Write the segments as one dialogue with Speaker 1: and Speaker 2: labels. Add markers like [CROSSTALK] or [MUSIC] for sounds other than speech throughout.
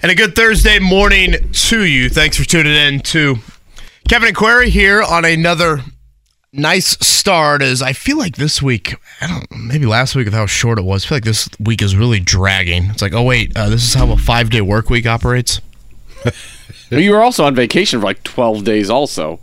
Speaker 1: And a good Thursday morning to you. Thanks for tuning in to Kevin and Query here on another nice start. As I feel like this week, I don't maybe last week with how short it was. I feel like this week is really dragging. It's like, oh wait, uh, this is how a five day work week operates.
Speaker 2: But [LAUGHS] you were also on vacation for like 12 days, also.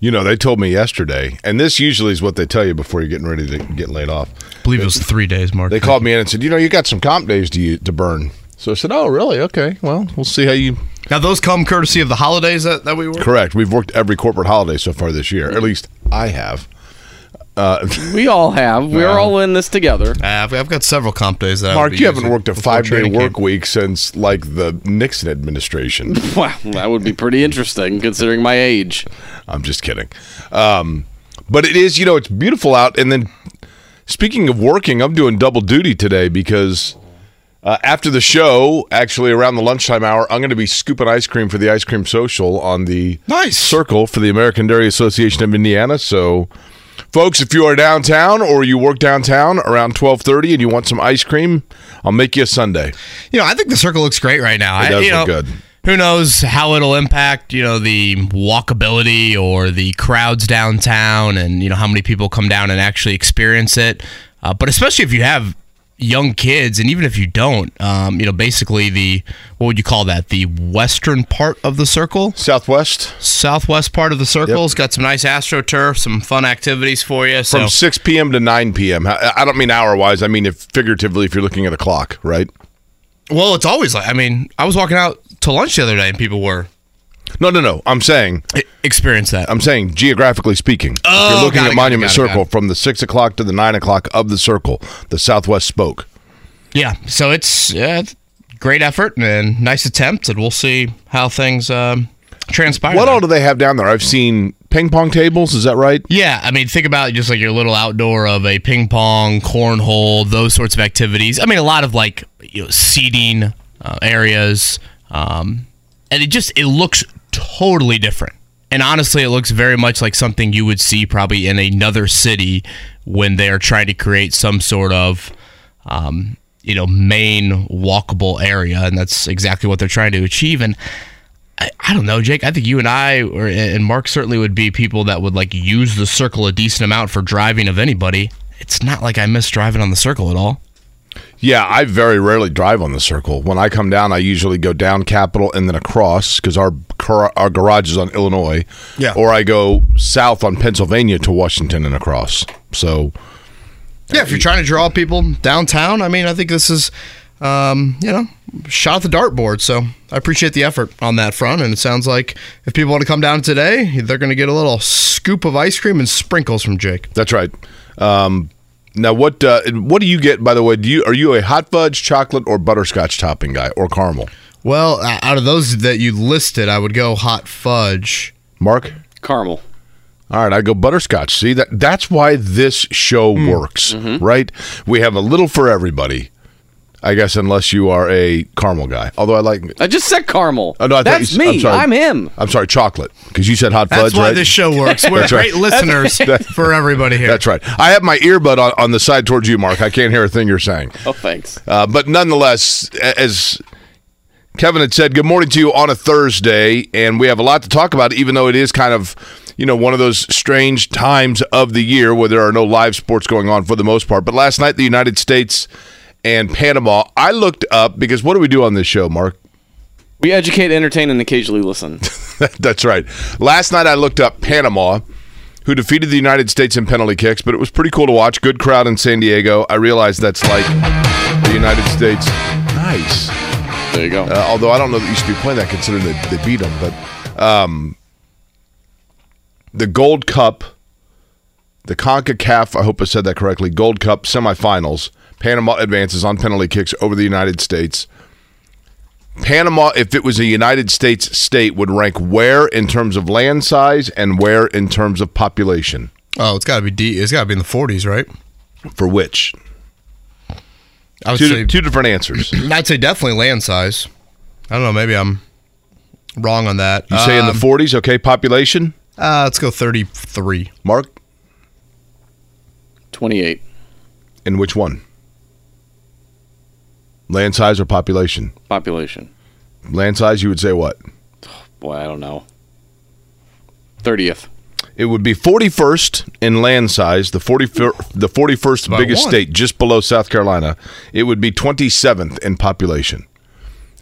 Speaker 3: You know, they told me yesterday, and this usually is what they tell you before you're getting ready to get laid off.
Speaker 1: I believe it was three days, Mark.
Speaker 3: They called me in and said, "You know, you got some comp days to you, to burn." So I said, "Oh, really? Okay. Well, we'll see how you."
Speaker 1: Now those come courtesy of the holidays that, that we work.
Speaker 3: Correct. We've worked every corporate holiday so far this year. At least I have. Uh, [LAUGHS]
Speaker 2: We all have. We're all in this together.
Speaker 1: Uh, I've, I've got several comp days that.
Speaker 3: Mark, you haven't worked a five day work
Speaker 1: camp.
Speaker 3: week since like the Nixon administration. [LAUGHS]
Speaker 2: Wow, that would be pretty interesting considering my age.
Speaker 3: I'm just kidding. Um, but it is, you know, it's beautiful out. And then speaking of working, I'm doing double duty today because uh, after the show, actually around the lunchtime hour, I'm going to be scooping ice cream for the ice cream social on the
Speaker 1: Nice.
Speaker 3: circle for the American Dairy Association of Indiana. So, folks, if you are downtown or you work downtown around 12:30 and you want some ice cream, I'll make you a sundae.
Speaker 1: You know, I think the circle looks great right now.
Speaker 3: It
Speaker 1: I-
Speaker 3: does look
Speaker 1: know,
Speaker 3: good.
Speaker 1: Who knows how it'll impact, you know, the walkability or the crowds downtown and, you know, how many people come down and actually experience it. Uh, but especially if you have young kids and even if you don't, um, you know, basically the, what would you call that? The western part of the circle?
Speaker 3: Southwest
Speaker 1: Southwest part of the circle has got some nice astroturf, some fun activities for you. So
Speaker 3: from 6 p.m. to 9 p.m. I I don't mean hour wise. I mean if figuratively if you're looking at a clock, right?
Speaker 1: Well, it's always like I mean, I was walking out to lunch the other day and people were
Speaker 3: No, no, no. I'm saying,
Speaker 1: experience that.
Speaker 3: I'm saying, geographically speaking, if
Speaker 1: Oh,
Speaker 3: you're looking at
Speaker 1: it,
Speaker 3: Monument
Speaker 1: got it, got
Speaker 3: Circle from the six o'clock to the nine o'clock of the circle, the Southwest spoke.
Speaker 1: Yeah, so it's it's great effort and nice attempt, and we'll see how things um, transpire.
Speaker 3: What
Speaker 1: there.
Speaker 3: all do they have down there? I've seen ping pong tables. Is that right?
Speaker 1: Yeah, I mean, think about just like your little outdoor of a ping pong, cornhole, those sorts of activities. I mean, a lot of like you know seating uh, areas, um, and it just it looks totally different. And honestly, it looks very much like something you would see probably in another city when they are trying to create some sort of um, you know main walkable area, and that's exactly what they're trying to achieve. And I, I don't know, Jake. I think you and I, or and Mark certainly would be people that would like use the circle a decent amount for driving of anybody. It's not like I miss driving on the circle at all.
Speaker 3: Yeah, I very rarely drive on the circle. When I come down, I usually go down Capitol and then across because our car- our garage is on Illinois.
Speaker 1: Yeah.
Speaker 3: Or I go south on Pennsylvania to Washington and across. So
Speaker 1: Yeah, if you're trying to draw people downtown, I mean, I think this is, um, you know, shot at the dartboard. So I appreciate the effort on that front. And it sounds like if people want to come down today, they're going to get a little scoop of ice cream and sprinkles from Jake.
Speaker 3: that's right. Um, now, what uh, what do you get? By the way, do you are you a hot fudge, chocolate, or butterscotch topping guy, or caramel?
Speaker 1: Well, uh, out of those that you listed, I would go hot fudge.
Speaker 3: Mark.
Speaker 2: Caramel.
Speaker 3: All right, I go butterscotch. See that that's why this show
Speaker 1: Hmm.
Speaker 3: works,
Speaker 1: Mm-hmm.
Speaker 3: right? We have a little for everybody. I guess unless you are a caramel guy. Although I like
Speaker 2: I just said caramel.
Speaker 3: Oh, no, I thought
Speaker 2: That's
Speaker 3: you s- I'm
Speaker 2: me.
Speaker 3: sorry.
Speaker 2: I'm him.
Speaker 3: I'm sorry, chocolate, because you said hot
Speaker 1: That's
Speaker 3: fudge,
Speaker 1: why
Speaker 3: right?
Speaker 1: this show works. [LAUGHS] We're
Speaker 3: That's right.
Speaker 1: great listeners [LAUGHS] for everybody here.
Speaker 3: That's right. I have my earbud on, on the side towards you, Mark. I can't hear a thing you're saying.
Speaker 2: Oh, thanks.
Speaker 3: Uh, but nonetheless, as Kevin had said, good morning to you on a Thursday, and we have a lot to talk about, even though it is kind of, you know, one of those strange times of the year where there are no live sports going on for the most part. But last night, the United States and Panama, I looked up because what do we do on this show, Mark?
Speaker 2: We educate, entertain, and occasionally listen. [LAUGHS]
Speaker 3: That's right. Last night I looked up Panama, who defeated the United States in penalty kicks, but it was pretty cool to watch. Good crowd in San Diego. I realized that's like the United States. Nice.
Speaker 2: There you go.
Speaker 3: Uh, although I don't know that you should be playing that considering they, they beat them. But um, the Gold Cup, the CONCACAF, I hope I said that correctly, Gold Cup semifinals, Panama advances on penalty kicks over the United States. Panama, if it was a United States state, would rank where in terms of land size and where in terms of population?
Speaker 1: Oh, it's got to be D. It's got to be in the 40s, right?
Speaker 3: For which?
Speaker 1: I would
Speaker 3: Two,
Speaker 1: say
Speaker 3: two different answers. [CLEARS THROAT]
Speaker 1: I'd say definitely land size. I don't know. Maybe I'm wrong on that. You
Speaker 3: say in the 40s, okay, population?
Speaker 1: Uh, let's go 33.
Speaker 3: Mark,
Speaker 2: 28.
Speaker 3: in which one? Land size or population?
Speaker 2: Population.
Speaker 3: Land size, you would say what?
Speaker 2: Boy, I don't know. 30th.
Speaker 3: It would be 41st in land size, the 40 the 41st
Speaker 1: By
Speaker 3: biggest
Speaker 1: one.
Speaker 3: state, just below South Carolina. It would be 27th in population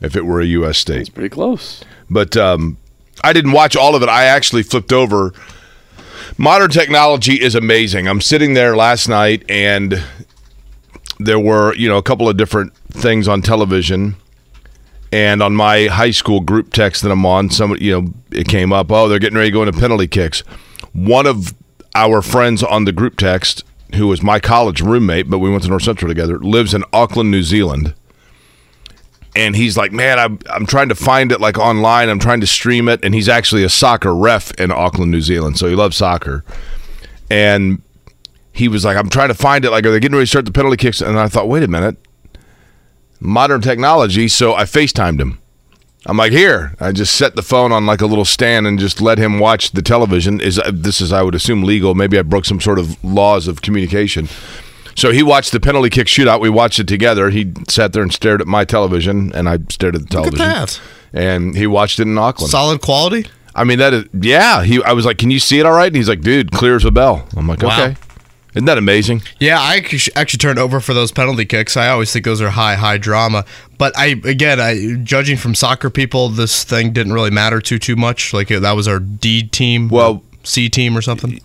Speaker 3: if it were a U.S. state.
Speaker 2: It's pretty close.
Speaker 3: But um, I didn't watch all of it. I actually flipped over. Modern technology is amazing. I'm sitting there last night, and there were you know a couple of different things on television. And on my high school group text that I'm on, some you know it came up. Oh, they're getting ready to go into penalty kicks. One of our friends on the group text, who was my college roommate, but we went to North Central together, lives in Auckland, New Zealand and he's like, "Man, I'm I'm trying to find it like online. I'm trying to stream it." And he's actually a soccer ref in Auckland, New Zealand, so he loves soccer. And he was like, "I'm trying to find it. Like, are they getting ready to start the penalty kicks?" And I thought, "Wait a minute, modern technology." So I FaceTimed him. I'm like, "Here." I just set the phone on like a little stand and just let him watch the television. Is uh, this is I would assume legal? Maybe I broke some sort of laws of communication. So he watched the penalty kick shootout. We watched it together. He sat there and stared at my television, and I stared at the television.
Speaker 1: Look at that.
Speaker 3: And he watched it in Auckland.
Speaker 1: Solid quality.
Speaker 3: I mean, that is yeah. He, I was like, "Can you see it all right?" And he's like, "Dude, clear as a bell." I'm like,
Speaker 1: Wow.
Speaker 3: "Okay." Isn't that amazing?
Speaker 1: Yeah, I actually actually turned over for those penalty kicks. I always think those are high, high drama. But I, again, I judging from soccer people, this thing didn't really matter too too much. Like that was our D team,
Speaker 3: Well-
Speaker 1: C team or something.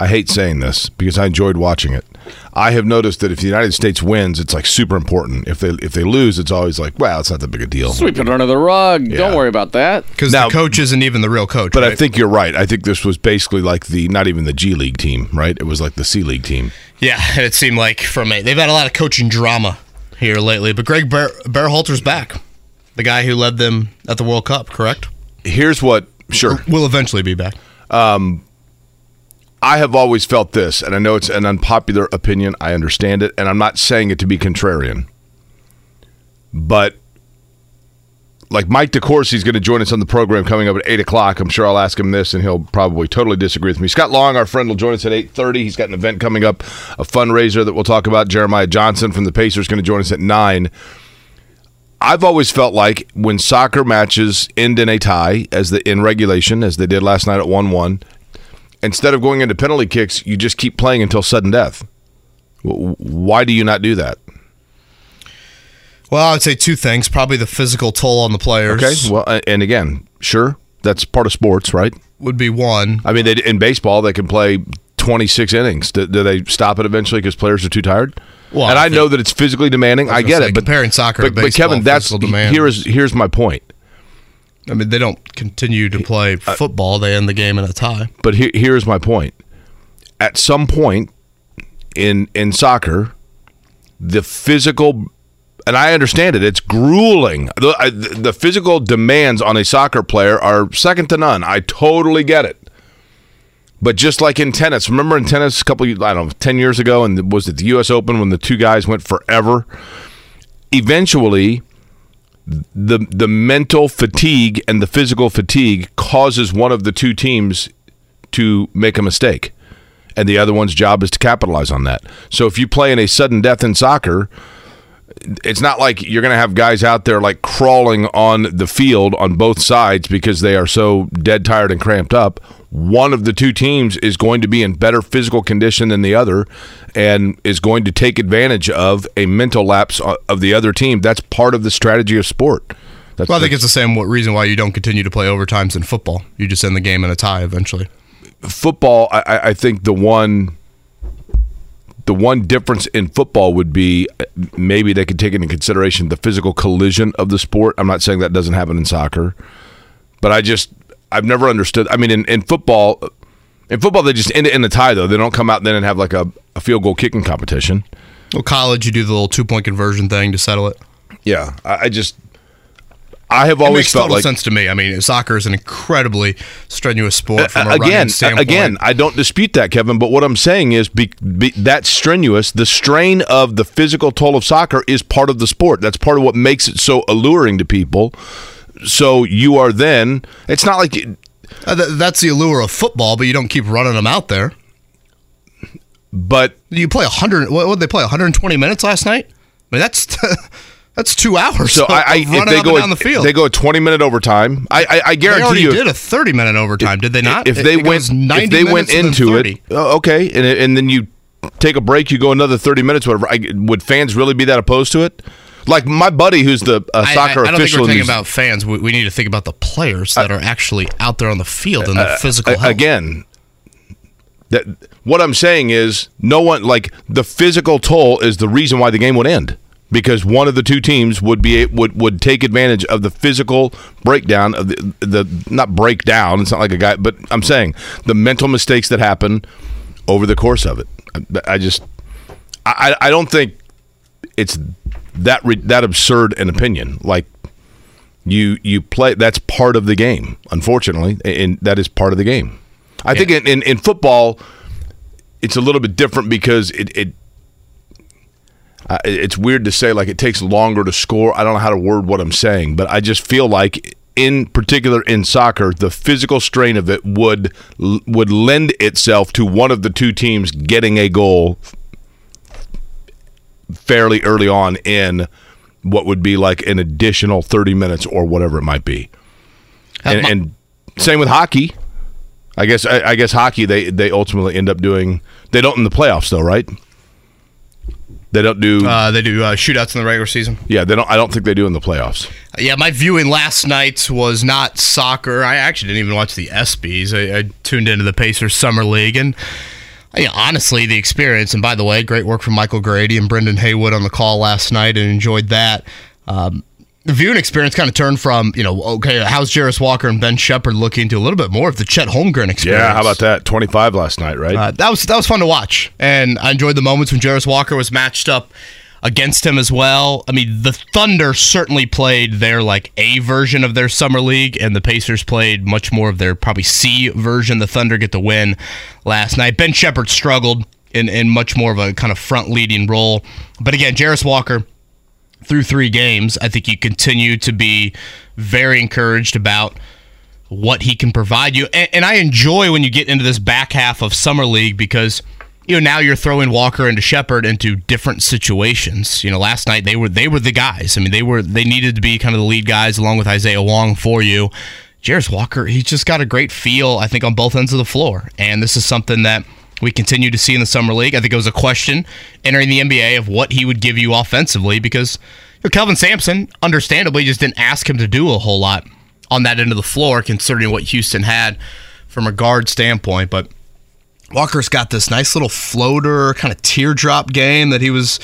Speaker 3: I hate saying this because I enjoyed watching it. I have noticed that if the United States wins, it's like super important. If they if they lose, it's always like, "Wow, it's not that big a deal."
Speaker 2: Sweep it under the rug.
Speaker 3: Yeah.
Speaker 2: Don't worry about that.
Speaker 1: Because the coach isn't even the real coach.
Speaker 3: But I think you're right. I think this was basically like the not even the G League team, right? It was like the C League team.
Speaker 1: yeah, [LAUGHS] it seemed like from a they've had a lot of coaching drama here lately. But Greg Bear, Berhalter's back, the guy who led them at the World Cup, correct?
Speaker 3: Here's what. Sure.
Speaker 1: Will eventually be back.
Speaker 3: Um, I have always felt this, and I know it's an unpopular opinion. I understand it, and I'm not saying it to be contrarian. But like Mike DeCourcy is going to join us on the program coming up at eight o'clock. I'm sure I'll ask him this, and he'll probably totally disagree with me. Scott Long, our friend, will join us at eight thirty. He's got an event coming up, a fundraiser that we'll talk about. Jeremiah Johnson from the Pacers going to join us at nine. I've always felt like when soccer matches end in a tie, as the in regulation, as they did last night at one one, instead of going into penalty kicks, you just keep playing until sudden death. Why do you not do that?
Speaker 1: Well, I would say two things. Probably the physical toll on the players.
Speaker 3: Okay. Well, and again, sure, that's part of sports, right?
Speaker 1: would be one.
Speaker 3: I mean, they, in baseball, they can play 26 innings. Do, do they stop it eventually because players are too tired?
Speaker 1: Well,
Speaker 3: and
Speaker 1: I
Speaker 3: I, know that it's physically demanding. I,
Speaker 1: was
Speaker 3: get
Speaker 1: gonna
Speaker 3: it, but
Speaker 1: comparing soccer to
Speaker 3: but, but Kevin, that's
Speaker 1: demand
Speaker 3: here's here's my point.
Speaker 1: I mean, they don't continue to play
Speaker 3: uh,
Speaker 1: football. They end the game in a tie.
Speaker 3: But here, here's my point. At some point in in soccer, the physical and I understand it. It's grueling. The, I- the physical demands on a soccer player are second to none. I totally get it. But just like in tennis, remember in tennis a couple, I don't know, ten years ago, and was it the U.S. Open when the two guys went forever? Eventually, the the mental fatigue and the physical fatigue causes one of the two teams to make a mistake. And the other one's job is to capitalize on that. So if you play in a sudden death in soccer it's not like you're going to have guys out there like crawling on the field on both sides because they are so dead tired and cramped up one of the two teams is going to be in better physical condition than the other and is going to take advantage of a mental lapse of the other team that's part of the strategy of sport that's
Speaker 1: Well, I think it's the same reason why you don't continue to play overtimes in football. You just end the game in a tie eventually.
Speaker 3: football I, I- I think the one the one difference in football would be uh, maybe they could take into consideration the physical collision of the sport. I'm not saying that doesn't happen in soccer but i just i've never understood i mean in, in football in football they just end it in the tie though. They don't come out then and have like a, a field goal kicking competition.
Speaker 1: Well, college, you do the little two point conversion thing to settle it.
Speaker 3: yeah I, I just I have
Speaker 1: It
Speaker 3: always
Speaker 1: makes
Speaker 3: felt
Speaker 1: total
Speaker 3: like
Speaker 1: sense to me. I mean, soccer is an incredibly strenuous sport from a
Speaker 3: again, again, I don't dispute that, Kevin. But what I'm saying is, be, be, that's strenuous. The strain of the physical toll of soccer is part of the sport. That's part of what makes it so alluring to people. So you are then. It's not like
Speaker 1: Uh, th- that's the allure of football, but you don't keep running them out there.
Speaker 3: But
Speaker 1: You play 100. What did they play? 120 minutes last night. I mean, that's [LAUGHS] that's two hours.
Speaker 3: so I, I if they go
Speaker 1: down the field.
Speaker 3: they go a twenty minute overtime. I I, I
Speaker 1: They
Speaker 3: guarantee
Speaker 1: already
Speaker 3: you.
Speaker 1: did a 30 minute overtime, did they not?
Speaker 3: If they
Speaker 1: it
Speaker 3: went,
Speaker 1: 90
Speaker 3: if they went into it, uh, okay, and and then you take a break, you go another thirty minutes, whatever. I, would fans really be that opposed to it? Like my buddy, who's the uh,
Speaker 1: I-
Speaker 3: soccer
Speaker 1: I, I don't think
Speaker 3: official,
Speaker 1: we're thinking about fans. We, we need to think about the players that are actually out there on the field and the physical
Speaker 3: A-
Speaker 1: health.
Speaker 3: again that what i'm saying is no one like the physical toll is the reason why the game would end because one of the two teams would be would would take advantage of the physical breakdown of the the not breakdown it's not like a guy but i'm saying the mental mistakes that happen over the course of it. I, I just I, I don't think it's that re, that absurd an opinion. Like you you play that's part of the game unfortunately and that is part of the game. I think in, in, in football it's a little bit different because it, it uh, it's weird to say like it takes longer to score i don't know how to word what i'm saying but i just feel like in particular in soccer the physical strain of it would would lend itself to one of the two teams getting a goal fairly early on in what would be like an additional 30 minutes or whatever it might be. And, and same with hockey. I guess I, I guess hockey they they ultimately end up doing they don't in the playoffs though, right? They don't do
Speaker 1: Uh, they do uh, shootouts in the regular season.
Speaker 3: yeah, they don't I don't think they do in the playoffs.
Speaker 1: Yeah, my viewing last night was not soccer. I actually didn't even watch the ESPYS. I, I tuned into the Pacers Summer League, and I, honestly, the experience. And by the way, great work from Michael Grady and Brendan Haywood on the call last night, and enjoyed that. Um, the viewing experience kind of turned from you know okay, how's Jarace Walker and Ben Sheppard looking to a little bit more of the Chet Holmgren experience.
Speaker 3: Yeah, how about that? 25 last night, right?
Speaker 1: Uh, that was that was fun to watch, and I enjoyed the moments when Jarace Walker was matched up against him as well. I mean, the Thunder certainly played their like A version of their summer league, and the Pacers played much more of their probably C version. The Thunder get the win last night. Ben Sheppard struggled in in much more of a kind of front leading role, but again, Jarace Walker through three games, I think you continue to be very encouraged about what he can provide you. And, and I enjoy when you get into this back half of summer league because you know now you're throwing Walker into Sheppard into different situations. You know, last night they were they were the guys. I mean, they were they needed to be kind of the lead guys along with Isaiah Wong for you. Jarace Walker, he's just got a great feel, I think, on both ends of the floor. And this is something that we continue to see in the summer league. I think it was a question entering the NBA of what he would give you offensively because Kelvin Sampson, understandably, just didn't ask him to do a whole lot on that end of the floor, considering what Houston had from a guard standpoint. But Walker's got this nice little floater, kind of teardrop game that he was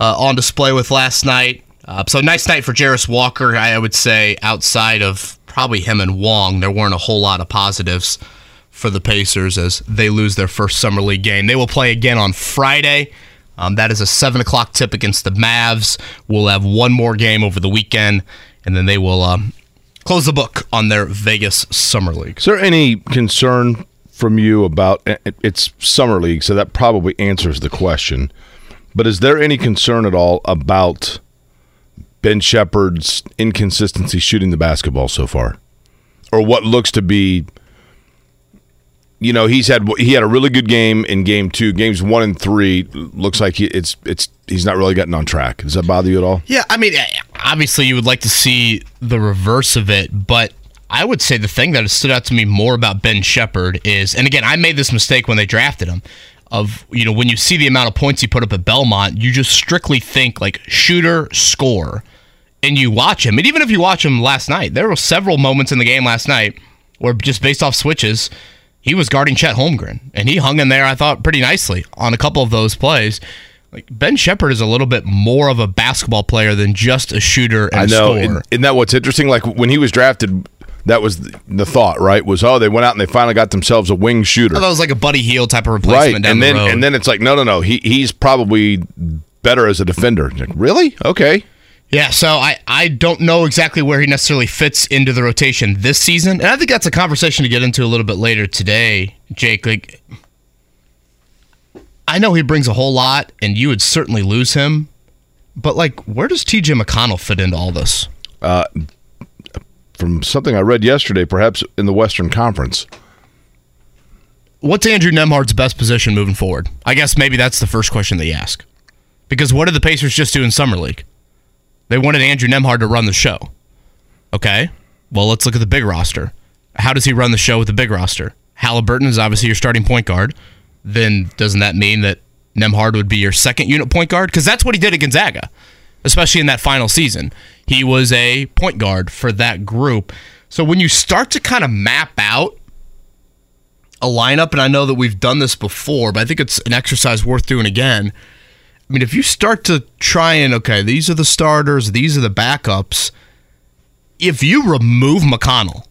Speaker 1: uh, on display with last night. Uh, so nice night for Jarace Walker. I would say outside of probably him and Wong, there weren't a whole lot of positives for the Pacers as they lose their first summer league game. They will play again on Friday. Um, that is a seven o'clock tip against the Mavs. We'll have one more game over the weekend, and then they will um, close the book on their Vegas summer league.
Speaker 3: Is there any concern from you about it's summer league, so that probably answers the question. But is there any concern at all about Ben Sheppard's inconsistency shooting the basketball so far, or what looks to be? You know, he's had he had a really good game in game two. Games one and three looks like he, it's it's he's not really getting on track. Does that bother you at all?
Speaker 1: Yeah, I mean, eh, obviously you would like to see the reverse of it, but I would say the thing that has stood out to me more about Ben Sheppard is, and again, I made this mistake when they drafted him. Of you know, when you see the amount of points he put up at Belmont, you just strictly think like shooter, score, and you watch him. And even if you watch him last night, there were several moments in the game last night where just based off switches, he was guarding Chet Holmgren, and he hung in there. I thought pretty nicely on a couple of those plays. Like Ben Sheppard is a little bit more of a basketball player than just a shooter and
Speaker 3: I know.
Speaker 1: scorer.
Speaker 3: Isn't, that what's interesting? Like when he was drafted, that was the, the thought, right? Was oh, they went out and they finally got themselves a wing shooter,
Speaker 1: I thought it was like a Buddy Hield type of
Speaker 3: right?
Speaker 1: replacement down
Speaker 3: And then
Speaker 1: road.
Speaker 3: and then it's like, no, no, no. He he's probably better as a defender. Like, really? Okay.
Speaker 1: Yeah, so I, I don't know exactly where he necessarily fits into the rotation this season. And I think that's a conversation to get into a little bit later today, Jake. Like I know he brings a whole lot and you would certainly lose him. But like where does TJ McConnell fit into all this?
Speaker 3: Uh, from something I read yesterday, perhaps in the Western Conference.
Speaker 1: What's Andrew Nembhard's best position moving forward? I guess maybe that's the first question that you ask. Because what did the Pacers just do in Summer League? They wanted Andrew Nembhard to run the show. Okay. Well, let's look at the big roster. How does he run the show with the big roster? Haliburton is obviously your starting point guard. Then doesn't that mean that Nembhard would be your second unit point guard? Because that's what he did at Gonzaga, especially in that final season. He was a point guard for that group. So when you start to kind of map out a lineup, and I know that we've done this before, but I think it's an exercise worth doing again. I mean, if you start to try and, okay, these are the starters, these are the backups, if you remove McConnell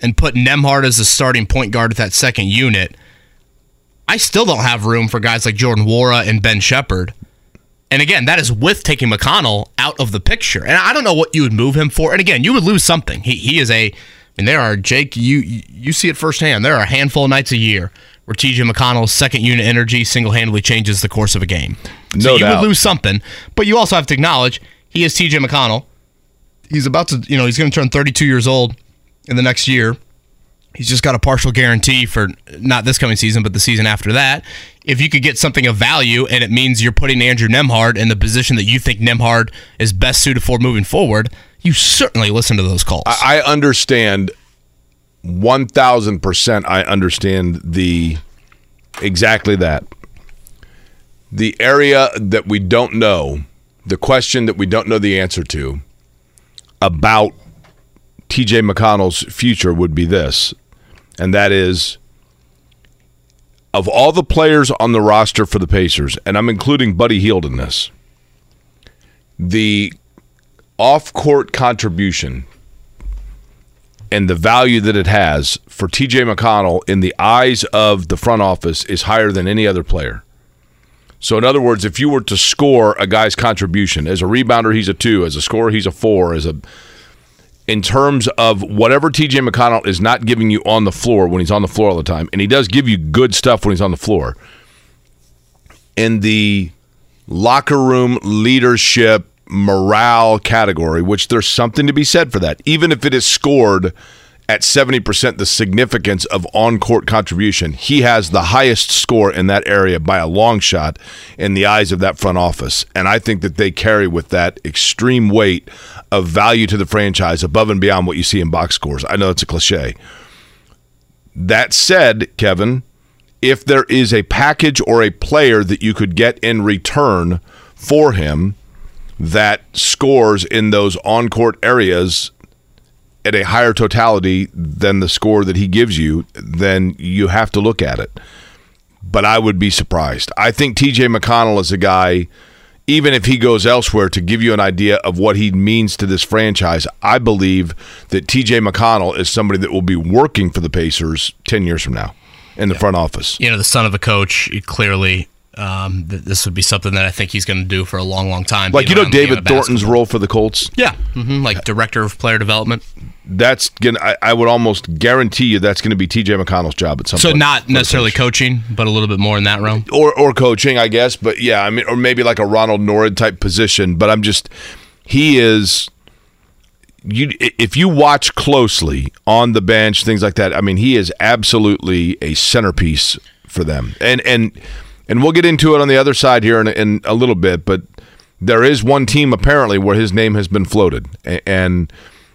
Speaker 1: and put Nembhard as the starting point guard at that second unit, I still don't have room for guys like Jordan Nwora and Ben Sheppard. And again, that is with taking McConnell out of the picture. And I don't know what you would move him for. And again, you would lose something. He, he is a, I mean, there are, Jake, you, you see it firsthand. There are a handful of nights a year where TJ McConnell's second unit energy single handedly changes the course of a game. So
Speaker 3: No
Speaker 1: you
Speaker 3: doubt.
Speaker 1: would lose something. But you also have to acknowledge he is TJ McConnell. He's about to, you know, he's going to turn 32 years old in the next year. He's just got a partial guarantee for not this coming season, but the season after that. If you could get something of value and it means you're putting Andrew Nembhard in the position that you think Nembhard is best suited for moving forward, you certainly listen to those calls.
Speaker 3: I understand 1000% I understand the exactly that. The area that we don't know, the question that we don't know the answer to about TJ McConnell's future would be this. And that is of all the players on the roster for the Pacers, and I'm including Buddy Hield in this, the off court contribution and the value that it has for TJ McConnell in the eyes of the front office is higher than any other player. So, in other words, if you were to score a guy's contribution as a rebounder, he's a two. As a scorer, he's a four. As a in terms of whatever TJ McConnell is not giving you on the floor when he's on the floor all the time, and he does give you good stuff when he's on the floor. In the locker room leadership morale category, which there's something to be said for that, even if it is scored at 70% the significance of on court contribution. He has the highest score in that area by a long shot in the eyes of that front office. And I think that they carry with that extreme weight of value to the franchise above and beyond what you see in box scores. I know it's a cliche. That said, Kevin, if there is a package or a player that you could get in return for him that scores in those on court areas at a higher totality than the score that he gives you, then you have to look at it. But I would be surprised. I think TJ McConnell is a guy, even if he goes elsewhere, to give you an idea of what he means to this franchise. I believe that TJ McConnell is somebody that will be working for the Pacers 10 years from now in the front office.
Speaker 1: you know, the son of a coach, clearly, um, th- this would be something that I think he's going to do for a long, long time.
Speaker 3: Like, you know,
Speaker 1: around the game
Speaker 3: David Thornton's role for the Colts?
Speaker 1: Yeah, hmm like director of player development.
Speaker 3: That's gonna. I, I would almost guarantee you that's going to be TJ McConnell's job at some
Speaker 1: So
Speaker 3: point. So not
Speaker 1: necessarily coaching, but a little bit more in that realm.
Speaker 3: or or coaching, I guess. But yeah, I mean, or maybe like a Ronald Nored type position. But I'm just, he is. You, if you watch closely on the bench, things like that. I mean, he is absolutely a centerpiece for them. And and and we'll get into it on the other side here in, in a little bit. But there is one team apparently where his name has been floated, and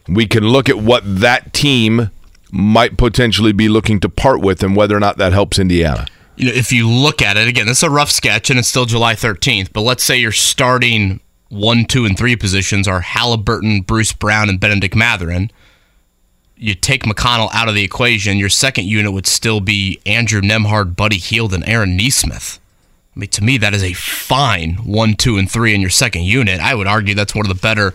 Speaker 3: we can look at what that team might potentially be looking to part with, and whether or not that helps Indiana.
Speaker 1: you know, if you look at it again, this is a rough sketch, and it's still July 13th. But let's say your starting one, two, and three positions are Haliburton, Bruce Brown, and Bennedict Mathurin. You take McConnell out of the equation, your second unit would still be Andrew Nembhard, Buddy Hield, and Aaron Nesmith. I mean, to me, that is a fine one, two, and three in your second unit. I would argue that's one of the better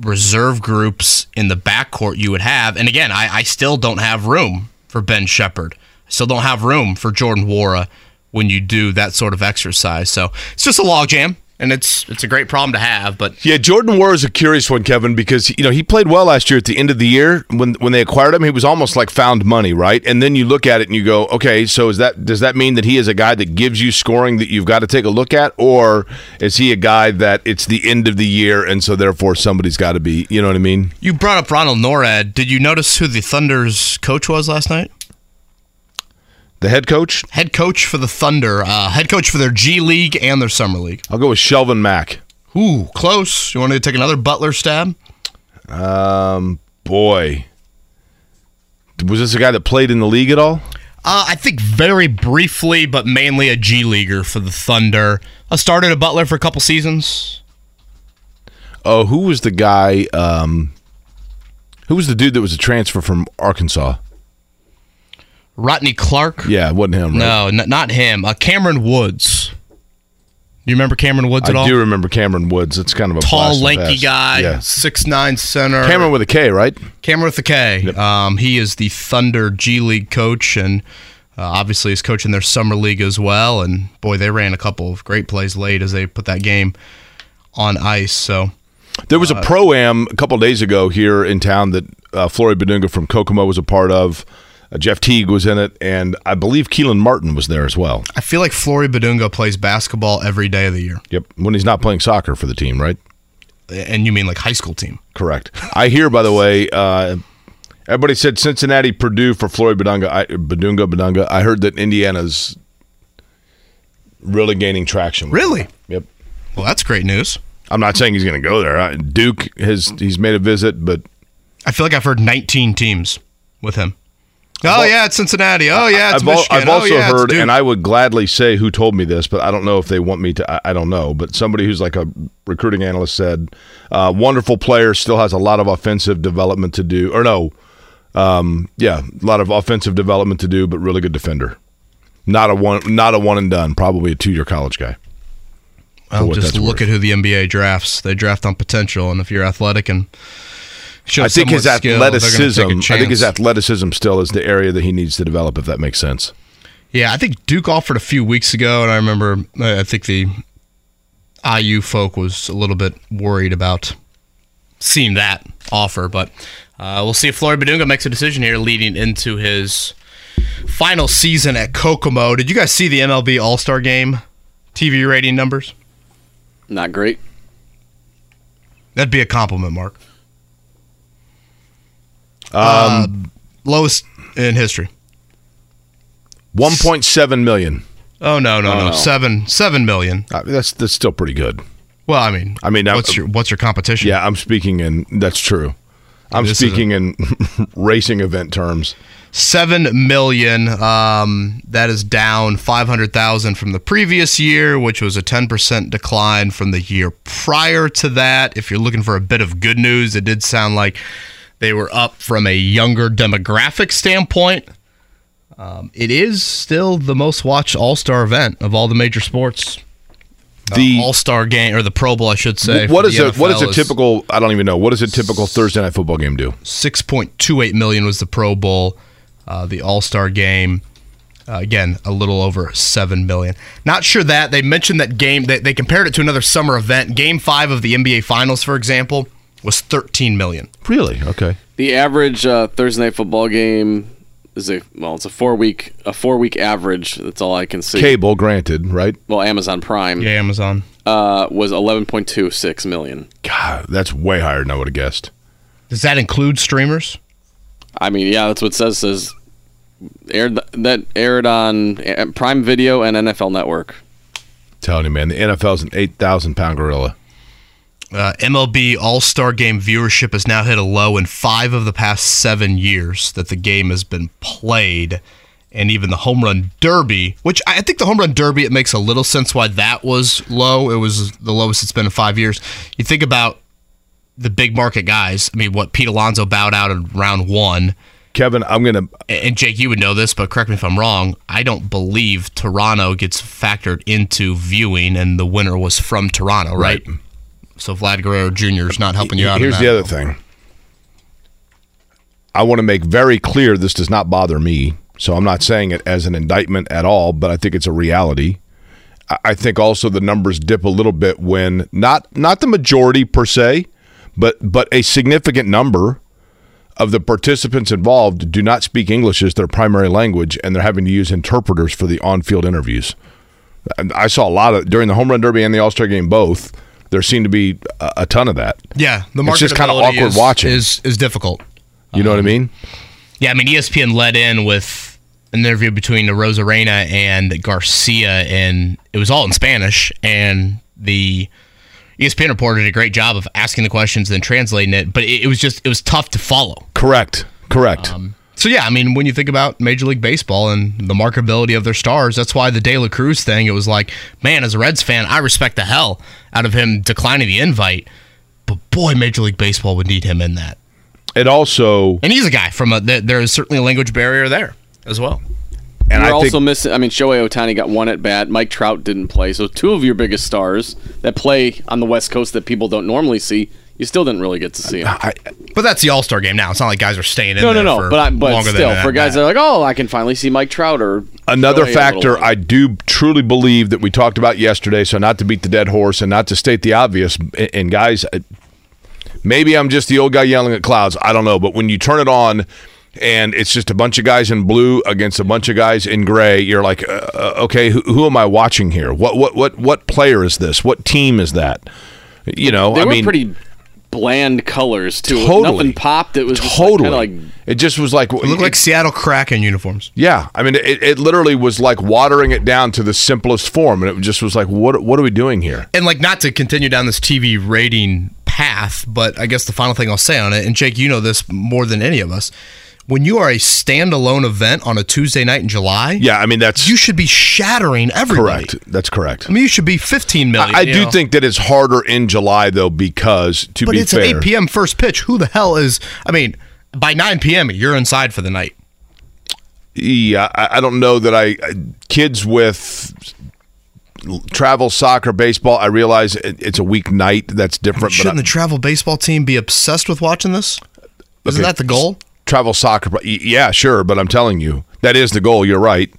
Speaker 1: reserve groups in the backcourt you would have. And again, I, I still don't have room for Ben Sheppard. I still don't have room for Jordan Nwora when you do that sort of exercise. So it's just a logjam. And it's it's a great problem to have. But
Speaker 3: Yeah, Jordan Moore is a curious one, Kevin, because you know he played well last year. At the end of the year, when when they acquired him, he was almost like found money, right? And then you look at it and you go, okay, so is that does that mean that he is a guy that gives you scoring that you've got to take a look at, or is he a guy that it's the end of the year and so therefore somebody's got to be, you know what I mean?
Speaker 1: you brought up Ronald Nored. Did you notice who the Thunder's coach was last night?
Speaker 3: The head coach,
Speaker 1: Head coach for the Thunder, uh, head coach for their G League and their Summer League.
Speaker 3: I'll go with Shelvin Mack.
Speaker 1: Ooh, close. You want to take another Butler stab?
Speaker 3: Um, boy, was this a guy that played in the league at all?
Speaker 1: Uh, I think very briefly, but mainly a G leaguer for the Thunder. I started at Butler for a couple seasons.
Speaker 3: Oh, who was the guy? Um, who was the dude that was a transfer from Arkansas?
Speaker 1: Rotnei Clarke.
Speaker 3: Yeah, it wasn't him. Right?
Speaker 1: No, n- not him. Uh, Kameron Woods. Do you remember Kameron Woods at
Speaker 3: I
Speaker 1: all?
Speaker 3: I do remember Kameron Woods. It's kind of a
Speaker 1: Tall, lanky guy,
Speaker 3: Yeah,
Speaker 1: six nine center.
Speaker 3: Cameron with a K, right?
Speaker 1: Cameron with a K. K. Um, he is the Thunder G League coach, and uh, obviously is coaching their summer league as well. And boy, they ran a couple of great plays late as they put that game on ice. So
Speaker 3: There was a pro am a couple days ago here in town that uh, Flory from Kokomo was a part of. Uh, Jeff Teague was in it, and I believe Kelan Martin was there as well.
Speaker 1: I feel like Flory Bidunga plays basketball every day of the year.
Speaker 3: Yep, when he's not playing soccer for the team, right?
Speaker 1: And you mean like high school team?
Speaker 3: Correct. I hear, by the way, uh, everybody said Cincinnati, Purdue for Flory Bidunga. I, Badunga, Badunga. I heard that Indiana's really gaining traction.
Speaker 1: Really?
Speaker 3: him. Yep.
Speaker 1: Well, that's great news.
Speaker 3: I'm not saying he's going to go there. Duke has he's made a visit, but
Speaker 1: I feel like I've heard 19 teams with him. Oh yeah, it's Cincinnati. Oh yeah, it's
Speaker 3: I've,
Speaker 1: Michigan.
Speaker 3: I've
Speaker 1: oh,
Speaker 3: also
Speaker 1: yeah,
Speaker 3: heard, and I would gladly say who told me this, but I don't know if they want me to. I, I don't know, but somebody who's like a recruiting analyst said, uh, wonderful player, still has a lot of offensive development to do, or no, um, yeah, a lot of offensive development to do, but really good defender. Not a one, not a one and done. Probably a two year college guy.
Speaker 1: Well, just look
Speaker 3: worth.
Speaker 1: at who the NBA drafts. They draft on potential, and if you're athletic and
Speaker 3: I think his
Speaker 1: skill, they're gonna take a
Speaker 3: athleticism. I think his athleticism still is the area that he needs to develop. If that makes sense.
Speaker 1: Yeah, I think Duke offered a few weeks ago, and I remember uh, I think the IU folk was a little bit worried about seeing that offer, but uh, we'll see if Flory Bidunga makes a decision here leading into his final season at Kokomo. Did you guys see the MLB All Star Game TV rating numbers?
Speaker 2: Not great.
Speaker 1: That'd be a compliment, Mark.
Speaker 3: Um,
Speaker 1: Lowest in history.
Speaker 3: one point seven million.
Speaker 1: Oh no, no,
Speaker 2: Oh,
Speaker 1: no,
Speaker 2: no.
Speaker 1: seven, seven million.
Speaker 3: Uh, that's that's still pretty good.
Speaker 1: Well, I mean,
Speaker 3: I mean, I-
Speaker 1: what's your what's your competition?
Speaker 3: Yeah, I'm speaking in. That's true. I'm
Speaker 1: This
Speaker 3: speaking in [LAUGHS] racing event terms.
Speaker 1: seven million. Um, that is down five hundred thousand from the previous year, which was a ten percent decline from the year prior to that. If you're looking for a bit of good news, it did sound like they were up from a younger demographic standpoint. Um, it is still the most watched All Star event of all the major sports.
Speaker 3: The
Speaker 1: All Star game or the Pro Bowl, I should say.
Speaker 3: what is a what is a
Speaker 1: NFL
Speaker 3: typical? I don't even know. What does a typical Thursday night football game do?
Speaker 1: 6.28 million was the Pro Bowl. Uh, the All Star game, uh, again, a little over 7 million. Not sure that. They mentioned that game, they, they compared it to another summer event. Game five of the NBA Finals, for example, was 13 million.
Speaker 3: Really? Okay.
Speaker 2: The average uh, Thursday night football game is a well, it's a four week a four week average. That's all I can see.
Speaker 3: Cable, granted, right?
Speaker 2: Well, Amazon Prime
Speaker 1: Yeah, Amazon.
Speaker 2: uh, was eleven point two six million.
Speaker 3: God, that's way higher than I would have guessed.
Speaker 1: Does that include streamers?
Speaker 2: I mean, yeah, that's what it says. Says aired that aired on uh, Prime Video and NFL Network.
Speaker 3: telling you, man, the NFL's an eight thousand pound gorilla.
Speaker 1: Uh, MLB All Star Game viewership has now hit a low in five of the past seven years that the game has been played. And even the Home Run Derby, which I I think the Home Run Derby, it makes a little sense why that was low. It was the lowest it's been in five years. You think about the big market guys. I mean, what Pete Alonso bowed out in round one.
Speaker 3: Kevin, I'm gonna.
Speaker 1: And Jake, you would know this, but correct me if I'm wrong. I don't believe Toronto gets factored into viewing, and the winner was from Toronto, right? So Vlad Guerrero Jr. is not helping you out.
Speaker 3: Here's the other thing. I want to make very clear this does not bother me. So I'm not saying it as an indictment at all, but I think it's a reality. I- think also the numbers dip a little bit when not not the majority per se, but but a significant number of the participants involved do not speak English as their primary language, and they're having to use interpreters for the on-field interviews. And I saw a lot of during the home run derby and the All Star game both. There seemed to be a, a ton of that.
Speaker 1: Yeah, the
Speaker 3: It's just kinda awkward
Speaker 1: is,
Speaker 3: watching.
Speaker 1: is is difficult.
Speaker 3: You know what I um, mean?
Speaker 1: Yeah, I mean ESPN led in with an interview between Arozarena and Garcia, and it was all in Spanish. And the ESPN reporter did a great job of asking the questions and translating it, but it, it was just it was tough to follow.
Speaker 3: Correct. Correct.
Speaker 1: Um, So yeah, I mean, when you think about Major League Baseball and the marketability of their stars, that's why the De La Cruz thing. It was like, man, as a Reds fan, I respect the hell out of him declining the invite. But boy, Major League Baseball would need him in that.
Speaker 3: it also
Speaker 1: And he's a guy from a. There is certainly a language barrier there as well.
Speaker 3: and
Speaker 2: You're
Speaker 3: I
Speaker 2: also
Speaker 3: think
Speaker 2: missing. I mean, Shohei Ohtani got one at bat. Mike Trout didn't play. So two of your biggest stars that play on the West Coast that people don't normally see, you still didn't really get to see. 'em.
Speaker 3: I,
Speaker 1: But that's the All Star game now. It's not like guys are staying in
Speaker 2: No, no,
Speaker 1: there
Speaker 2: no.
Speaker 1: for
Speaker 2: But I, but
Speaker 1: longer
Speaker 2: still,
Speaker 1: than
Speaker 2: for guys that
Speaker 1: that.
Speaker 2: are like, oh, I can finally see Mike Trout or
Speaker 3: Another factor I do truly believe that we talked about yesterday, so not to beat the dead horse and not to state the obvious, and- and guys, uh, maybe I'm just the old guy yelling at clouds. I don't know, but when you turn it on and it's just a bunch of guys in blue against a bunch of guys in gray, you're like, uh, uh, okay, who, who am I watching here? What what what what player is this? What team is that? You know,
Speaker 2: They
Speaker 3: I
Speaker 2: were
Speaker 3: mean,
Speaker 2: pretty bland colors too.
Speaker 3: Totally.
Speaker 2: Nothing popped. It was just
Speaker 3: totally.
Speaker 2: kind of like
Speaker 3: it just was like
Speaker 1: It looked like Seattle Kraken uniforms.
Speaker 3: Yeah, I mean, it, it literally was like watering it down to the simplest form, and it just was like, what what are we doing here?
Speaker 1: And like not to continue down this TV rating path, but I guess the final thing I'll say on it, and Jake, you know this more than any of us. When you are a standalone event on a Tuesday night in July,
Speaker 3: Yeah, I mean that's
Speaker 1: you should be shattering everybody.
Speaker 3: correct. That's correct.
Speaker 1: I mean, you should be 15 million.
Speaker 3: I, I do
Speaker 1: know?
Speaker 3: think that it's harder in July though because to
Speaker 1: but
Speaker 3: be
Speaker 1: it's
Speaker 3: fair,
Speaker 1: an 8 p.m. first pitch. Who the hell is? I mean, by 9 p.m. you're inside for the night.
Speaker 3: yeah, I, I don't know that I I- kids with travel soccer baseball. I realize it, it's a week night That's different. but
Speaker 1: Shouldn't
Speaker 3: I-
Speaker 1: the travel baseball team be obsessed with watching this? Isn't
Speaker 3: Okay.
Speaker 1: that the goal?
Speaker 3: Travel soccer. Yeah, sure, but I'm telling you that is the goal. You're right,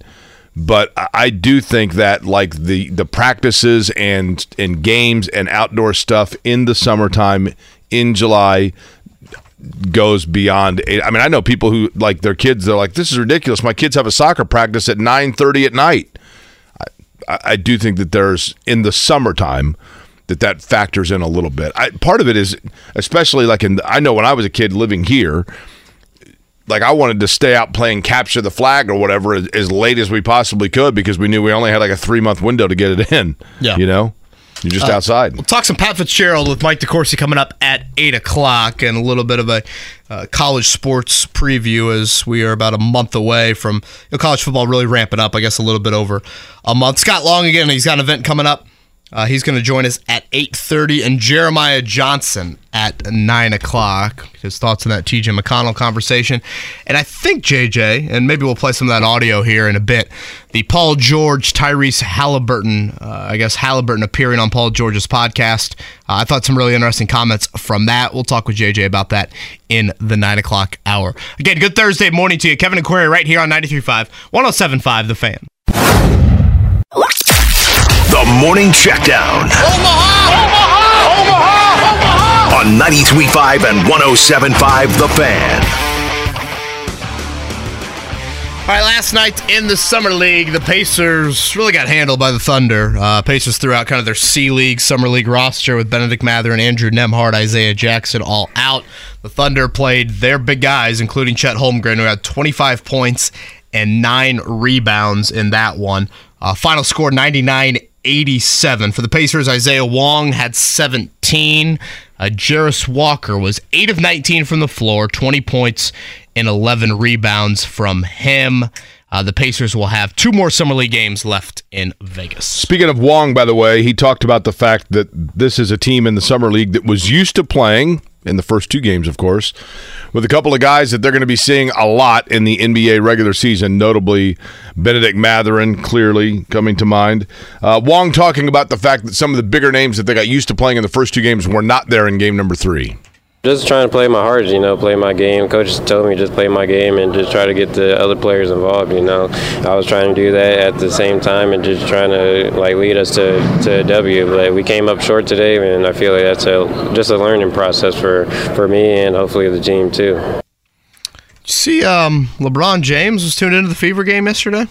Speaker 3: but I- do think that like the the practices and and games and outdoor stuff in the summertime in July goes beyond. eight- I mean, I know people who like their kids. They're like, "This is ridiculous. My kids have a soccer practice at 9:30 at night." I, I do think that there's in the summertime that that factors in a little bit. I, part of it is especially like in I know when I was a kid living here, like I wanted to stay out playing capture the flag or whatever as, as late as we possibly could because we knew we only had like a three month window to get it in.
Speaker 1: Yeah.
Speaker 3: you know, you're just outside.
Speaker 1: We'll talk some Pat Fitzgerald with Mike DeCourcy coming up at 8 o'clock and a little bit of a uh, college sports preview as we are about a month away from you know, college football really ramping up, I guess a little bit over a month. Scott Long again, he's got an event coming up. Uh, he's going to join us at 8.30 and Jeremiah Johnson at 9 o'clock. His thoughts on that TJ McConnell conversation. And I think, JJ, and maybe we'll play some of that audio here in a bit, the Paul George, Tyrese Haliburton, uh, I guess Haliburton appearing on Paul George's podcast. Uh, I thought some really interesting comments from that. We'll talk with JJ about that in the 9 o'clock hour. Again, good Thursday morning to you. Kevin and Query right here on 93.5, 107.5 The Fan.
Speaker 4: The Morning Checkdown. Omaha! Omaha! Omaha! Omaha! On 93.5 and 107.5 The Fan.
Speaker 1: All right, last night in the Summer League, the Pacers really got handled by the Thunder. Uh, Pacers threw out kind of their C League, Summer League roster with Benedict Mather and Andrew Nembhard, Isaiah Jackson all out. The Thunder played their big guys, including Chet Holmgren, who had 25 points and nine rebounds in that one. Uh, final score 99 87. For the Pacers, Isaiah Wong had 17. Uh, Jarace Walker was 8 of 19 from the floor, 20 points and 11 rebounds from him. Uh, the Pacers will have two more Summer League games left in Vegas.
Speaker 3: Speaking of Wong, by the way, he talked about the fact that this is a team in the summer league that was used to playing in the first two games, of course, with a couple of guys that they're going to be seeing a lot in the NBA regular season, notably Bennedict Mathurin, clearly coming to mind. Uh, Wong talking about the fact that some of the bigger names that they got used to playing in the first two games were not there in game number three.
Speaker 5: Just trying to play my heart, you know, play my game. Coach told me just play my game and just try to get the other players involved, you know. I was trying to do that at the same time and just trying to like lead us to, to a W. But we came up short today, and I feel like that's a just a learning process for, for me and hopefully the team too.
Speaker 1: you See, um, LeBron James was tuned into the Fever game yesterday.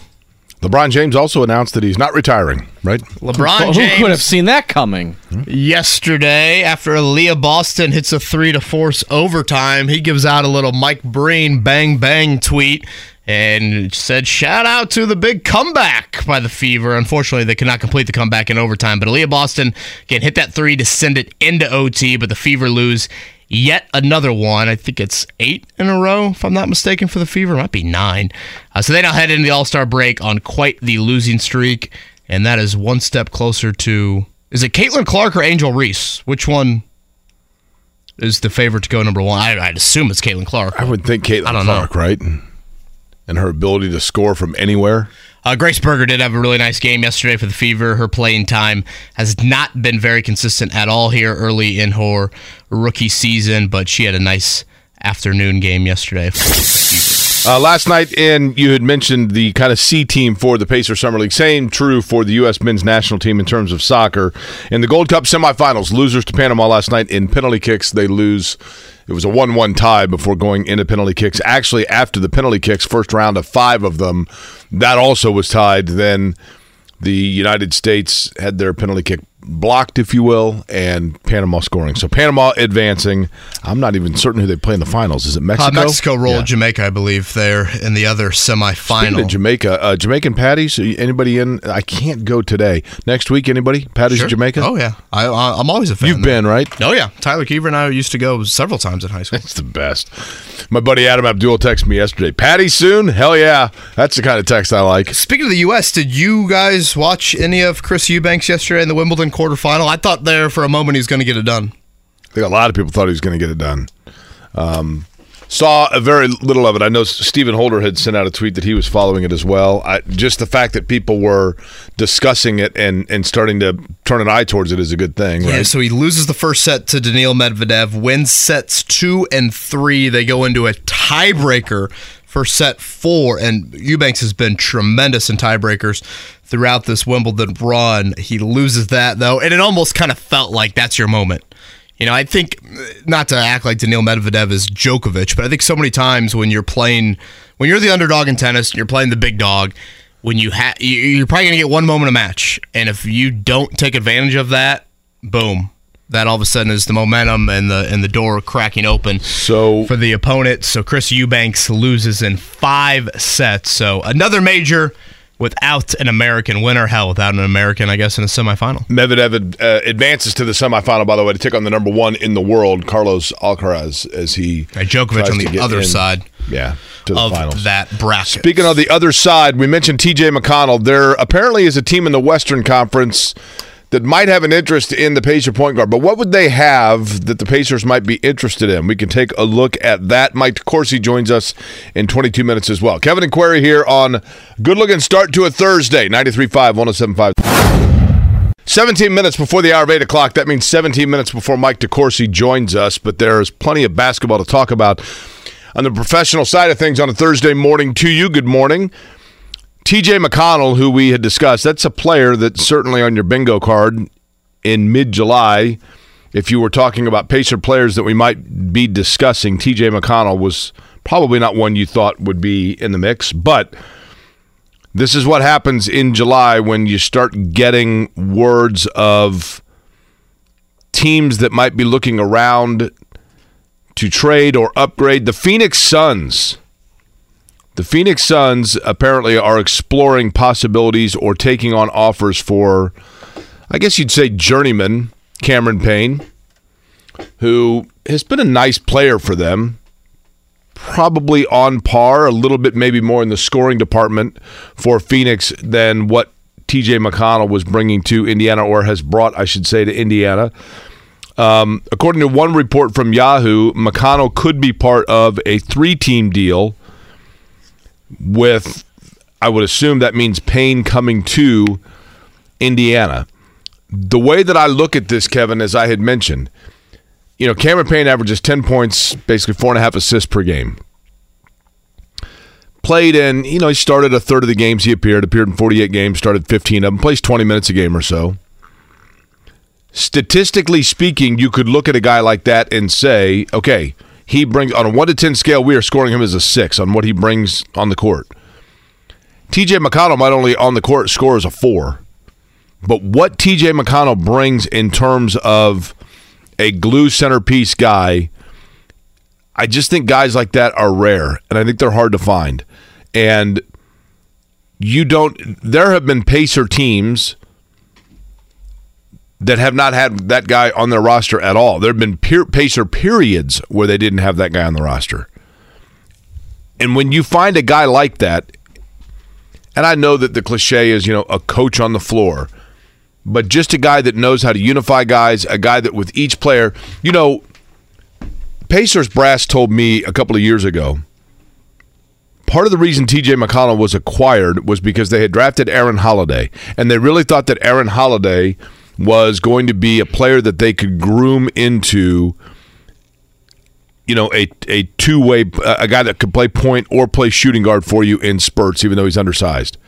Speaker 3: LeBron James also announced that he's not retiring, right?
Speaker 1: LeBron
Speaker 6: Who could have seen that coming?
Speaker 1: yesterday after Aliyah Boston hits a three to force overtime. He gives out a little Mike Breen bang bang tweet and said, "Shout out to the big comeback by the Fever." Unfortunately, they could not complete the comeback in overtime, but Aliyah Boston again hit that three to send it into OT, but the Fever lose. Yet another one. I think it's eight in a row, if I'm not mistaken, for the Fever. It might be nine. Uh, so they now head into the All Star break on quite the losing streak, and that is one step closer to is it Caitlin Clark or Angel Reese? Which one is the favorite to go number one? I, I'd assume it's Caitlin Clark.
Speaker 3: I would think Caitlin
Speaker 1: don't know.
Speaker 3: Clark, right? And her ability to score from anywhere.
Speaker 1: Uh, Grace Berger did have a really nice game yesterday for the Fever. Her playing time has not been very consistent at all here early in her rookie season, but she had a nice afternoon game yesterday.
Speaker 3: Uh, last night, and you had mentioned the kind of C team for the Pacer Summer League. Same true for the U.S. men's national team in terms of soccer. In the Gold Cup semifinals, losers to Panama last night in penalty kicks. They lose. It was a 1 1 tie before going into penalty kicks. Actually, after the penalty kicks, first round of five of them, that also was tied. Then the United States had their penalty kick blocked, if you will, and Panama scoring. So Panama advancing. I'm not even certain who they play in the finals. Is it Mexico?
Speaker 1: Uh, Mexico rolled
Speaker 3: Yeah.
Speaker 1: Jamaica, I believe, there in the other semifinal.
Speaker 3: Jamaica, uh, Jamaican patties. Anybody in? I can't go today. Next week, anybody? Patties
Speaker 1: Sure.
Speaker 3: Jamaica.
Speaker 1: Oh yeah, I, I, I'm always a fan.
Speaker 3: You've
Speaker 1: there.
Speaker 3: been right.
Speaker 1: Oh yeah, Tyler Keever and I used to go several times in high school.
Speaker 3: It's the best. My buddy Adam Abdul texted me yesterday. Patty soon? Hell yeah! That's the kind of text I like.
Speaker 1: Speaking of the U.S., did you guys watch any of Chris Eubanks yesterday in the Wimbledon quarterfinal? I thought there for a moment he was going to get it done.
Speaker 3: I think a lot of people thought he was going to get it done. Um, saw a very little of it. I know Stephen Holder had sent out a tweet that he was following it as well. I, just the fact that people were discussing it and, and starting to turn an eye towards it is a good thing,
Speaker 1: Yeah,
Speaker 3: right?
Speaker 1: so he loses the first set to Daniil Medvedev, wins sets two and three. They go into a tiebreaker for set four, and Eubanks has been tremendous in tiebreakers throughout this Wimbledon run. He loses that though, and it almost kind of felt like that's your moment. You know, I think not to act like Daniil Medvedev is Djokovic, but I think so many times when you're playing, when you're the underdog in tennis, and you're playing the big dog. When you have, you're probably gonna get one moment a match, and if you don't take advantage of that, boom, that all of a sudden is the momentum and the and the door cracking open
Speaker 3: So
Speaker 1: for the opponent. So Chris Eubanks loses in five sets. So another major without an American winner. Hell, without an American, I guess, in a semifinal.
Speaker 3: Medvedev uh, advances to the semifinal, by the way, to take on the number one in the world, Carlos Alcaraz, as he
Speaker 1: And Djokovic on the other
Speaker 3: in.
Speaker 1: side
Speaker 3: Yeah, to the
Speaker 1: of
Speaker 3: finals.
Speaker 1: that bracket.
Speaker 3: Speaking of the other side, we mentioned TJ McConnell. There apparently is a team in the Western Conference that might have an interest in the Pacer point guard. But what would they have that the Pacers might be interested in? We can take a look at that. Mike DeCourcy joins us in 22 minutes as well. Kevin and Query here on Good Looking Start to a Thursday, 93.5, 107.5. 17 minutes before the hour of 8 o'clock. That means 17 minutes before Mike DeCourcy joins us. But there's plenty of basketball to talk about on the professional side of things on a Thursday morning to you. Good morning. TJ McConnell, who we had discussed, that's a player that's certainly on your bingo card in mid July. If you were talking about Pacer players that we might be discussing, TJ McConnell was probably not one you thought would be in the mix, but this is what happens in July when you start getting words of teams that might be looking around to trade or upgrade. The Phoenix Suns. The Phoenix Suns apparently are exploring possibilities or taking on offers for, I guess you'd say, journeyman Cameron Payne, who has been a nice player for them. Probably on par, a little bit maybe more in the scoring department for Phoenix than what TJ McConnell was bringing to Indiana, or has brought, I should say, to Indiana. Um, according to one report from Yahoo, McConnell could be part of a three team deal with, I would assume that means Payne coming to Indiana. The way that I look at this, Kevin, as I had mentioned, you know, Cameron Payne averages 10 points, basically four and a half assists per game. Played in, you know, he started a third of the games he appeared, appeared in 48 games, started 15 of them, plays 20 minutes a game or so. Statistically speaking, you could look at a guy like that and say, okay, he brings, on a 1 to 10 scale, we are scoring him as a 6 on what he brings on the court. TJ McConnell might only on the court score as a 4. But what TJ McConnell brings in terms of a glue centerpiece guy, I just think guys like that are rare, and I think they're hard to find. And you don't. There have been Pacer teams that have not had that guy on their roster at all. There have been peer, Pacer periods where they didn't have that guy on the roster. And when you find a guy like that, and I know that the cliche is, you know, a coach on the floor, but just a guy that knows how to unify guys, a guy that with each player, you know, Pacers brass told me a couple of years ago. Part of the reason TJ McConnell was acquired was because they had drafted Aaron Holiday, and they really thought that Aaron Holiday was going to be a player that they could groom into you know a a two way a guy that could play point or play shooting guard for you in spurts even though he's undersized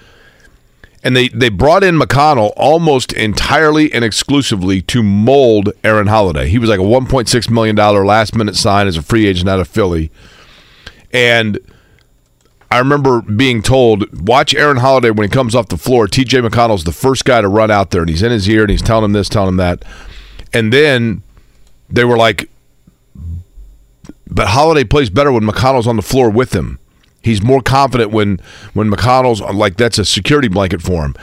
Speaker 3: and they they brought in McConnell almost entirely and exclusively to mold Aaron Holiday. He was like a 1.6 million dollar last minute sign as a free agent out of Philly. And I remember being told, watch Aaron Holiday when he comes off the floor. TJ McConnell's the first guy to run out there, and he's in his ear and he's telling him this, telling him that. And then they were like, but Holiday plays better when McConnell's on the floor with him. He's more confident when when McConnell's like that's a security blanket for him.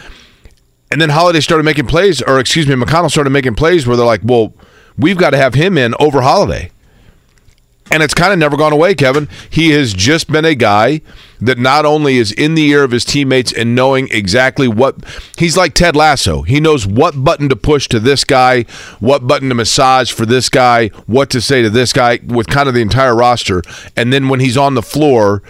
Speaker 3: And then Holiday started making plays, or excuse me, McConnell started making plays where they're like, well, we've got to have him in over Holiday. And it's kind of never gone away, Kevin. He has just been a guy that not only is in the ear of his teammates and knowing exactly what he's like Ted Lasso. He knows what button to push to this guy, what button to massage for this guy, what to say to this guy with kind of the entire roster. And then when he's on the floor,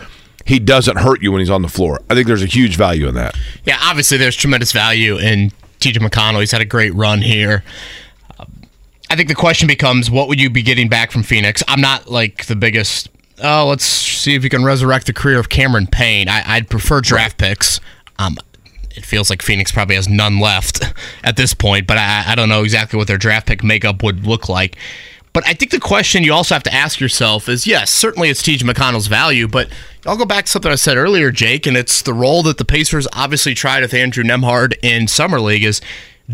Speaker 3: he doesn't hurt you when he's on the floor. I think there's a huge value in that.
Speaker 1: Yeah, obviously there's tremendous value in TJ McConnell. He's had a great run here. I think the question becomes, what would you be getting back from Phoenix? I'm not like the biggest. Oh, let's see if you can resurrect the career of Cameron Payne. I, would prefer draft picks. Um, it feels like Phoenix probably has none left [LAUGHS] at this point, but I, I don't know exactly what their draft pick makeup would look like. But I think the question you also have to ask yourself is yes, certainly it's TJ McConnell's value, but I'll go back to something I said earlier, Jake, and it's the role that the Pacers obviously tried with Andrew Nembhard in Summer League is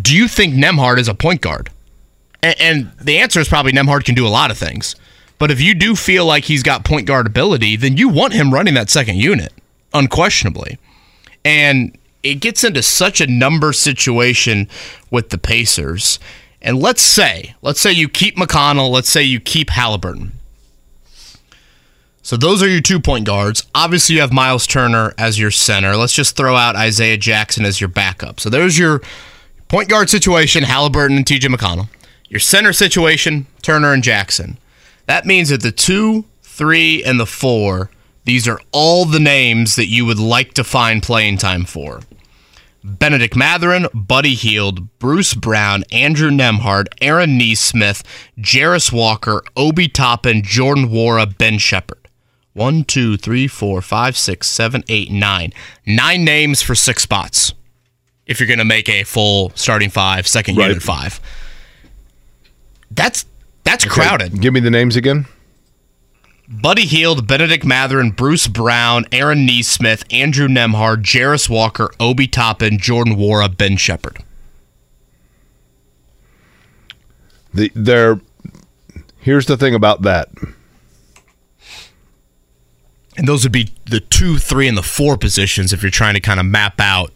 Speaker 1: do you think Nembhard is a point guard? And, and the answer is probably Nembhard can do a lot of things. But if you do feel like he's got point guard ability, then you want him running that second unit, unquestionably. And it gets into such a number situation with the Pacers and let's say, let's say you keep McConnell, let's say you keep Haliburton. So those are your two point guards. Obviously, you have Miles Turner as your center. Let's just throw out Isaiah Jackson as your backup. So there's your point guard situation, Haliburton and TJ McConnell. Your center situation, Turner and Jackson. That means that the two, three, and the four, these are all the names that you would like to find playing time for. Bennedict Mathurin, Buddy Hield, Bruce Brown, Andrew Nembhard, Aaron Nesmith, Jarace Walker, Obi Toppin, Jordan Nwora, Ben Sheppard. One, two, three, four, five, six, seven, eight, nine. Nine names for six spots. If you're going to make a full starting five, second right. unit five. That's that's okay. crowded.
Speaker 3: Give me the names again.
Speaker 1: Buddy Hield, Bennedict Mathurin, Bruce Brown, Aaron Nesmith, Andrew Nembhard, Jarace Walker, Obi Toppin, Jordan Nwora, Ben Sheppard.
Speaker 3: The there here's the thing about that.
Speaker 1: And those would be the two, three, and the four positions if you're trying to kind of map out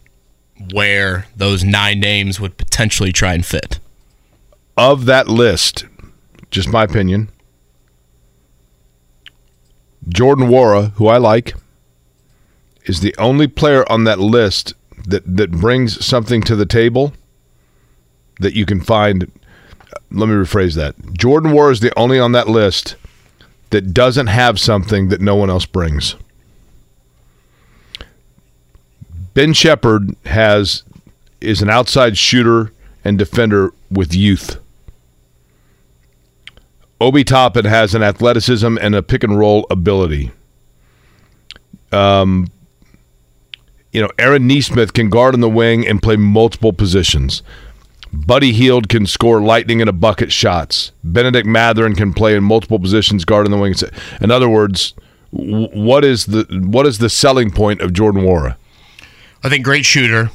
Speaker 1: where those nine names would potentially try and fit.
Speaker 3: Of that list, just my opinion, Jordan Nwora, who I like, is the only player on that list that, that brings something to the table that you can find. Let me rephrase that. Jordan Nwora is the only on that list that doesn't have something that no one else brings. Ben Sheppard has is an outside shooter and defender with youth. Obi Toppin has an athleticism and a pick and roll ability. Um, you know, Aaron Nesmith can guard in the wing and play multiple positions. Buddy Hield can score lightning in a bucket shots. Bennedict Mathurin can play in multiple positions, guard in the wing. In other words, what is the what is the selling point of Jordan Nwora?
Speaker 1: I think great shooter,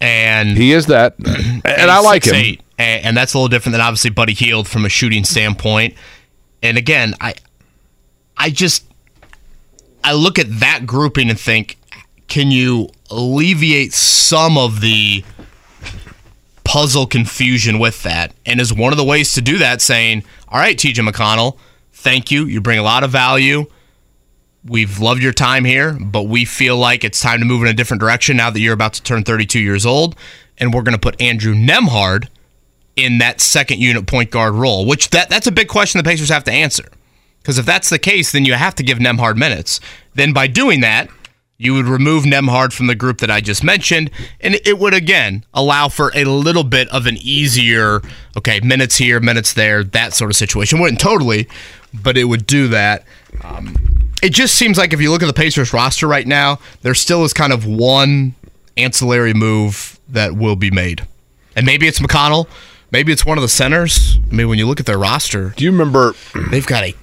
Speaker 1: and
Speaker 3: He is that, [CLEARS THROAT] and I like him.
Speaker 1: 6'8", and, and that's a little different than obviously Buddy Hield from a shooting standpoint. And again, I, I just, I look at that grouping and think, can you alleviate some of the puzzle confusion with that? And is one of the ways to do that saying, all right, TJ McConnell, thank you, you bring a lot of value. We've loved your time here, but we feel like it's time to move in a different direction now that you're about to turn 32 years old. And we're going to put Andrew Nembhard in that second unit point guard role, which that that's a big question the Pacers have to answer. Because if that's the case, then you have to give Nembhard minutes. Then by doing that, you would remove Nembhard from the group that I just mentioned, and it would again allow for a little bit of an easier, okay, minutes here, minutes there, that sort of situation. Wouldn't totally, but it would do that. Um, it just seems like if you look at the Pacers roster right now, there still is kind of one ancillary move that will be made. And maybe it's McConnell, maybe it's one of the centers. I mean, when you look at their roster,
Speaker 3: Do you remember? [CLEARS THROAT]
Speaker 1: they've got a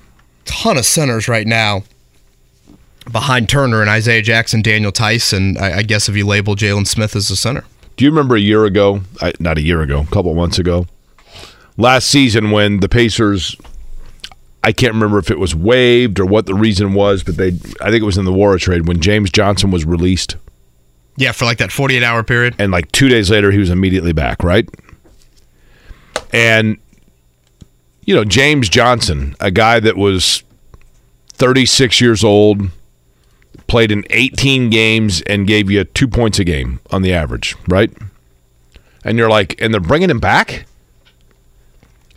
Speaker 1: ton of centers right now behind Turner and Isaiah Jackson, Daniel Theis, and I, I guess if you label Jalen Smith as a center.
Speaker 3: Do you remember a year ago? I, not a year ago, a couple months ago, last season when the Pacers. I can't remember if it was waived or what the reason was, but they. I think it was in the Nwora trade when James Johnson was released,
Speaker 1: Yeah, for like that 48 hour period.
Speaker 3: and like two days later he was immediately back, right? And you know James Johnson, a guy that was 36 years old, played in 18 games and gave you two points a game on the average, right? And you're like, and they're bringing him back?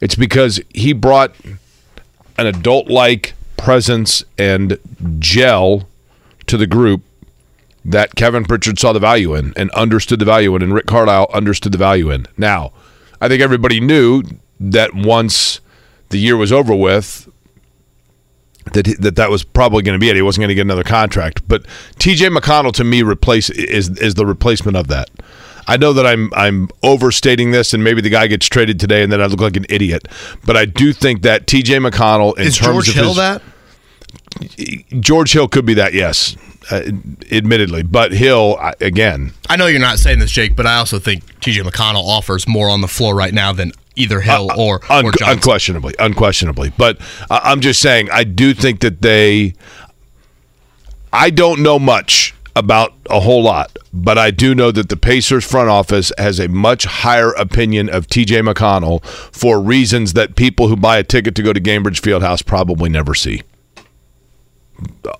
Speaker 3: It's because he brought an adult like presence and gel to the group that Kevin Pritchard saw the value in and understood the value in, and Rick Carlisle understood the value in. Now, I think everybody knew that once the year was over with, that that that was probably going to be it. He wasn't going to get another contract. But T.J. McConnell to me replace is is the replacement of that. I know that I'm I'm overstating this, and maybe the guy gets traded today, and then I look like an idiot. But I do think that T.J. McConnell, in
Speaker 1: Is
Speaker 3: terms
Speaker 1: George
Speaker 3: of
Speaker 1: Hill
Speaker 3: his,
Speaker 1: that?
Speaker 3: George Hill could be that, yes, uh, admittedly. But Hill I- again,
Speaker 1: I know you're not saying this, Jake, but I also think TJ McConnell offers more on the floor right now than either Hill or,
Speaker 3: Un-
Speaker 1: or Johnson.
Speaker 3: unquestionably, unquestionably. But I- I'm just saying, I do think that they. I don't know much about a whole lot, but I do know that the Pacers front office has a much higher opinion of TJ McConnell for reasons that people who buy a ticket to go to Gainbridge Fieldhouse probably never see.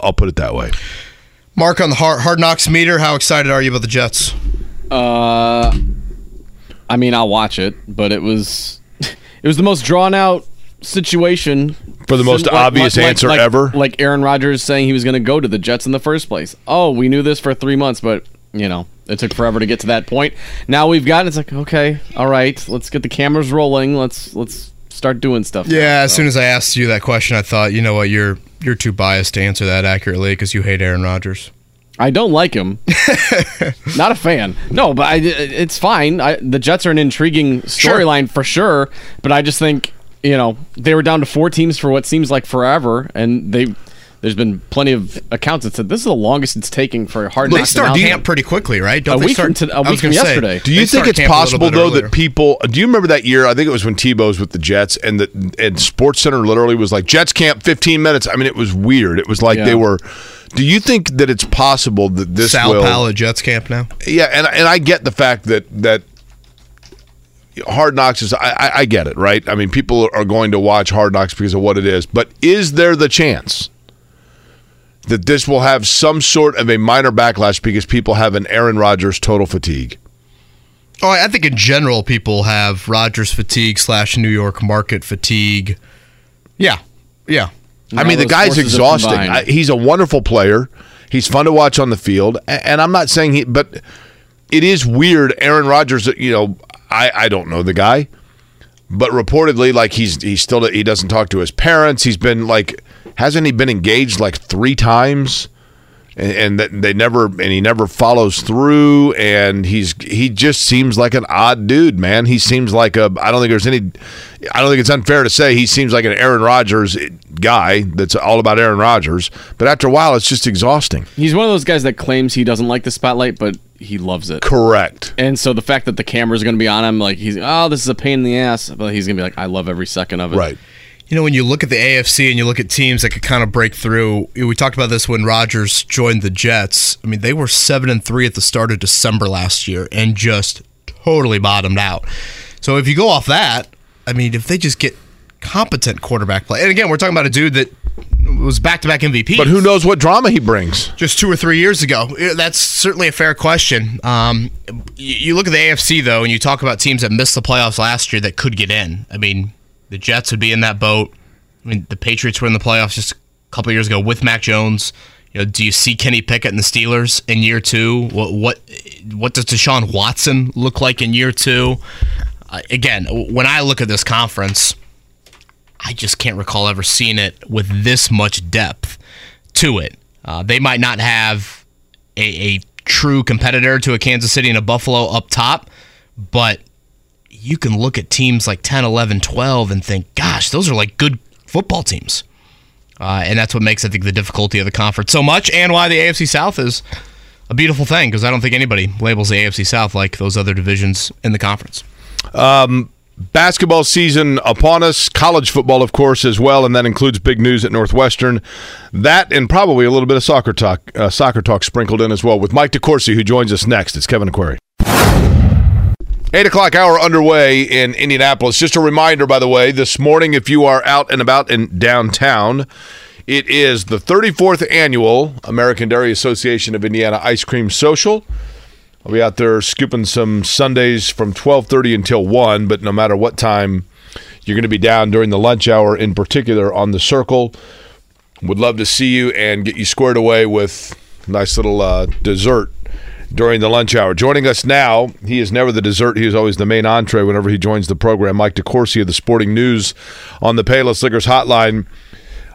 Speaker 3: I'll put it that way.
Speaker 1: Mark on the hard, hard Knocks meter. How excited are you about the Jets?
Speaker 2: Uh, I mean, I'll watch it, but it was [LAUGHS] it was the most drawn out situation
Speaker 3: For the most
Speaker 2: Like-
Speaker 3: obvious
Speaker 2: like-
Speaker 3: answer
Speaker 2: like-
Speaker 3: ever.
Speaker 2: Like Aaron Rodgers saying he was going to go to the Jets in the first place. Oh, we knew this for three months, but you know it took forever to get to that point. Now we've gotten. It's like okay, all right, let's get the cameras rolling. Let's let's start doing stuff. now.
Speaker 1: Yeah, as
Speaker 2: So-
Speaker 1: soon as I asked you that question, I thought, you know what, you're you're too biased to answer that accurately because you hate Aaron Rodgers.
Speaker 2: I don't like him. [LAUGHS] Not a fan. No, but I, it's fine. I, the Jets are an intriguing storyline for sure. But I just think you know they were down to four teams for what seems like forever, and they there's been plenty of accounts that said this is the longest it's taking for a hard.
Speaker 1: They
Speaker 2: knocks
Speaker 1: start
Speaker 2: announcement.
Speaker 1: camp pretty quickly, right? Don't
Speaker 2: A
Speaker 1: they
Speaker 2: week
Speaker 1: start,
Speaker 2: from to- a
Speaker 1: I was
Speaker 2: week from
Speaker 1: gonna say,
Speaker 2: yesterday.
Speaker 3: Do you think it's
Speaker 1: camp a little
Speaker 3: possible though
Speaker 1: earlier.
Speaker 3: that people? Do you remember that year? I think it was when Tebow's with the Jets, and the and Sports Center literally was like Jets camp, fifteen minutes. I mean, it was weird. It was like
Speaker 2: Yeah.
Speaker 3: they were. Do you think that it's possible that this
Speaker 1: Sal
Speaker 3: will?
Speaker 1: Powell at Jets camp now?
Speaker 3: Yeah, and and I get the fact that that Hard Knocks is. I, I I get it, right? I mean, people are going to watch Hard Knocks because of what it is. But is there the chance? That this will have some sort of a minor backlash because people have an Aaron Rodgers total fatigue.
Speaker 1: Oh, I I think in general people have Rodgers fatigue slash New York market fatigue. Yeah, yeah.
Speaker 3: I mean, the guy's exhausting. I, he's a wonderful player. He's fun to watch on the field, A- and I'm not saying he, but it is weird. Aaron Rodgers, you know, I I don't know the guy. but reportedly, like he's he's still he doesn't talk to his parents. He's been like, hasn't he been engaged like three times? And, and they never and he never follows through. And he's he just seems like an odd dude, man. He seems like a I don't think there's any. I don't think it's unfair to say he seems like an Aaron Rodgers guy that's all about Aaron Rodgers. But after a while, it's just exhausting.
Speaker 2: He's one of those guys that claims he doesn't like the spotlight, but he loves it.
Speaker 3: Correct.
Speaker 2: And so the fact that the camera's going to be on him, like he's, oh, this is a pain in the ass, but he's going to be like, I love every second of it.
Speaker 3: Right.
Speaker 1: You know, when you look at the AFC and you look at teams that could kind of break through, we talked about this when Rodgers joined the Jets. I mean, they were seven and three at the start of December last year and just totally bottomed out. So if you go off that, I mean, if they just get competent quarterback play, and again, we're talking about a dude that was back to back MVP.
Speaker 3: But who knows what drama he brings?
Speaker 1: Just two or three years ago. That's certainly a fair question. Um, you look at the AFC, though, and you talk about teams that missed the playoffs last year that could get in. I mean, the Jets would be in that boat. I mean, the Patriots were in the playoffs just a couple years ago with Mac Jones. You know, do you see Kenny Pickett and the Steelers in year two? What what what does Deshaun Watson look like in year two? Uh, again, when I look at this conference, I just can't recall ever seeing it with this much depth to it. Uh, they might not have a, a true competitor to a Kansas City and a Buffalo up top, but you can look at teams like 10, 11, 12 and think, gosh, those are like good football teams. Uh, and that's what makes, I think, the difficulty of the conference so much and why the AFC South is a beautiful thing because I don't think anybody labels the AFC South like those other divisions in the conference.
Speaker 3: Um, basketball season upon us, college football, of course, as well, and that includes big news at Northwestern. That and probably a little bit of soccer talk, uh, soccer talk sprinkled in as well with Mike DeCourcy, who joins us next. It's Kevin Aquari. Eight o'clock hour underway in Indianapolis. Just a reminder, by the way, this morning, if you are out and about in downtown, it is the 34th annual American Dairy Association of Indiana Ice Cream Social. I'll be out there scooping some sundaes from 12:30 until 1, but no matter what time you're going to be down during the lunch hour in particular on the circle, would love to see you and get you squared away with a nice little uh, dessert during the lunch hour. Joining us now, he is never the dessert. He is always the main entree whenever he joins the program. Mike DeCourcy of the Sporting News on the Payless Liquors Hotline.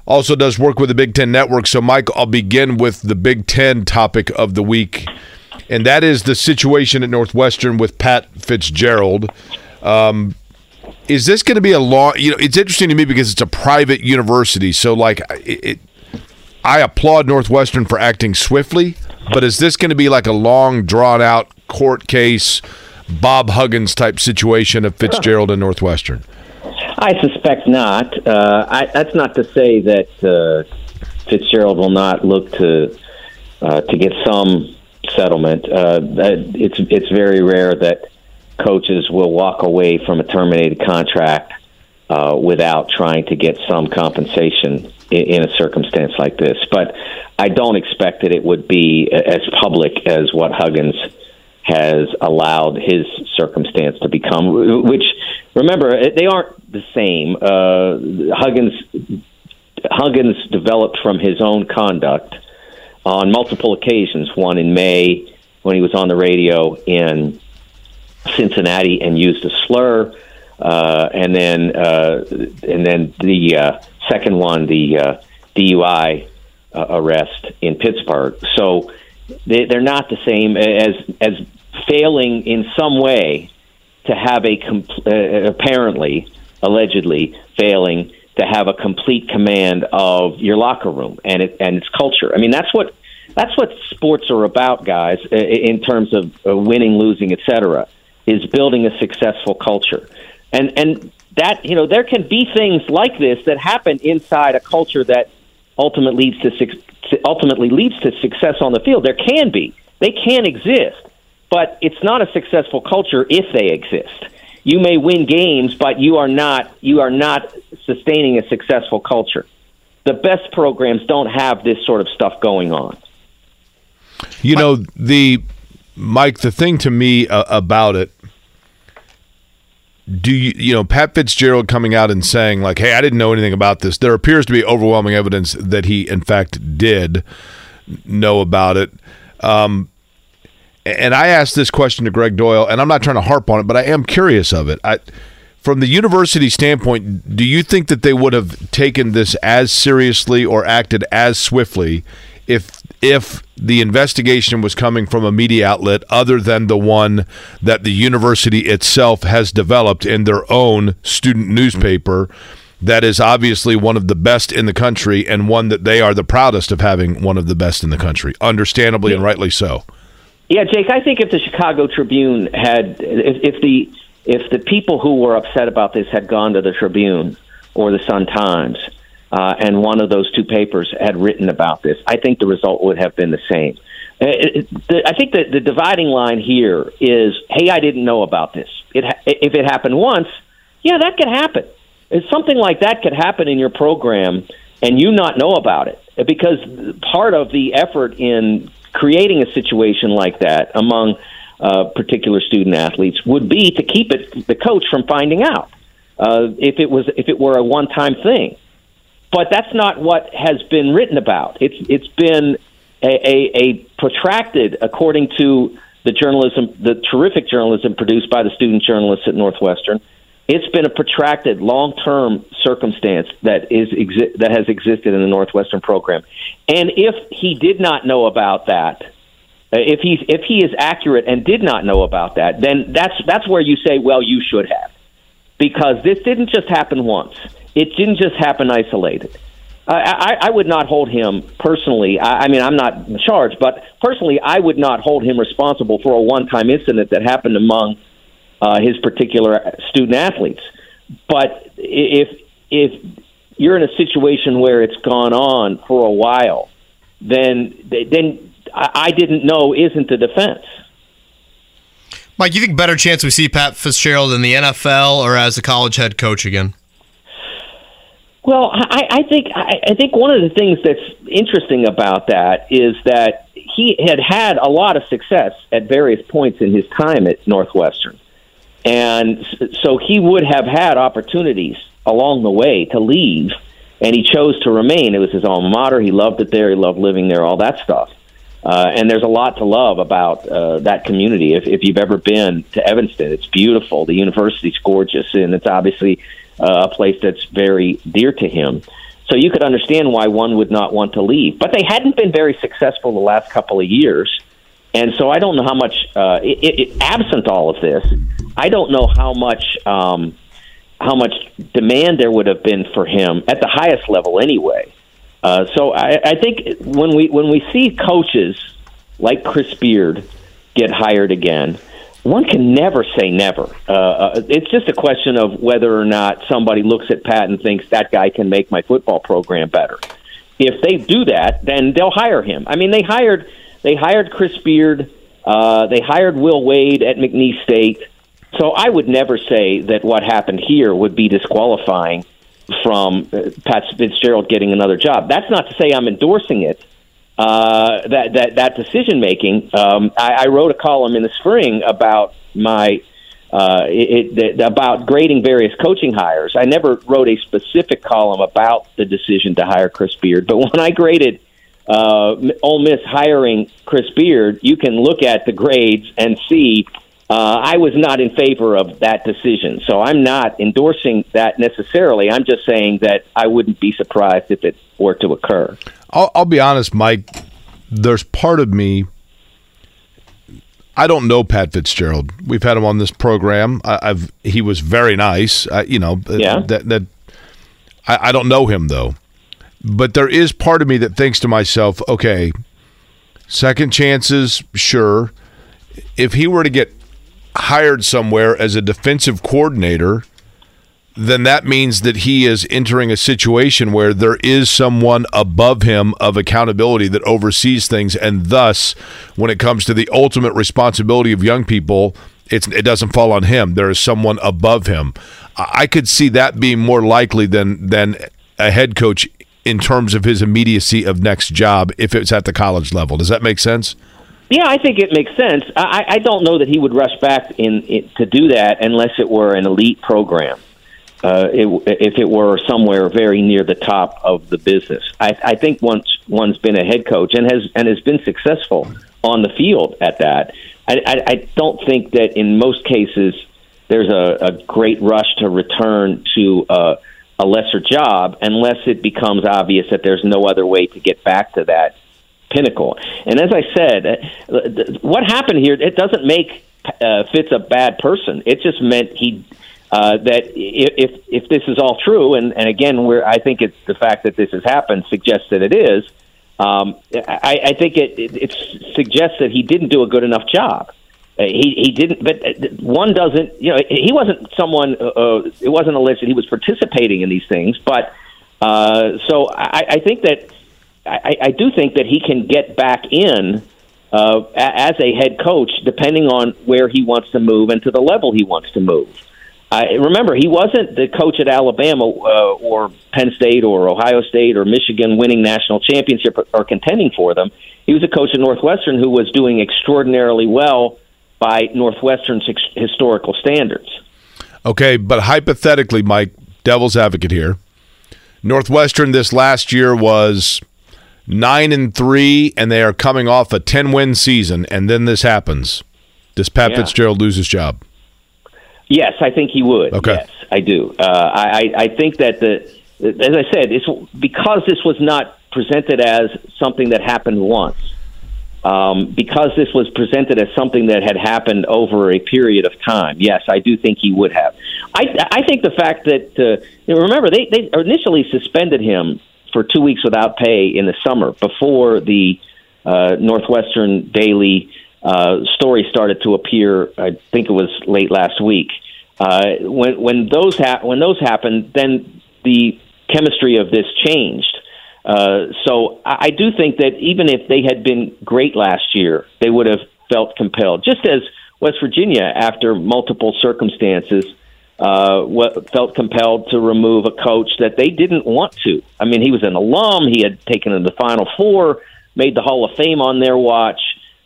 Speaker 3: Also does work with the Big Ten Network. So, Mike, I'll begin with the Big Ten topic of the week, and that is the situation at Northwestern with Pat Fitzgerald. Um, is this going to be a long? You know, it's interesting to me because it's a private university. So, like, it, it I applaud Northwestern for acting swiftly, but is this going to be like a long, drawn out court case, Bob Huggins type situation of Fitzgerald and Northwestern?
Speaker 6: I suspect not. Uh, I, that's not to say that uh, Fitzgerald will not look to uh, to get some settlement. Uh, it's it's very rare that coaches will walk away from a terminated contract uh, without trying to get some compensation in, in, a circumstance like this. But I don't expect that it would be as public as what Huggins has allowed his circumstance to become. Which, remember, they aren't the same. Uh, Huggins Huggins developed from his own conduct on multiple occasions. One in May when he was on the radio in Cincinnati and used a slur uh, and then uh, and then the uh, second one, the uh, DUI uh, arrest in Pittsburgh. So they, they're not the same as as failing in some way to have a compl- uh, apparently allegedly failing to have a complete command of your locker room and it and its culture. I mean that's what that's what sports are about, guys. In terms of winning, losing, etc., is building a successful culture and and that you know there can be things like this that happen inside a culture that ultimately leads to ultimately leads to success on the field. There can be, they can exist, but it's not a successful culture if they exist. You may win games, but you are not you are not sustaining a successful culture. The best programs don't have this sort of stuff going on.
Speaker 3: You know the Mike. The thing to me uh, about it do you you know Pat Fitzgerald coming out and saying like, "Hey, I didn't know anything about this." There appears to be overwhelming evidence that he, in fact, did know about it. Um, and I asked this question to Gregg Doyel, and I'm not trying to harp on it, but I am curious of it. I, from the university standpoint, do you think that they would have taken this as seriously or acted as swiftly if if the investigation was coming from a media outlet other than the one that the university itself has developed in their own student newspaper that is obviously one of the best in the country and one that they are the proudest of having one of the best in the country understandably yeah. and rightly so
Speaker 6: yeah jake i think if the chicago tribune had if, if the if the people who were upset about this had gone to the tribune or the sun times uh, and one of those two papers had written about this, I think the result would have been the same. Uh, I think that the dividing line here is, hey, I didn't know about this. It, if it happened once, yeah, that could happen. If something like that could happen in your program and you not know about it, because part of the effort in creating a situation like that among uh, particular student athletes would be to keep it the coach from finding out uh, if it was if it were a one time thing but that's not what has been written about. It's it's been a, a, a protracted, according to the journalism, the terrific journalism produced by the student journalists at Northwestern. It's been a protracted, long-term circumstance that is exi- that has existed in the Northwestern program. And if he did not know about that, uh, if he's if he is accurate and did not know about that, then that's that's where you say, well, you should have, because this didn't just happen once. It didn't just happen isolated. I, I, would not hold him personally. I, I mean, I'm not in charge, but personally, I would not hold him responsible for a one-time incident that happened among uh, his particular student athletes. But if if you're in a situation where it's gone on for a while, then then I didn't know isn't the defense.
Speaker 1: Mike, you think better chance we see Pat Fitzgerald in the NFL or as a college head coach again?
Speaker 6: Well, I, I think I, I think one of the things that's interesting about that is that he had had a lot of success at various points in his time at Northwestern, and so he would have had opportunities along the way to leave, and he chose to remain. It was his alma mater. He loved it there. He loved living there. All that stuff. Uh, and there's a lot to love about uh, that community. If, if you've ever been to Evanston, it's beautiful. The university's gorgeous, and it's obviously uh, a place that's very dear to him. So you could understand why one would not want to leave. But they hadn't been very successful the last couple of years. And so I don't know how much, uh, it, it, absent all of this, I don't know how much um, how much demand there would have been for him at the highest level anyway. Uh, so I, I think when we when we see coaches like Chris Beard get hired again, one can never say never. Uh, uh, it's just a question of whether or not somebody looks at Pat and thinks that guy can make my football program better. If they do that, then they'll hire him. I mean, they hired they hired Chris Beard, uh, they hired Will Wade at McNeese State. So I would never say that what happened here would be disqualifying from uh, Pat Fitzgerald getting another job. That's not to say I'm endorsing it uh, that that that decision making. Um, I, I wrote a column in the spring about my uh, it, it, about grading various coaching hires. I never wrote a specific column about the decision to hire Chris Beard, but [LAUGHS] when I graded uh, Ole Miss hiring Chris Beard, you can look at the grades and see uh, I was not in favor of that decision. So I'm not endorsing that necessarily. I'm just saying that I wouldn't be surprised if it were to occur.
Speaker 3: I'll, I'll be honest, Mike. There's part of me. I don't know Pat Fitzgerald. We've had him on this program. I, have he was very nice. I, you know,
Speaker 6: yeah.
Speaker 3: that that I, I don't know him though. But there is part of me that thinks to myself, okay, second chances, sure. If he were to get hired somewhere as a defensive coordinator, then that means that he is entering a situation where there is someone above him of accountability that oversees things, and thus, when it comes to the ultimate responsibility of young people, it doesn't fall on him. There is someone above him. I could see that being more likely than than a head coach in terms of his immediacy of next job if it's at the college level. Does that make sense?
Speaker 6: Yeah, I think it makes sense. I, I don't know that he would rush back in, in to do that unless it were an elite program. Uh, it, if it were somewhere very near the top of the business, I, I think once one's been a head coach and has and has been successful on the field at that, I, I, I don't think that in most cases there's a, a great rush to return to uh, a lesser job unless it becomes obvious that there's no other way to get back to that pinnacle. And as I said, uh, what happened here, it doesn't make uh, Fitz a bad person. It just meant he. Uh, that if if this is all true, and, and again, where I think it's the fact that this has happened suggests that it is. Um, I, I think it, it, it suggests that he didn't do a good enough job. Uh, he he didn't, but uh, one doesn't. You know, he wasn't someone. Uh, it wasn't alleged that he was participating in these things, but uh, so I, I think that I, I do think that he can get back in uh, as a head coach, depending on where he wants to move and to the level he wants to move. I remember he wasn't the coach at Alabama uh, or Penn State or Ohio State or Michigan winning national championship or contending for them. He was a coach at Northwestern who was doing extraordinarily well by Northwestern's historical standards.
Speaker 3: Okay, but hypothetically, Mike, devil's advocate here. Northwestern this last year was nine and three, and they are coming off a ten win season, and then this happens. Does Pat yeah. Fitzgerald lose his job?
Speaker 6: Yes, I think he would.
Speaker 3: Okay.
Speaker 6: Yes, I do. Uh, I, I think that the, as I said, it's because this was not presented as something that happened once. Um, because this was presented as something that had happened over a period of time, yes, I do think he would have. I, I think the fact that uh, remember they, they initially suspended him for two weeks without pay in the summer before the uh, Northwestern Daily uh, story started to appear. I think it was late last week. Uh, when when those ha- when those happened, then the chemistry of this changed. Uh, so I, I do think that even if they had been great last year, they would have felt compelled, just as West Virginia, after multiple circumstances, uh, felt compelled to remove a coach that they didn't want to. I mean, he was an alum. He had taken to the Final Four, made the Hall of Fame on their watch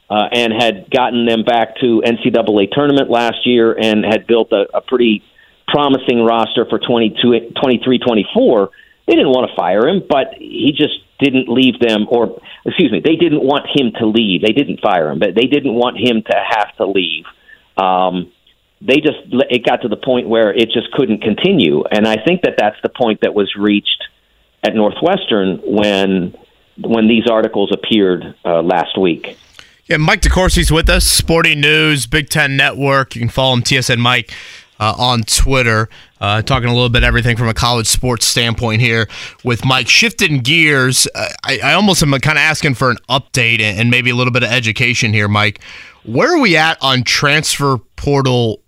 Speaker 6: uh, and had gotten them back to NCAA tournament last year and had built a, a pretty promising roster for 22, 23 24. They didn't want to fire him, but he just didn't leave them, or excuse me, they didn't want him to leave. They didn't fire him, but they didn't want him to have to leave. Um, they just it got to the point where it just couldn't continue, and I think that that's the point that was reached at Northwestern when when these articles appeared uh, last week.
Speaker 1: Yeah, Mike DeCourcy's with us, Sporting News, Big Ten Network. You can follow him, TSN Mike, uh, on Twitter. Uh, talking a little bit everything from a college sports standpoint here with Mike. Shifting gears, uh, I, I, almost am kind of asking for an update and maybe a little bit of education here, Mike. Where are we at on transfer portal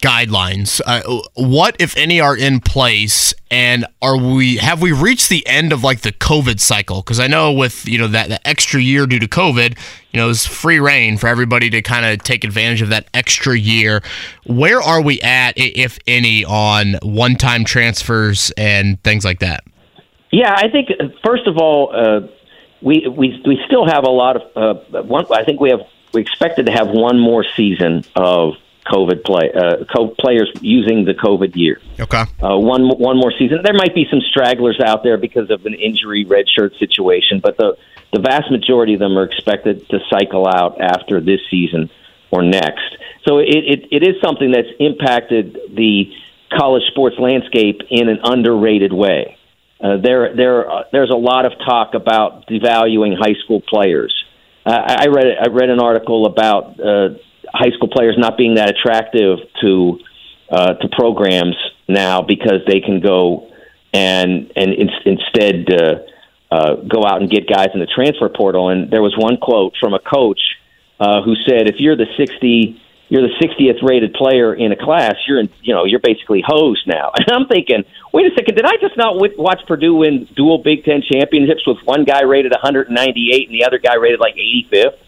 Speaker 1: guidelines? Uh, what, if any, are in place, and are we have we reached the end of like the COVID cycle? Because I know with you know that the extra year due to COVID, you know, it's free reign for everybody to kind of take advantage of that extra year. Where are we at, if any, on one-time transfers and things like that?
Speaker 6: Yeah, I think first of all, uh, we we we still have a lot of uh, one. I think we have we expected to have one more season of COVID play uh, co- players using the COVID year.
Speaker 1: Okay.
Speaker 6: Uh, one one more season. There might be some stragglers out there because of an injury redshirt situation, but the the vast majority of them are expected to cycle out after this season or next. So it, it, it is something that's impacted the college sports landscape in an underrated way. Uh, there, there, uh, there's a lot of talk about devaluing high school players. Uh, I read, I read an article about uh, high school players not being that attractive to uh, to programs now because they can go and and in, instead uh, uh, go out and get guys in the transfer portal. And there was one quote from a coach uh, who said, "If you're the sixty, you're the 60th rated player in a class, you're in, you know you're basically hosed now." [LAUGHS] And I'm thinking, wait a second, did I just not watch Purdue win dual Big Ten championships with one guy rated 198 and the other guy rated like 85th?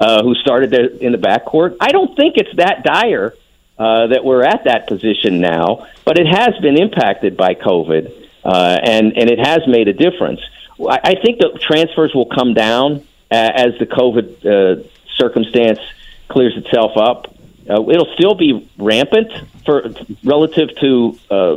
Speaker 6: Uh, who started the, in the backcourt. I don't think it's that dire uh, that we're at that position now, but it has been impacted by COVID, uh, and and it has made a difference. I, I think the transfers will come down as the COVID uh, circumstance clears itself up. Uh, it'll still be rampant for relative to uh,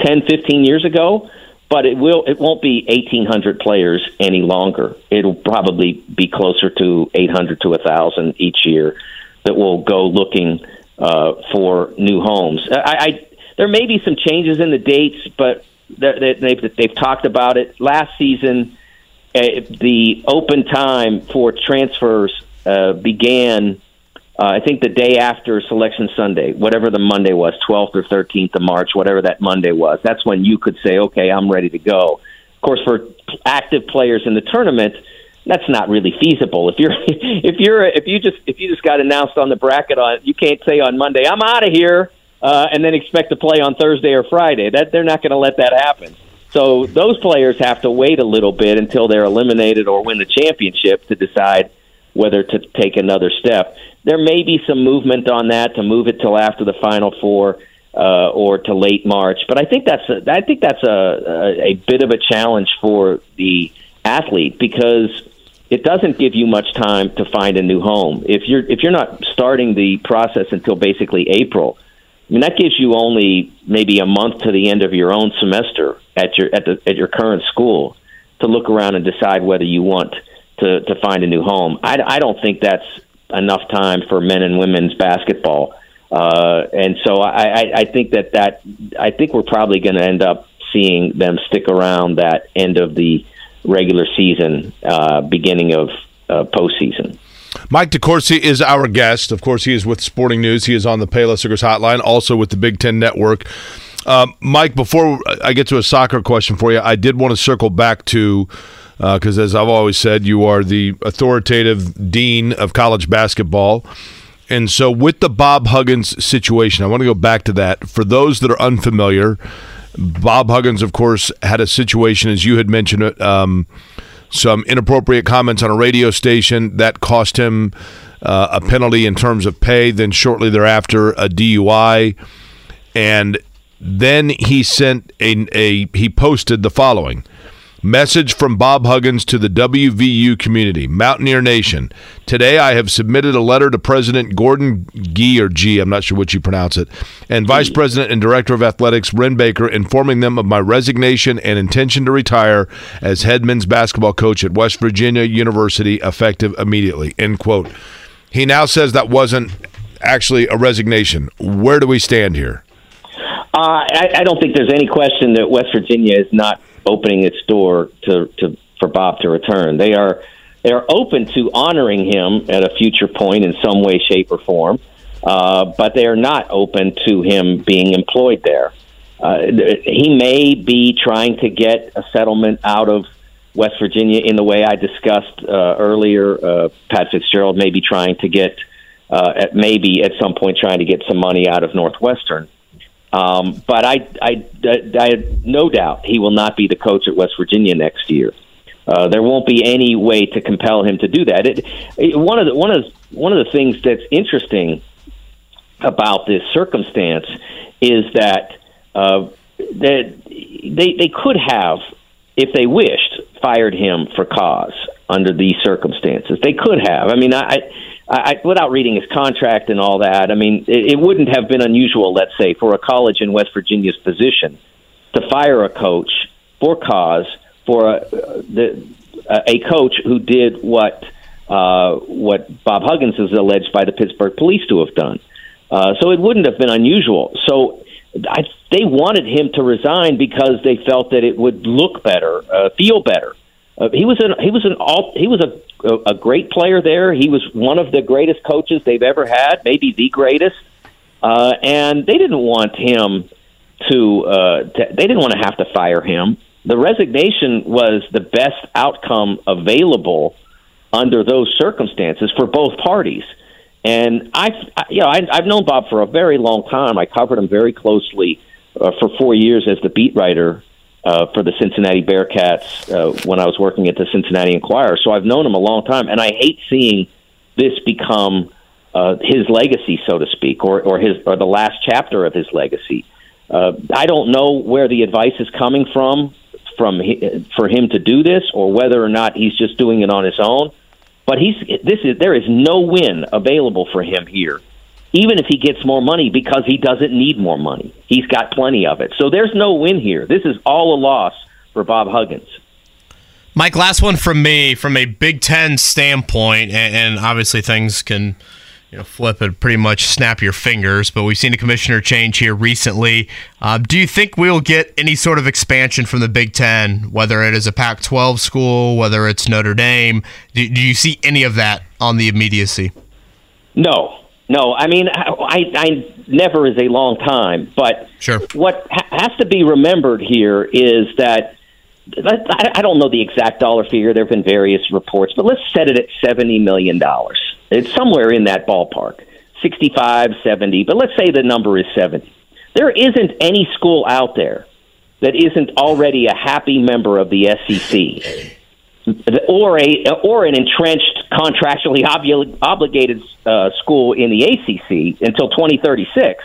Speaker 6: 10, 15 years ago, but it will it won't be 1800 players any longer it'll probably be closer to 800 to 1000 each year that will go looking uh, for new homes. I, I there may be some changes in the dates, but they, they've they've talked about it last season. Uh, the open time for transfers uh, began. Uh, I think the day after Selection Sunday, whatever the Monday was, 12th or 13th of March, whatever that Monday was, that's when you could say, okay, I'm ready to go. Of course, for active players in the tournament, that's not really feasible. If you're [LAUGHS] if you're if you just if you just got announced on the bracket on you can't say on Monday I'm out of here uh, and then expect to play on Thursday or Friday. That they're not going to let that happen. So those players have to wait a little bit until they're eliminated or win the championship to decide whether to take another step. There may be some movement on that to move it till after the Final Four uh, or to late March, but I think that's a, I think that's a, a, a bit of a challenge for the athlete because it doesn't give you much time to find a new home. If you're if you're not starting the process until basically April, I mean that gives you only maybe a month to the end of your own semester at your at the at your current school to look around and decide whether you want to to find a new home. I, I don't think that's enough time for men and women's basketball, uh, and so I, I, I think that that I think we're probably going to end up seeing them stick around that end of the regular season, uh, beginning of uh, postseason.
Speaker 3: Mike DeCourcy is our guest. Of course, he is with Sporting News. He is on the Payless Liquors Hotline, also with the Big Ten Network. Um, Mike, before I get to a soccer question for you, I did want to circle back to because, uh, as I've always said, you are the authoritative dean of college basketball. And so, with the Bob Huggins situation, I want to go back to that. For those that are unfamiliar, Bob Huggins, of course, had a situation, as you had mentioned um, some inappropriate comments on a radio station that cost him uh, a penalty in terms of pay. Then, shortly thereafter, a DUI. And then he sent a, a he posted the following Message from Bob Huggins to the WVU community, Mountaineer Nation. Today I have submitted a letter to President Gordon Gee or G, I'm not sure which you pronounce it, and Vice President and Director of Athletics Wren Baker informing them of my resignation and intention to retire as head men's basketball coach at West Virginia University effective immediately. End quote. He now says that wasn't actually a resignation. Where do we stand here?
Speaker 6: Uh, I, I don't think there's any question that West Virginia is not opening its door to, to for Bob to return. They are they are open to honoring him at a future point in some way, shape, or form, uh, but they are not open to him being employed there. Uh, he may be trying to get a settlement out of West Virginia in the way I discussed uh, earlier. Uh, Pat Fitzgerald may be trying to get, uh, at maybe at some point, trying to get some money out of Northwestern. Um, but I, I, I, I, no doubt he will not be the coach at West Virginia next year. Uh, there won't be any way to compel him to do that. It, it, one of the one of the, one of the things that's interesting about this circumstance is that uh, that they they could have, if they wished, fired him for cause under these circumstances. They could have. I mean, I I, without reading his contract and all that, I mean, it, it wouldn't have been unusual, let's say, for a college in West Virginia's position to fire a coach for cause for a, the, a coach who did what uh, what Bob Huggins is alleged by the Pittsburgh police to have done. Uh, so it wouldn't have been unusual. So I, they wanted him to resign because they felt that it would look better, uh, feel better uh, he was an he was an all he was a a great player there. He was one of the greatest coaches they've ever had, maybe the greatest. Uh, and they didn't want him to, uh, to they didn't want to have to fire him. The resignation was the best outcome available under those circumstances for both parties. And I, you know, I, I've known Bob for a very long time. I covered him very closely uh, for four years as the beat writer uh, for the Cincinnati Bearcats uh, when I was working at the Cincinnati Enquirer. So I've known him a long time, and I hate seeing this become uh, his legacy, so to speak, or or his or the last chapter of his legacy. Uh, I don't know where the advice is coming from from for him to do this, or whether or not he's just doing it on his own. But he's this is there is no win available for him here even if he gets more money because he doesn't need more money. He's got plenty of it. So there's no win here. This is all a loss for Bob Huggins.
Speaker 1: Mike, last one from me from a Big Ten standpoint, and, and obviously things can you know, flip and pretty much snap your fingers. But we've seen a commissioner change here recently. Uh, do you think we'll get any sort of expansion from the Big Ten, whether it is a Pac-12 school, whether it's Notre Dame? Do, do you see any of that on the immediacy?
Speaker 6: No, no. I mean, I, I never is a long time, but
Speaker 1: sure.
Speaker 6: what ha- has to be remembered here is that I don't know the exact dollar figure. There have been various reports, but let's set it at seventy million dollars. It's somewhere in that ballpark, 65, 70, but let's say the number is seventy. There isn't any school out there that isn't already a happy member of the SEC or a or an entrenched contractually obli- obligated uh, school in the ACC until 2036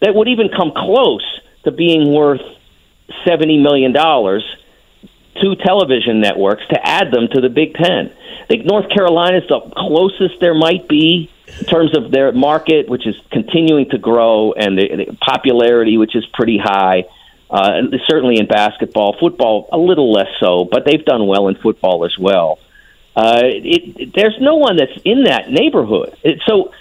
Speaker 6: that would even come close to being worth 70 million dollars to television networks to add them to the Big Ten. I think North Carolina is the closest there might be in terms of their market, which is continuing to grow, and the, the popularity, which is pretty high. Uh, certainly in basketball, football a little less so, but they've done well in football as well. Uh, it, it, there's no one that's in that neighborhood. It, so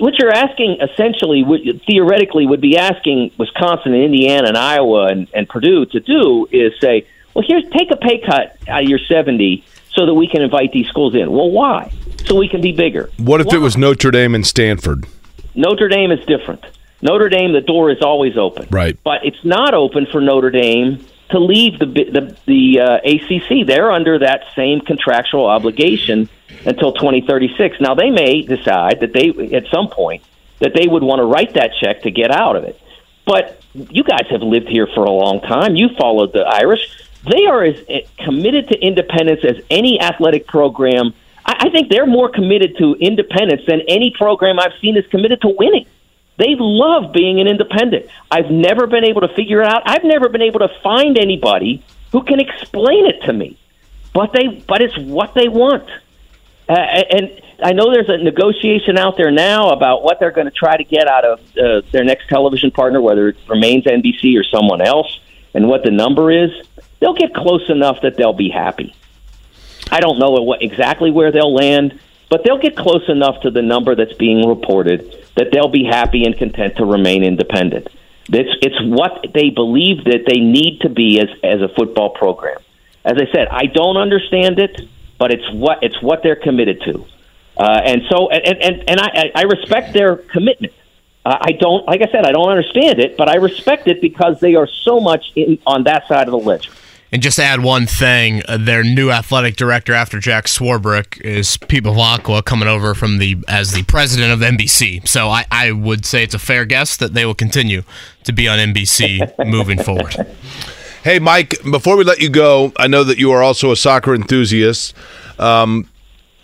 Speaker 6: what you're asking essentially, would, theoretically, would be asking Wisconsin and Indiana and Iowa and, and Purdue to do is say, well, here's take a pay cut out of your 70 so that we can invite these schools in. Well, why? So we can be bigger.
Speaker 3: What if
Speaker 6: why?
Speaker 3: it was Notre Dame and Stanford?
Speaker 6: Notre Dame is different. Notre Dame, the door is always open.
Speaker 3: Right.
Speaker 6: But it's not open for Notre Dame to leave the the, the uh, ACC. They're under that same contractual obligation until 2036. Now they may decide that they at some point that they would want to write that check to get out of it. But you guys have lived here for a long time. You followed the Irish. They are as eh, committed to independence as any athletic program. I, I think they're more committed to independence than any program I've seen is committed to winning. They love being an independent. I've never been able to figure it out. I've never been able to find anybody who can explain it to me. But they, but it's what they want. Uh, and I know there's a negotiation out there now about what they're going to try to get out of uh, their next television partner, whether it remains NBC or someone else, and what the number is. They'll get close enough that they'll be happy. I don't know what, exactly where they'll land, but they'll get close enough to the number that's being reported that they'll be happy and content to remain independent. It's, it's what they believe that they need to be as, as a football program. As I said, I don't understand it, but it's what it's what they're committed to, uh, and so and and, and I, I respect their commitment. Uh, I don't, like I said, I don't understand it, but I respect it because they are so much in, on that side of the ledger.
Speaker 1: And just to add one thing, uh, their new athletic director after Jack Swarbrick is Pete Bevacqua coming over from the as the president of NBC. So I, I would say it's a fair guess that they will continue to be on NBC [LAUGHS] moving forward.
Speaker 3: Hey, Mike, before we let you go, I know that you are also a soccer enthusiast. Um,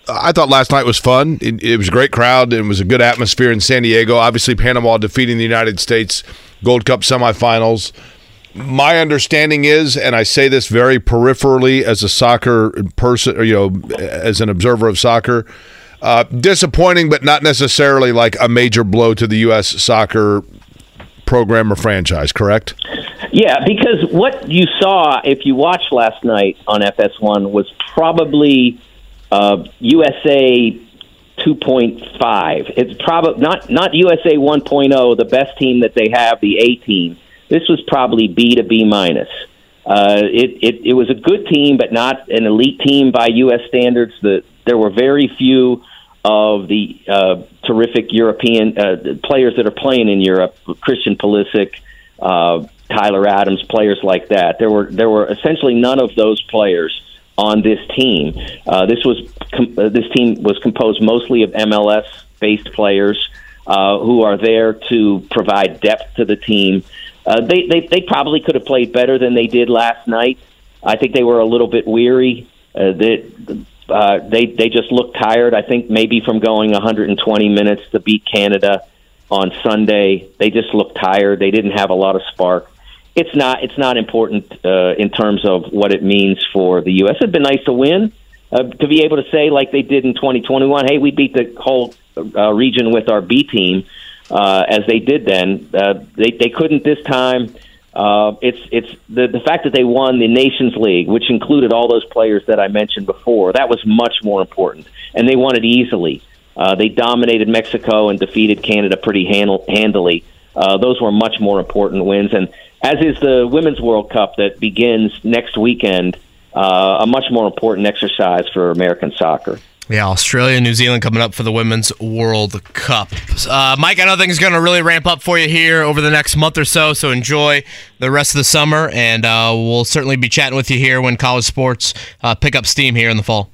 Speaker 3: I thought last night was fun. It, it, was a great crowd. It was a good atmosphere in San Diego. Obviously, Panama defeating the United States Gold Cup semifinals my understanding is, and I say this very peripherally as a soccer person, you know, as an observer of soccer, uh, disappointing, but not necessarily like a major blow to the U.S. soccer program or franchise. Correct?
Speaker 6: Yeah, because what you saw if you watched last night on FS1 was probably uh, USA 2.5. It's probably not not USA 1.0, the best team that they have, the A team this was probably B to B minus. Uh, it, it it was a good team, but not an elite team by U.S. standards. The, there were very few of the uh, terrific European uh, players that are playing in Europe. Christian Pulisic, uh, Tyler Adams, players like that. There were there were essentially none of those players on this team. Uh, this was com- uh, this team was composed mostly of MLS based players uh, who are there to provide depth to the team. Uh, they, they they probably could have played better than they did last night. I think they were a little bit weary. Uh, they, uh, they they just looked tired. I think maybe from going 120 minutes to beat Canada on Sunday, they just looked tired. They didn't have a lot of spark. It's not it's not important uh, in terms of what it means for the U.S. It'd been nice to win, uh, to be able to say like they did in 2021. Hey, we beat the whole uh, region with our B team uh, as they did then. Uh, they they couldn't this time. Uh, it's it's the the fact that they won the Nations League, which included all those players that I mentioned before. That was much more important, and they won it easily. Uh, they dominated Mexico and defeated Canada pretty handle- handily. Uh, those were much more important wins, and as is the Women's World Cup that begins next weekend, uh, a much more important exercise for American soccer.
Speaker 1: Yeah, Australia, New Zealand coming up for the Women's World Cup. Uh, Mike, I know things are going to really ramp up for you here over the next month or so, so enjoy the rest of the summer, and uh, we'll certainly be chatting with you here when college sports uh, pick up steam here in the fall.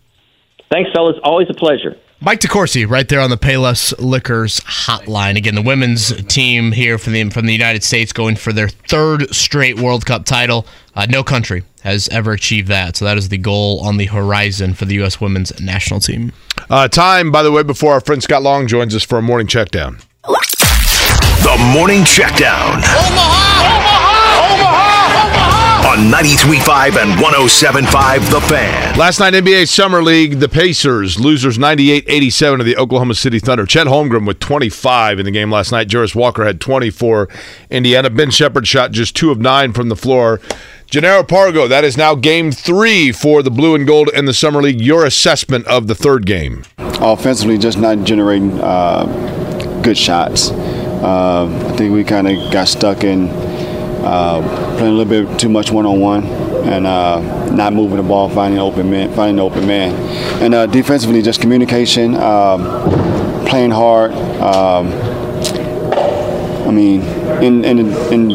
Speaker 6: Thanks, fellas. Always a pleasure.
Speaker 1: Mike DeCourcy, right there on the Payless Liquors hotline. Again, the women's team here from the from the United States going for their third straight World Cup title. Uh, no country has ever achieved that, so that is the goal on the horizon for the U.S. women's national team.
Speaker 3: Uh, time, by the way, before our friend Scott Long joins us for a morning check down.
Speaker 4: The Morning Checkdown. Omaha! Omaha! Omaha! Omaha! On 93.5 and 107.5 The Fan.
Speaker 3: Last night, NBA Summer League, the Pacers, losers 98 87 to the Oklahoma City Thunder. Chet Holmgren with 25 in the game last night. Jarace Walker had 24. Indiana. Ben Sheppard shot just two of nine from the floor. Jannero Pargo, that is now game three for the Blue and Gold in the Summer League. Your assessment of the third game?
Speaker 7: Offensively, just not generating uh, good shots. Uh, I think we kind of got stuck in uh, playing a little bit too much one-on-one and uh, not moving the ball, finding open man, finding the open man, and uh, defensively just communication, um, playing hard. I mean, in in in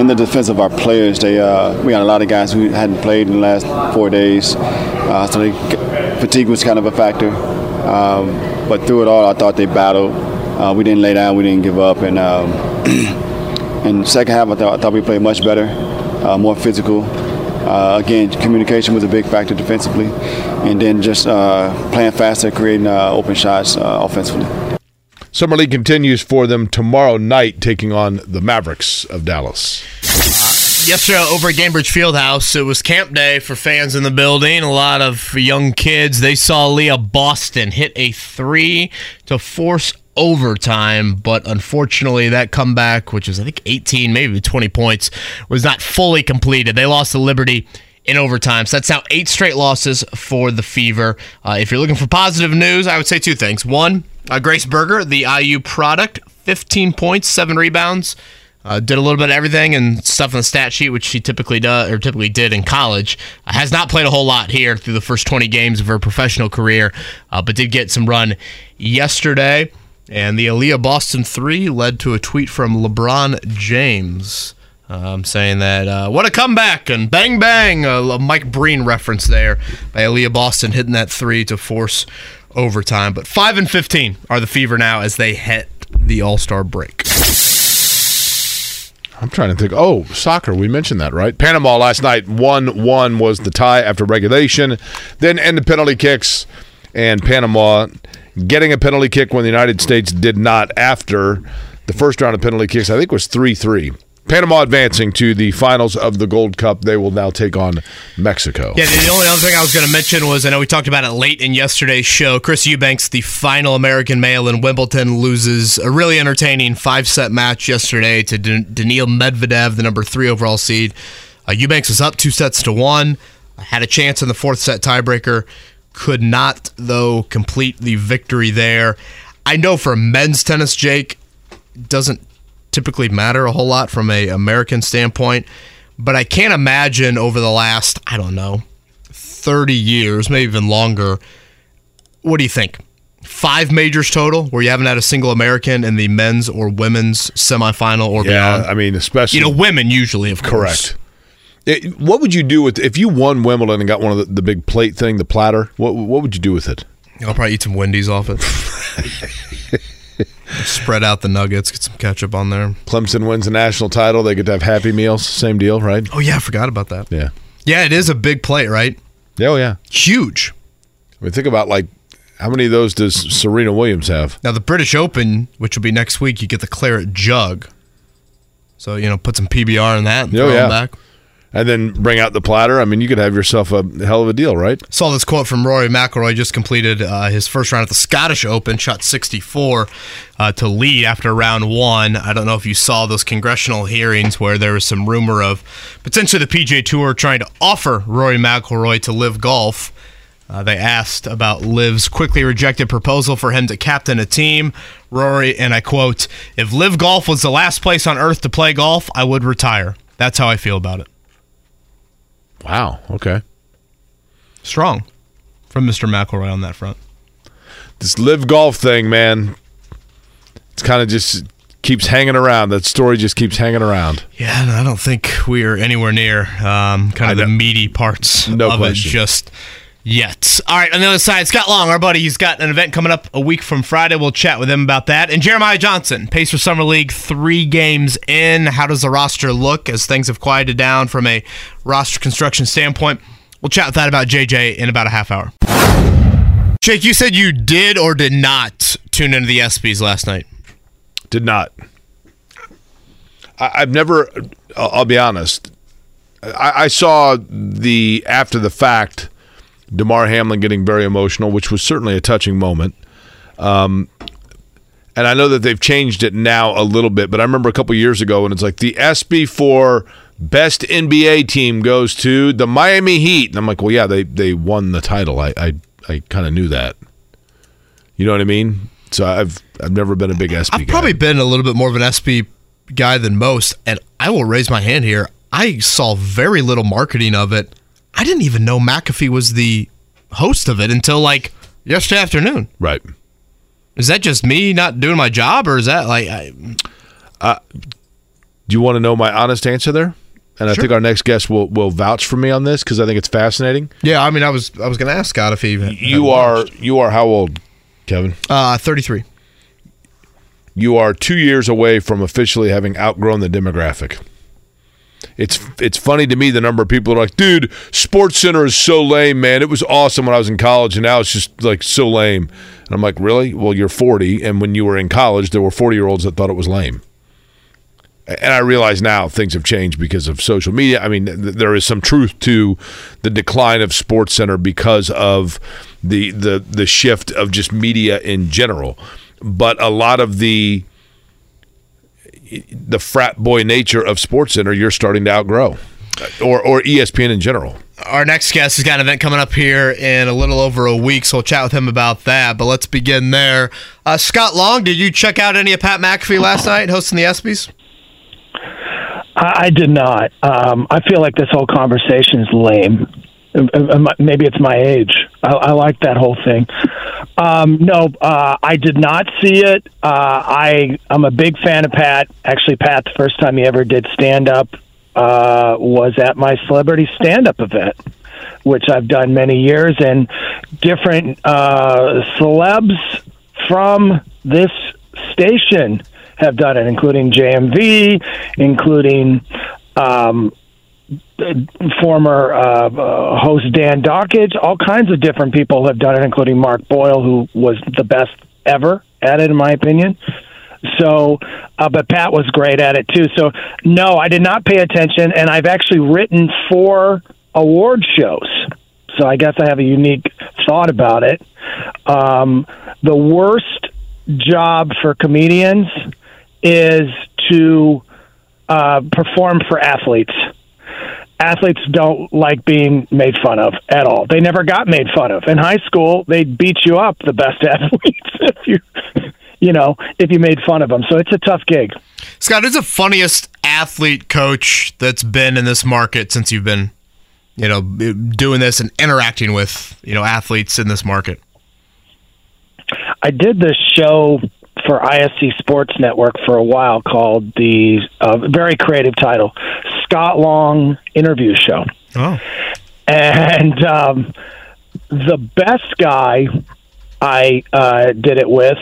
Speaker 7: in the defense of our players, they uh, we got a lot of guys who hadn't played in the last four days, uh, so they, fatigue was kind of a factor. Um, but through it all, I thought they battled. Uh, we didn't lay down, we didn't give up, and. Um, [CLEARS THROAT] In the second half, I thought, I thought we played much better, uh, more physical. Uh, again, communication was a big factor defensively, and then just uh, playing faster, creating uh, open shots uh, offensively.
Speaker 3: Summer League continues for them tomorrow night, taking on the Mavericks of Dallas.
Speaker 1: Yesterday over at Gainbridge Fieldhouse, it was camp day for fans in the building. A lot of young kids. They saw Leah Boston hit a three to force overtime, but unfortunately, that comeback, which was I think 18, maybe 20 points, was not fully completed. They lost to Liberty in overtime. So that's now eight straight losses for the Fever. Uh, if you're looking for positive news, I would say two things. One, uh, Grace Berger, the IU product, 15 points, seven rebounds. Uh, did a little bit of everything and stuff on the stat sheet, which she typically does or typically did in college. Uh, has not played a whole lot here through the first 20 games of her professional career, uh, but did get some run yesterday. And the Aliyah Boston 3 led to a tweet from LeBron James um, saying that, uh, what a comeback and bang bang. A Mike Breen reference there by Aliyah Boston hitting that 3 to force overtime. But 5 and 15 are the Fever now as they hit the All Star break.
Speaker 3: I'm trying to think. Oh, soccer. We mentioned that, right? Panama last night, 1 1 was the tie after regulation, then end ended penalty kicks, and Panama getting a penalty kick when the United States did not after the first round of penalty kicks, I think was 3 3. Panama advancing to the finals of the Gold Cup. They will now take on Mexico.
Speaker 1: Yeah, the only other thing I was going to mention was I know we talked about it late in yesterday's show. Chris Eubanks, the final American male in Wimbledon, loses a really entertaining five set match yesterday to Daniil Medvedev, the number three overall seed. Uh, Eubanks was up two sets to one, had a chance in the fourth set tiebreaker could not, though, complete the victory there. I know for men's tennis, Jake, doesn't typically matter a whole lot from a American standpoint, but I can't imagine over the last, I don't know, 30 years, maybe even longer. What do you think? Five majors total where you haven't had a single American in the men's or women's semifinal or
Speaker 3: yeah,
Speaker 1: beyond.
Speaker 3: I mean, especially
Speaker 1: you know, women usually, of course.
Speaker 3: Correct. It, what would you do with if you won Wimbledon and got one of the, the big plate thing, the platter? What what would you do with it?
Speaker 1: I'll probably eat some Wendy's off it. [LAUGHS] Spread out the nuggets, get some ketchup on there.
Speaker 3: Clemson wins the national title. They get to have Happy Meals. Same deal, right?
Speaker 1: Oh yeah, I forgot about that.
Speaker 3: Yeah,
Speaker 1: yeah, it is a big plate, right?
Speaker 3: Oh yeah,
Speaker 1: huge.
Speaker 3: I mean, think about like how many of those does Serena Williams have?
Speaker 1: Now the British Open, which will be next week, you get the claret jug. So you know, put some PBR in that and oh, throw yeah. them back
Speaker 3: and then bring out the platter. I mean, you could have yourself a hell of a deal, right?
Speaker 1: Saw this quote from Rory McIlroy. Just completed uh, his first round at the Scottish Open, shot 64 uh, to lead after round one. I don't know if you saw those congressional hearings where there was some rumor of potentially the PGA Tour trying to offer Rory McIlroy to LIV Golf. Uh, they asked about Liv's quickly rejected proposal for him to captain a team. Rory, and I quote, If LIV Golf was the last place on earth to play golf, I would retire. That's how I feel about it.
Speaker 3: Wow. Okay.
Speaker 1: Strong from Mr. McIlroy on that front.
Speaker 3: This LIV Golf thing, man. It's kind of just keeps hanging around. That story just keeps hanging around.
Speaker 1: Yeah, I don't think we're anywhere near um, kind of the meaty parts
Speaker 3: No
Speaker 1: of
Speaker 3: question.
Speaker 1: it just yet. All right, on the other side, Scott Long, our buddy, he's got an event coming up a week from Friday. We'll chat with him about that. And Jeremiah Johnson, Pacer Summer League, three games in. How does the roster look as things have quieted down from a roster construction standpoint? We'll chat with that about JJ in about a half hour. Jake, you said you did or did not tune into the ESPYS last night.
Speaker 3: Did not. I, I've never. I'll, I'll be honest. I, I saw the after the fact, Damar Hamlin getting very emotional, which was certainly a touching moment. Um, and I know that they've changed it now a little bit, but I remember a couple years ago when it's like the ESPY for best NBA team goes to the Miami Heat, and I'm like, well, yeah, they they won the title. I I, I kind of knew that. You know what I mean? So I've I've never been a big ESPY
Speaker 1: I've
Speaker 3: guy.
Speaker 1: probably been a little bit more of an ESPY guy than most, and I will raise my hand here. I saw very little marketing of it. I didn't even know McAfee was the host of it until like yesterday afternoon.
Speaker 3: Right.
Speaker 1: Is that just me not doing my job, or is that like? I,
Speaker 3: Do you want to know my honest answer there? And I think our next guest will will vouch for me on this because I think it's fascinating.
Speaker 1: yeah, I mean, I was I was going to ask Scott if he
Speaker 3: You are you are how old, Kevin?
Speaker 1: uh thirty three.
Speaker 3: You are two years away from officially having outgrown the demographic. It's it's funny to me the number of people are like, dude, SportsCenter is so lame, man. It was awesome when I was in college, and now it's just like so lame. And I'm like, really? Well, you're 40, and when you were in college, there were 40 year olds that thought it was lame. And I realize now things have changed because of social media. I mean, th- there is some truth to the decline of SportsCenter because of the the the shift of just media in general. But a lot of the the frat boy nature of SportsCenter, you're starting to outgrow, or or ESPN in general.
Speaker 1: Our next guest has got an event coming up here in a little over a week, so we'll chat with him about that. But let's begin there. Uh, Scott Long, did you check out any of Pat McAfee last night hosting the ESPYS?
Speaker 8: I, I did not. Um, I feel like this whole conversation is lame. Um, um, Maybe it's my age. I, I like that whole thing. Um, no, uh, I did not see it. Uh, I I'm a big fan of Pat. Actually, Pat, the first time he ever did stand up uh, was at my celebrity stand up event, which I've done many years, and different uh, celebs from this station have done it, including JMV, including um, former uh, host Dan Dakich. All kinds of different people have done it, including Mark Boyle, who was the best ever at it, in my opinion. So, uh, but Pat was great at it too. So, no, I did not pay attention, and I've actually written four award shows. So, I guess I have a unique thought about it. Um, the worst job for comedians is to uh, perform for athletes. Athletes don't like being made fun of at all. They never got made fun of. In high school, they'd beat you up, the best [LAUGHS] athletes, if you, you know, if you made fun of them. So it's a tough gig.
Speaker 1: Scott, who's the funniest athlete coach that's been in this market since you've been, you know, doing this and interacting with, you know, athletes in this market?
Speaker 8: I did this show for ISC Sports Network for a while called the uh, very creative title Scott Long Interview Show.
Speaker 1: Oh.
Speaker 8: And um, the best guy I uh, did it with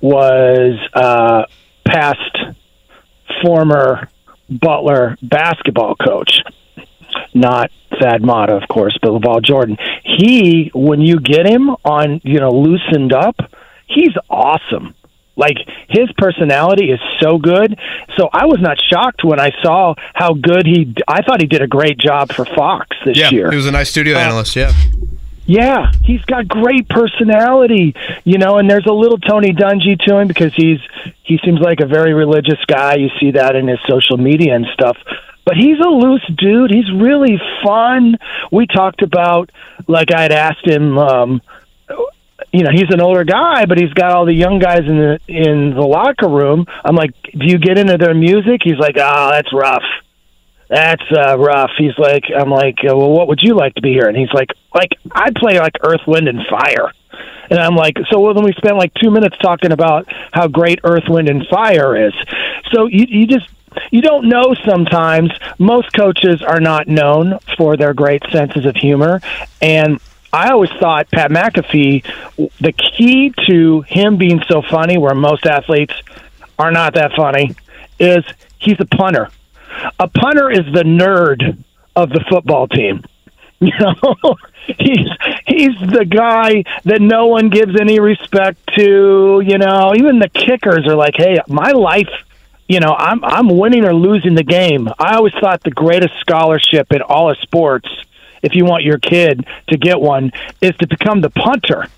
Speaker 8: was uh, past former Butler basketball coach, not Thad Matta, of course, but LaVall Jordan. He, when you get him on, you know, loosened up, he's awesome. Like his personality is so good. So I was not shocked when I saw how good he. I thought he did a great job for Fox this
Speaker 1: yeah,
Speaker 8: year.
Speaker 1: he was a nice studio
Speaker 8: Uh,
Speaker 1: analyst. Yeah.
Speaker 8: Yeah, he's got great personality, you know, and there's a little Tony Dungy to him because he's he seems like a very religious guy. You see that in his social media and stuff. but he's a loose dude. He's really fun. We talked about like I'd asked him. Um, you know, he's an older guy, but he's got all the young guys in the in the locker room. I'm like, do you get into their music? He's like, oh, that's rough. That's uh, rough. He's like, I'm like, uh, well, what would you like to be here? And he's like, like I play like Earth, Wind, and Fire. And I'm like, so well, then we spent like two minutes talking about how great Earth, Wind, and Fire is. So you you just you don't know sometimes. Most coaches are not known for their great senses of humor, and I always thought Pat McAfee, the key to him being so funny, where most athletes are not that funny, is he's a punter. A punter is the nerd of the football team. [LAUGHS] You know, he's he's the guy that no one gives any respect to. You know, even the kickers are like, "Hey, my life." You know, I'm I'm winning or losing the game. I always thought the greatest scholarship in all of sports if you want your kid to get one, is to become the punter.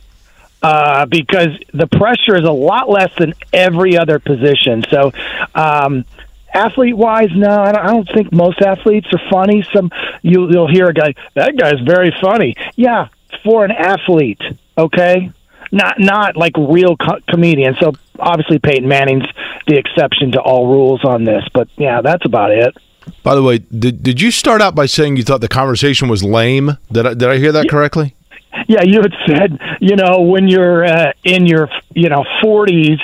Speaker 8: Uh, because the pressure is a lot less than every other position. So, um, athlete wise, no, I don't, I don't think most athletes are funny. Some you, you'll hear a guy that guy's very funny. Yeah, for an athlete, okay, not not like real co- comedian. So obviously Peyton Manning's the exception to all rules on this, but yeah, that's about it.
Speaker 3: By the way, did did you start out by saying you thought the conversation was lame? Did I, did I hear that correctly?
Speaker 8: Yeah, you had said, you know, when you're uh, in your, you know, 40s,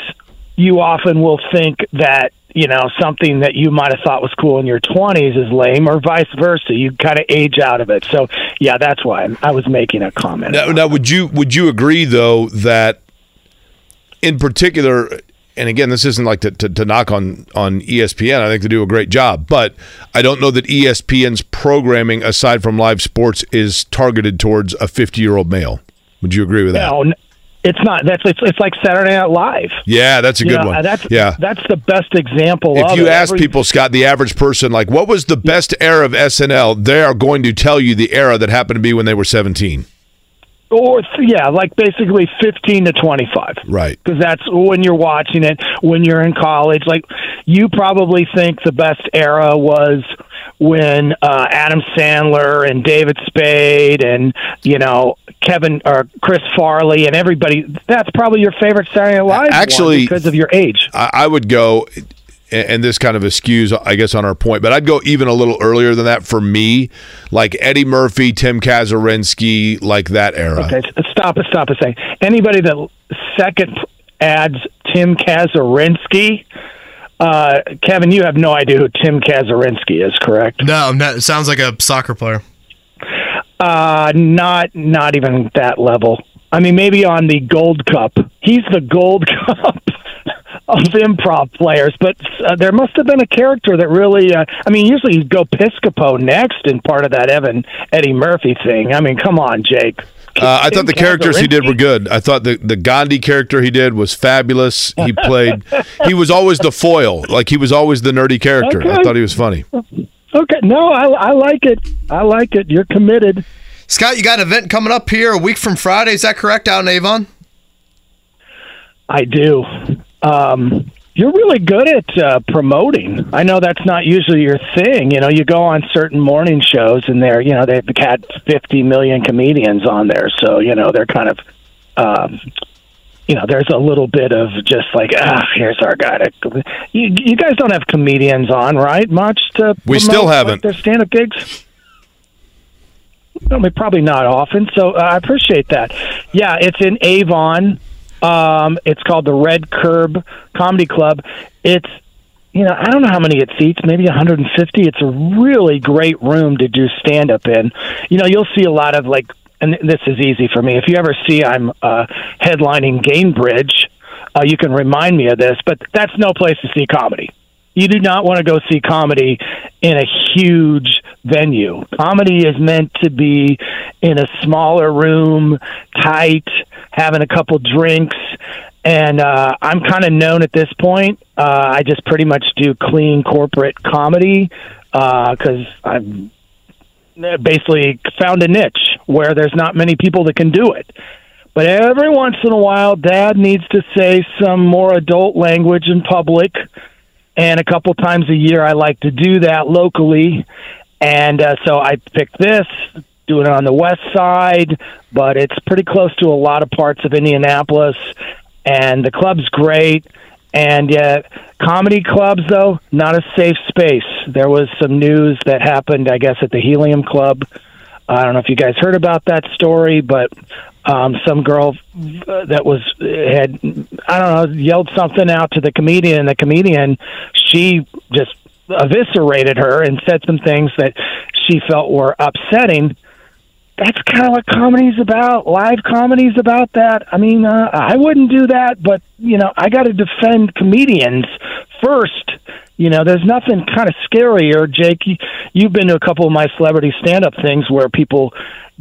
Speaker 8: you often will think that, you know, something that you might have thought was cool in your 20s is lame or vice versa. You kind of age out of it. So, yeah, that's why I was making a comment.
Speaker 3: Now, now would you would you agree though that in particular and again, this isn't like to, to, to, knock on, on ESPN. I think they do a great job, but I don't know that ESPN's programming, aside from live sports, is targeted towards a 50 year old male. Would you agree with that?
Speaker 8: No, it's not. That's it's, it's like Saturday Night Live.
Speaker 3: Yeah, that's a
Speaker 8: you
Speaker 3: good
Speaker 8: know,
Speaker 3: one.
Speaker 8: That's
Speaker 3: yeah,
Speaker 8: that's the best example.
Speaker 3: If you
Speaker 8: it.
Speaker 3: ask
Speaker 8: Every,
Speaker 3: people, Scott, the average person, like, what was the best era of SNL? They are going to tell you the era that happened to be when they were 17
Speaker 8: or yeah, like basically 15 to 25.
Speaker 3: Right.
Speaker 8: Because that's when you're watching it, when you're in college. Like, you probably think the best era was when uh, Adam Sandler and David Spade and, you know, Kevin or Chris Farley and everybody. That's probably your favorite Saturday Night Live
Speaker 3: Actually,
Speaker 8: because of your age.
Speaker 3: I, I would go and this kind of eschews, I guess, on our point, but I'd go even a little earlier than that for me, like Eddie Murphy, Tim Kazurinsky, like that era.
Speaker 8: Okay, stop it, stop it. Say anybody that second adds Tim Kazurinsky. Uh, Kevin, you have no idea who Tim Kazurinsky is, correct?
Speaker 1: No, no sounds like a soccer player.
Speaker 8: Uh, not not even that level. I mean, maybe on the Gold Cup. He's the Gold [LAUGHS] Cup of improv players, but uh, there must have been a character that really. Uh, I mean, usually you go Piscopo next in part of that Evan Eddie Murphy thing. I mean, come on, Jake.
Speaker 3: Uh, I thought the characters he did were good. I thought the, the Gandhi character he did was fabulous. He [LAUGHS] played, he was always the foil. Like he was always the nerdy character.
Speaker 8: Okay.
Speaker 3: I thought he was funny.
Speaker 8: Okay, no, I, I like it. I like it. You're committed.
Speaker 1: Scott, you got an event coming up here a week from Friday. Is that correct out in Avon?
Speaker 8: I do. Um, you're really good at uh, promoting. I know that's not usually your thing. You know, you go on certain morning shows, and they're you know they've had 50 million comedians on there, so you know they're kind of. Um, you know, there's a little bit of just like, ah, here's our guy. To, you, you guys don't have comedians on, right? Much to
Speaker 3: we still haven't
Speaker 8: like, their stand-up gigs. I mean, probably not often. So uh, I appreciate that. Yeah, it's in Avon. Um, it's called the Red Curb Comedy Club. It's you know I don't know how many it seats, maybe 150. It's a really great room to do stand up in. You know, you'll see a lot of like, and this is easy for me. If you ever see I'm uh, headlining Gainbridge, uh, you can remind me of this. But that's no place to see comedy. You do not want to go see comedy in a huge venue. Comedy is meant to be in a smaller room, tight, having a couple drinks. And uh, I'm kind of known at this point. Uh, I just pretty much do clean corporate comedy because uh, I've basically found a niche where there's not many people that can do it. But every once in a while, Dad needs to say some more adult language in public and a couple times a year I like to do that locally. And uh, so I picked this, doing it on the west side, but it's pretty close to a lot of parts of Indianapolis, and the club's great. And yet, comedy clubs, though, not a safe space. There was some news that happened, I guess, at the Helium Club. I don't know if you guys heard about that story, but um, some girl that was had I don't know yelled something out to the comedian, and the comedian she just eviscerated her and said some things that she felt were upsetting that's kind of what comedy's about. Live comedy's about that. I mean, uh, I wouldn't do that, but you know, I got to defend comedians first. You know, there's nothing kind of scarier, Jake. You, you've been to a couple of my celebrity stand-up things where people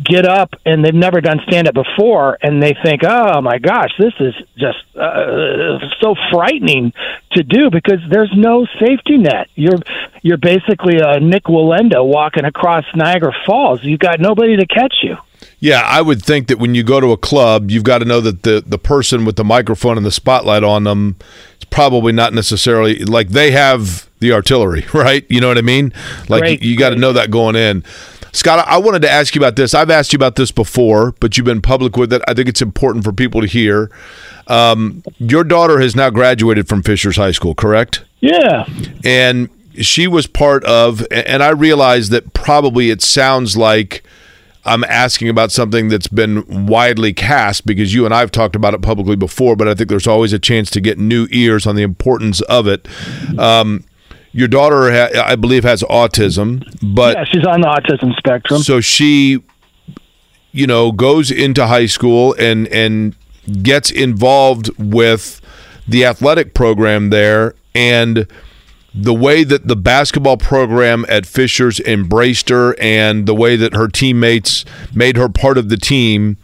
Speaker 8: get up and they've never done stand up before and they think, oh my gosh, this is just uh, so frightening to do because there's no safety net. You're you're basically a Nik Wallenda walking across Niagara Falls. You've got nobody to catch you.
Speaker 3: Yeah, I would think that when you go to a club, you've got to know that the the person with the microphone and the spotlight on them is probably not necessarily like they have the artillery, [LAUGHS] right? You know what I mean? Like great, you, you got to know that going in. Scott, I wanted to ask you about this. I've asked you about this before, but you've been public with it. I think it's important for people to hear. Um, your daughter has now graduated from Fishers High School, correct?
Speaker 8: Yeah.
Speaker 3: And she was part of, and I realize that probably it sounds like I'm asking about something that's been widely cast because you and I've talked about it publicly before, but I think there's always a chance to get new ears on the importance of it. Um, your daughter, ha- I believe, has autism, but
Speaker 8: yeah, she's on the autism spectrum.
Speaker 3: So she, you know, goes into high school and and gets involved with the athletic program there, and the way that the basketball program at Fishers embraced her, and the way that her teammates made her part of the team.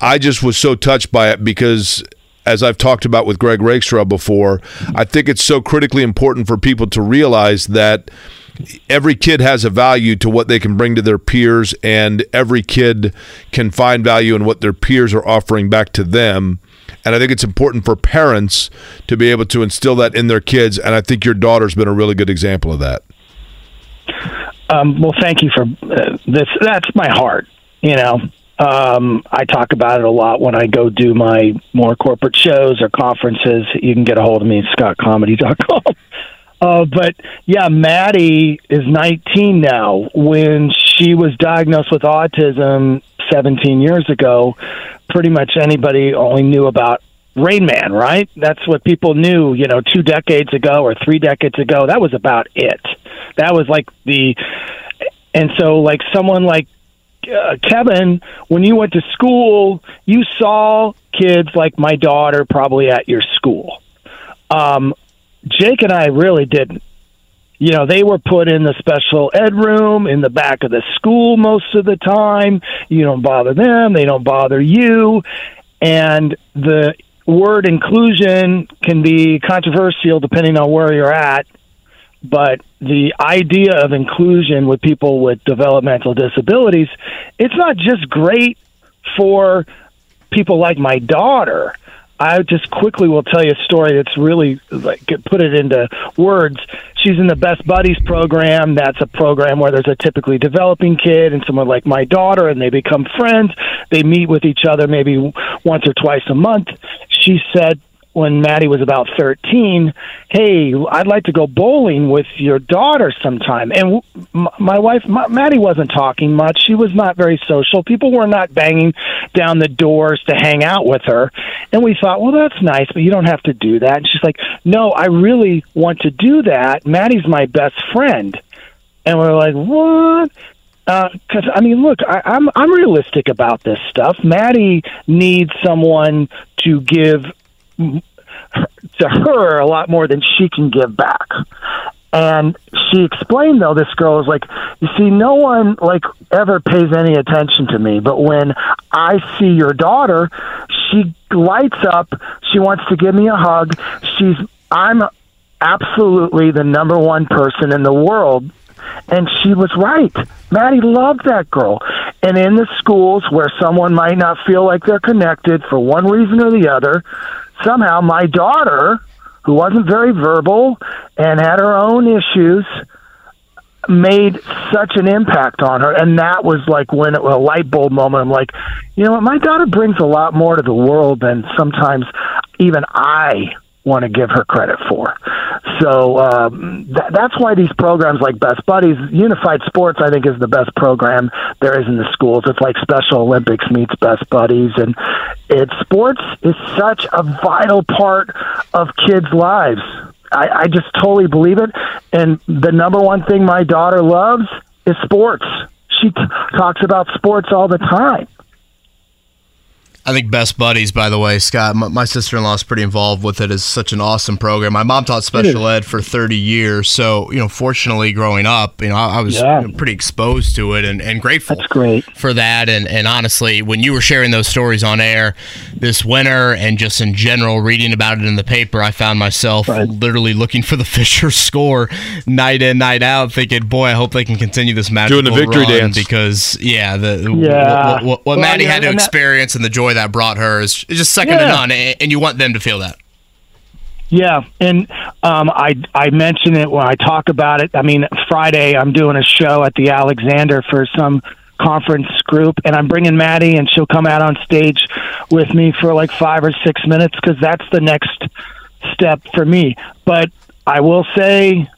Speaker 3: I just was so touched by it because as I've talked about with Greg Rakestraw before, I think it's so critically important for people to realize that every kid has a value to what they can bring to their peers, and every kid can find value in what their peers are offering back to them. And I think it's important for parents to be able to instill that in their kids. And I think your daughter's been a really good example of that.
Speaker 8: Um, well, thank you for uh, this. That's my heart. You know, um, I talk about it a lot when I go do my more corporate shows or conferences. You can get a hold of me at scottcomedy.com. [LAUGHS] Uh, but yeah, Maddie is 19 now. When she was diagnosed with autism 17 years ago, pretty much anybody only knew about Rain Man, right? That's what people knew, you know, two decades ago or three decades ago. That was about it. That was like the, and so like someone like uh, Kevin, when you went to school, you saw kids like my daughter probably at your school. Um, Jake and I really didn't. You know, they were put in the special ed room in the back of the school most of the time. You don't bother them, they don't bother you. And the word inclusion can be controversial depending on where you're at but the idea of inclusion with people with developmental disabilities, it's not just great for people like my daughter. I just quickly will tell you a story that's really like put it into words. She's in the Best Buddies program. That's a program where there's a typically developing kid and someone like my daughter, and they become friends. They meet with each other maybe once or twice a month. She said when Maddie was about 13, hey, I'd like to go bowling with your daughter sometime. And my wife, Maddie, wasn't talking much. She was not very social. People were not banging down the doors to hang out with her. And we thought, well, that's nice, but you don't have to do that. And she's like, no, I really want to do that. Maddie's my best friend. And we're like, what? because uh, I mean, look, I, I'm I'm realistic about this stuff. Maddie needs someone to give to her a lot more than she can give back. And she explained though, this girl is like, you see, no one like ever pays any attention to me, but when I see your daughter, she lights up. She wants to give me a hug. She's, I'm absolutely the number one person in the world and she was right. Maddie loved that girl. And in the schools where someone might not feel like they're connected for one reason or the other, somehow my daughter who wasn't very verbal and had her own issues, made such an impact on her. And that was like when it, was a light bulb moment. I'm like, you know what? My daughter brings a lot more to the world than sometimes even I want to give her credit for. So um, th- that's why these programs like Best Buddies, Unified Sports, I think is the best program there is in the schools. It's like Special Olympics meets Best Buddies, and it sports is such a vital part of kids' lives. I, I just totally believe it. And the number one thing my daughter loves is sports. She t- talks about sports all the time.
Speaker 1: I think Best Buddies, by the way, Scott, my, my sister in law is pretty involved with it. It's such an awesome program. My mom taught special ed for 30 years. So, you know, fortunately, growing up, you know, I, I was
Speaker 8: Yeah.
Speaker 1: you know, pretty exposed to it and, and grateful
Speaker 8: That's great.
Speaker 1: for that. And, and honestly, when you were sharing those stories on air this winter and just in general, reading about it in the paper, I found myself literally looking for the [LAUGHS] Fisher score night in, night out, thinking, boy, I hope they can continue this magical
Speaker 3: Doing the victory
Speaker 1: run
Speaker 3: dance.
Speaker 1: because, yeah, the
Speaker 8: Yeah.
Speaker 1: what, what, what
Speaker 8: Well,
Speaker 1: Maddie
Speaker 8: yeah,
Speaker 1: had to
Speaker 8: and that-
Speaker 1: experience and the joy that brought her is, just second to none, and, and you want them to feel that.
Speaker 8: Yeah, and um, I I mention it when I talk about it. I mean, Friday I'm doing a show at the Alexander for some conference group, and I'm bringing Maddie, and she'll come out on stage with me for like five or six minutes because that's the next step for me. But I will say,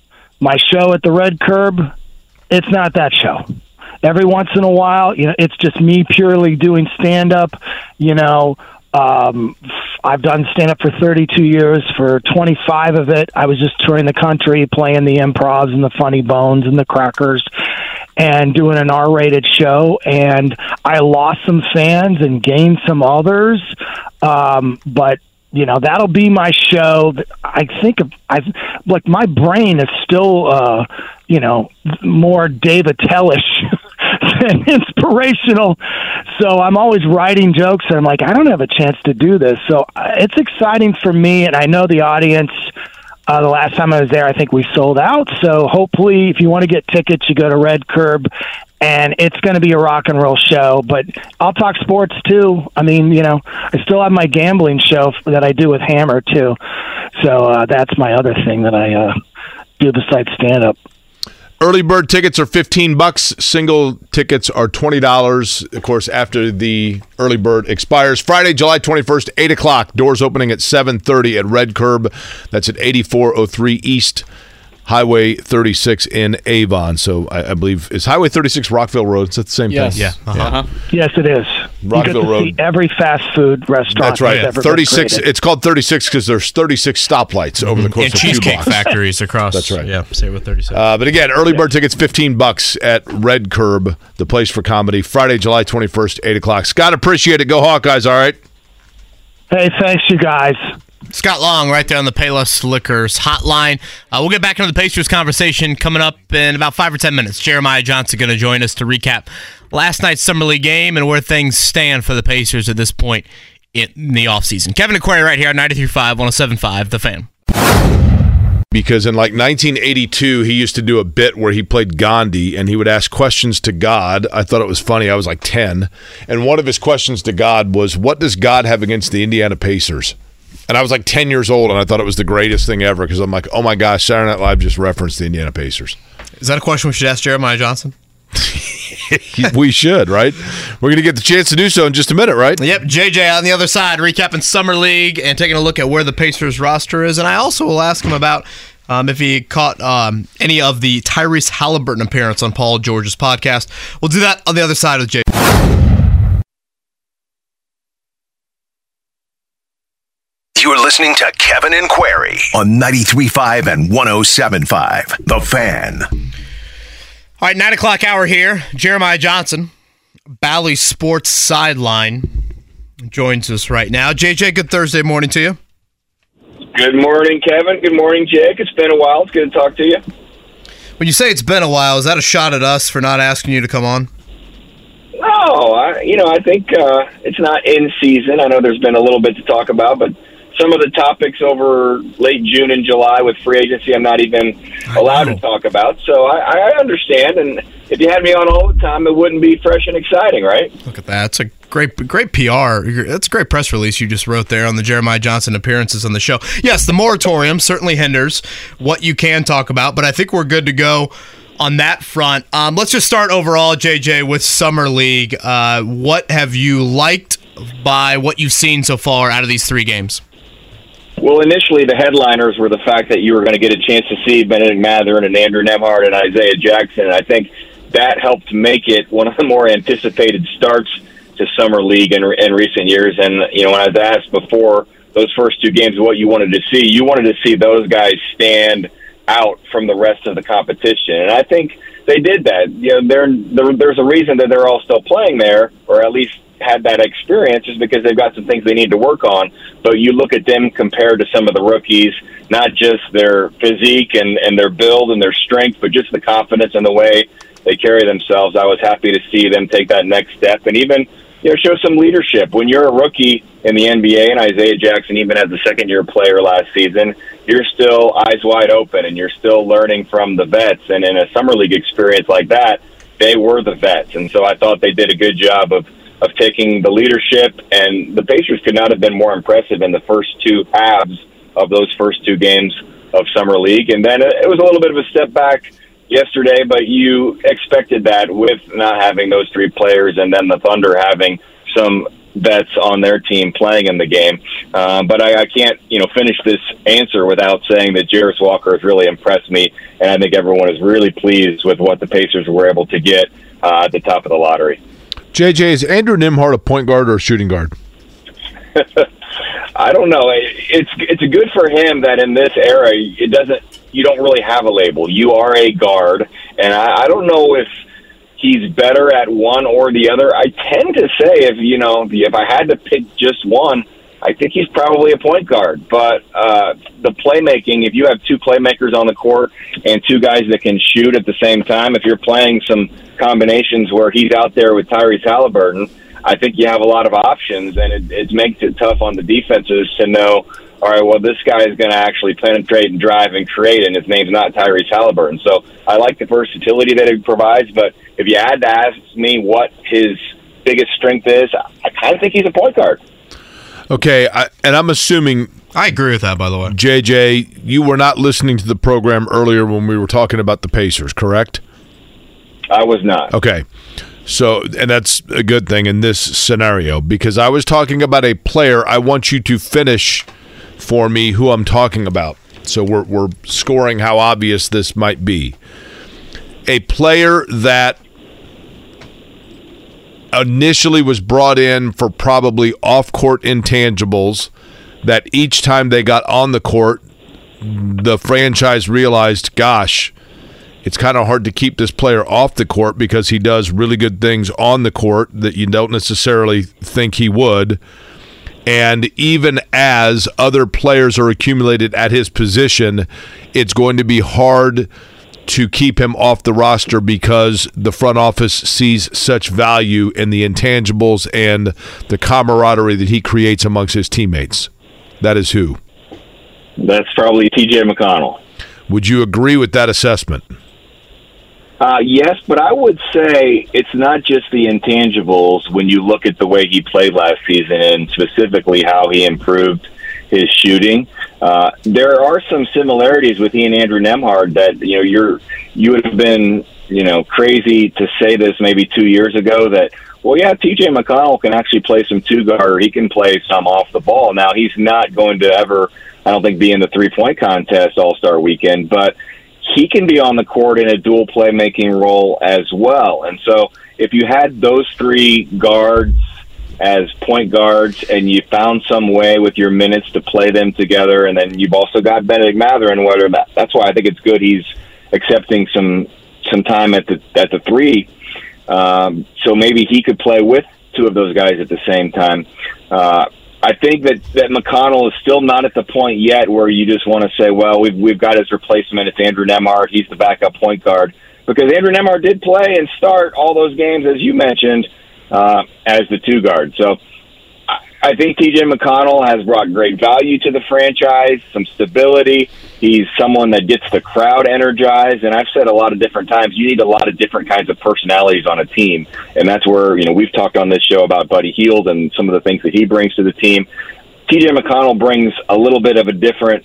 Speaker 8: my show at the Red Curb, it's not that show. Every once in a while, you know, it's just me purely doing stand up. You know, um, I've done stand up for 32 years. For 25 of it, I was just touring the country, playing the improvs and the funny bones and the crackers, and doing an R-rated show. And I lost some fans and gained some others, um, but you know that'll be my show. I think of I like my brain is still uh, you know more David Tellish [LAUGHS] [LAUGHS] than inspirational. So I'm always writing jokes, and I'm like I don't have a chance to do this. So uh, it's exciting for me, and I know the audience. Uh, the last time I was there, I think we sold out. So hopefully, if you want to get tickets, you go to Red Curb, and it's going to be a rock and roll show. But I'll talk sports too. I mean, you know, I still have my gambling show that I do with Hammer too. So uh, that's my other thing that I uh, do besides stand up.
Speaker 3: Early bird tickets are 15 bucks. Single tickets are $20. Of course, after the early bird expires. Friday, July 21st, 8 o'clock. Doors opening at 7.30 at Red Curb. That's at 8403 East Highway 36 in Avon. So I, I believe, it's Highway 36 Rockville Road? Is that the same
Speaker 2: Yes.
Speaker 3: thing?
Speaker 1: Yeah. Uh-huh.
Speaker 8: Yes, it is.
Speaker 3: Rockville
Speaker 8: you get to
Speaker 3: Road.
Speaker 8: see every fast food restaurant.
Speaker 3: That's right.
Speaker 8: That's ever
Speaker 3: 36.
Speaker 8: created.
Speaker 3: It's called 36 because there's 36 stoplights over the course
Speaker 1: And
Speaker 3: of two
Speaker 1: cheesecake
Speaker 3: blocks.
Speaker 1: factories across.
Speaker 3: That's right.
Speaker 1: Yeah, say with 36.
Speaker 3: Uh, but again, early bird tickets, 15 bucks at Red Curb, the place for comedy, Friday, July 21st, 8 o'clock. Scott, appreciate it. Go Hawkeyes, all right?
Speaker 8: Hey, thanks, you guys.
Speaker 1: Scott Long, right there on the Payless Liquors hotline. Uh, we'll get back into the Pacers conversation coming up in about five or ten minutes. Jeremiah Johnson going to join us to recap last night's summer league game and where things stand for the Pacers at this point in the offseason. Kevin and Query right here on 93.5, 107.5, The Fan.
Speaker 3: Because in like 1982, he used to do a bit where he played Gandhi and he would ask questions to God. I thought it was funny. I was like 10. And one of his questions to God was, What does God have against the Indiana Pacers? And I was like 10 years old and I thought it was the greatest thing ever because I'm like, oh my gosh, Saturday Night Live just referenced the Indiana Pacers.
Speaker 1: Is that a question we should ask Jeremiah Johnson? [LAUGHS]
Speaker 3: we should, right? We're going to get the chance to do so in just a minute, right?
Speaker 1: Yep, JJ on the other side, recapping Summer League and taking a look at where the Pacers roster is. And I also will ask him about um, if he caught um, any of the Tyrese Haliburton appearance on Paul George's podcast. We'll do that on the other side with JJ.
Speaker 4: You're listening to Kevin and Query on 93.5 and 107.5. The Fan.
Speaker 1: All right, nine o'clock hour here. Jeremiah Johnson, Bally Sports Sideline, joins us right now. JJ, good Thursday morning to you.
Speaker 9: Good morning, Kevin. Good morning, Jake. It's been a while. It's good to talk to you.
Speaker 1: When you say it's been a while, is that a shot at us for not asking you to come on?
Speaker 9: No, I, you know, I think uh, it's not in season. I know there's been a little bit to talk about, but some of the topics over late June and July with free agency, I'm not even allowed to talk about. So I, I understand. And if you had me on all the time, it wouldn't be fresh and exciting, right?
Speaker 1: Look at that. It's a Great, great PR. That's a great press release you just wrote there on the Jeremiah Johnson appearances on the show. Yes, the moratorium certainly hinders what you can talk about, but I think we're good to go on that front. Um, let's just start overall, JJ, with Summer League. Uh, what have you liked by what you've seen so far out of these three games?
Speaker 9: Well, initially the headliners were the fact that you were going to get a chance to see Benedict Mathurin and Andrew Nembhard and Isaiah Jackson. And I think that helped make it one of the more anticipated starts to summer league in, in recent years. And you know, when I asked before those first two games what you wanted to see, you wanted to see those guys stand out from the rest of the competition. And I think they did that. You know, they're, they're, there's a reason that they're all still playing there, or at least had that experience, is because they've got some things they need to work on. But you look at them compared to some of the rookies, not just their physique and, and their build and their strength, but just the confidence and the way they carry themselves. I was happy to see them take that next step and even you know show some leadership. When you're a rookie in the NBA, and Isaiah Jackson even as a second year player last season, you're still eyes wide open and you're still learning from the vets. And in a summer league experience like that, they were the vets, and so I thought they did a good job of of taking the leadership. And the Pacers could not have been more impressive in the first two halves of those first two games of summer league. And then it was a little bit of a step back yesterday, but you expected that with not having those three players and then the Thunder having some vets on their team playing in the game. Uh, but I, I can't, you know, finish this answer without saying that Jarace Walker has really impressed me, and I think everyone is really pleased with what the Pacers were able to get uh, at the top of the lottery.
Speaker 3: JJ, is Andrew Nembhard a point guard or a shooting guard? [LAUGHS]
Speaker 9: I don't know. It's it's good for him that in this era it doesn't you don't really have a label. You are a guard, and I, I don't know if he's better at one or the other. I tend to say if you know if I had to pick just one, I think he's probably a point guard. But uh, the playmaking, if you have two playmakers on the court and two guys that can shoot at the same time, if you're playing some combinations where he's out there with Tyrese Haliburton, I think you have a lot of options, and it, it makes it tough on the defenses to know. All right, well, this guy is going to actually penetrate and drive and create, and his name's not Tyrese Haliburton. So I like the versatility that it provides, but if you had to ask me what his biggest strength is, I kind of think he's a point guard.
Speaker 3: Okay, I, and I'm assuming
Speaker 1: I agree with that. By the way,
Speaker 3: JJ, you were not listening to the program earlier when we were talking about the Pacers, correct?
Speaker 9: I was not.
Speaker 3: Okay. So, and that's a good thing in this scenario because I was talking about a player. I want you to finish for me who I'm talking about. So we're, we're scoring how obvious this might be. A player that initially was brought in for probably off court intangibles that each time they got on the court, the franchise realized, gosh, it's kind of hard to keep this player off the court because he does really good things on the court that you don't necessarily think he would. And even as other players are accumulated at his position, it's going to be hard to keep him off the roster because the front office sees such value in the intangibles and the camaraderie that he creates amongst his teammates. That is who?
Speaker 9: That's probably TJ McConnell.
Speaker 3: Would you agree with that assessment?
Speaker 9: Uh, yes, but I would say it's not just the intangibles when you look at the way he played last season and specifically how he improved his shooting. Uh, there are some similarities with Ian Andrew Nembhard that you know you're you would have been you know crazy to say this maybe two years ago that well yeah TJ McConnell can actually play some two guard or he can play some off the ball. Now he's not going to ever I don't think be in the three point contest All Star Weekend, but he can be on the court in a dual playmaking role as well. And so if you had those three guards as point guards and you found some way with your minutes to play them together and then you've also got Benedict Mathurin whether that that's why I think it's good he's accepting some some time at the at the three. Um, so maybe he could play with two of those guys at the same time. Uh, I think that that McConnell is still not at the point yet where you just want to say, well, we've we've got his replacement. It's Andrew Nembhard. He's the backup point guard because Andrew Nembhard did play and start all those games as you mentioned uh, as the two guard. So I, think TJ McConnell has brought great value to the franchise, some stability. He's someone that gets the crowd energized. And I've said a lot of different times, you need a lot of different kinds of personalities on a team. And that's where, you know, we've talked on this show about Buddy Hield and some of the things that he brings to the team. TJ McConnell brings a little bit of a different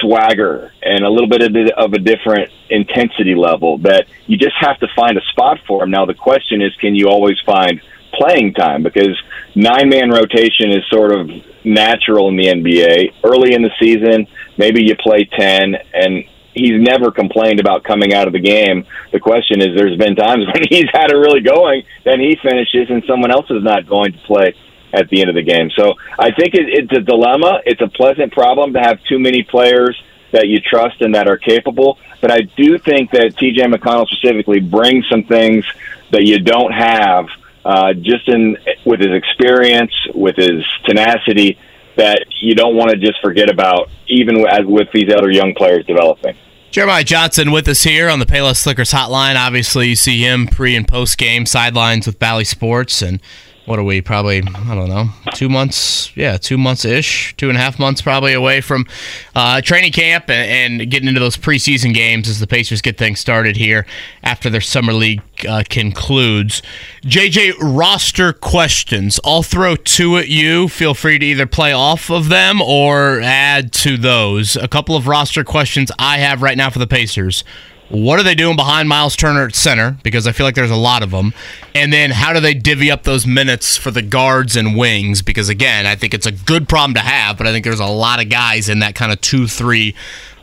Speaker 9: swagger and a little bit of a different intensity level that you just have to find a spot for him. Now, the question is, can you always find playing time? Because nine man rotation is sort of natural in the NBA. Early in the season, maybe you play 10 and he's never complained about coming out of the game. The question is, there's been times [LAUGHS] when he's had it really going, then he finishes and someone else is not going to play at the end of the game. So I think it, it's a dilemma. It's a pleasant problem to have too many players that you trust and that are capable. But I do think that TJ McConnell specifically brings some things that you don't have uh, just in with his experience, with his tenacity, that you don't want to just forget about, even with, with these other young players developing.
Speaker 1: Jeremiah Johnson with us here on the Payless Liquors Hotline. Obviously, you see him pre and post game sidelines with Bally Sports, and what are we probably i don't know two months yeah two months ish two and a half months probably away from uh, training camp and, and, getting into those preseason games as the pacers get things started here after their summer league uh, concludes. Jj roster questions. I'll throw two at you. Feel free to either play off of them or add to those. A couple of roster questions i have right now for the pacers what are they doing behind Miles Turner at center? Because I feel like there's a lot of them. And then how do they divvy up those minutes for the guards and wings? Because again, I think it's a good problem to have, but I think there's a lot of guys in that kind of 2 3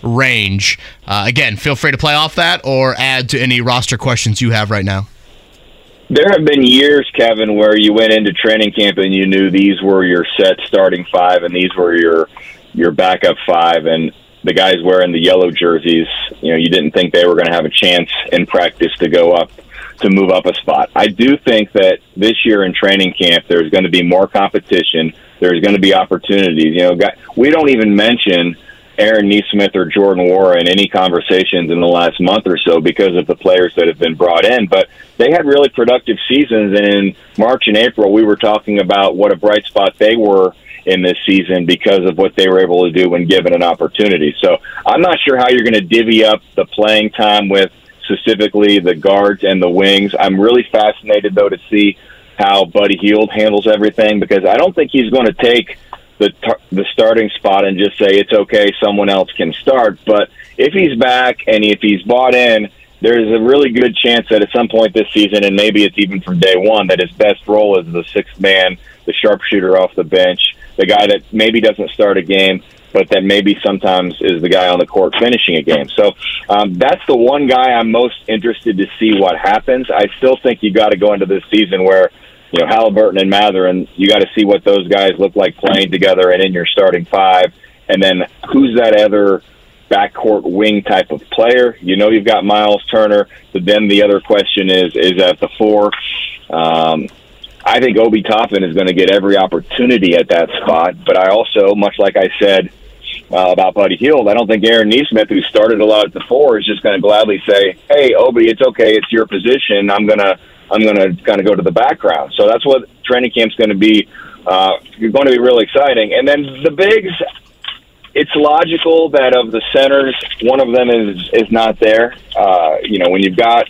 Speaker 1: range. Uh, again, feel free to play off that or add to any roster questions you have right now.
Speaker 9: There have been years, Kevin, where you went into training camp and you knew these were your set starting five and these were your your backup five. And the guys wearing the yellow jerseys, you know, you didn't think they were going to have a chance in practice to go up to move up a spot. I do think that this year in training camp there's going to be more competition. There's going to be opportunities. You know, we don't even mention Aaron Nesmith or Jordan Nwora in any conversations in the last month or so because of the players that have been brought in. But they had really productive seasons, and in March and April we were talking about what a bright spot they were in this season because of what they were able to do when given an opportunity. So I'm not sure how you're going to divvy up the playing time with specifically the guards and the wings. I'm really fascinated though to see how Buddy Hield handles everything because I don't think he's going to take the the starting spot and just say it's okay, someone else can start. But if he's back and if he's bought in, there's a really good chance that at some point this season, and maybe it's even from day one, that his best role is the sixth man, the sharpshooter off the bench, the guy that maybe doesn't start a game, but that maybe sometimes is the guy on the court finishing a game. So um, that's the one guy I'm most interested to see what happens. I still think you got to go into this season where you know Haliburton and Mathurin, you got to see what those guys look like playing together and in your starting five, and then who's that other backcourt wing type of player. You know you've got Miles Turner, but then the other question is is at the four. Um, I think Obi Toppin is going to get every opportunity at that spot. But I also, much like I said uh, about Buddy Hield, I don't think Aaron Nesmith, who started a lot at the four, is just going to gladly say, "Hey, Obi, it's okay. It's your position. I'm gonna, I'm gonna kind of go to the background." So that's what training camp's going to be. Uh, going to be really exciting. And then the bigs, it's logical that of the centers, one of them is is not there. Uh, you know, when you've got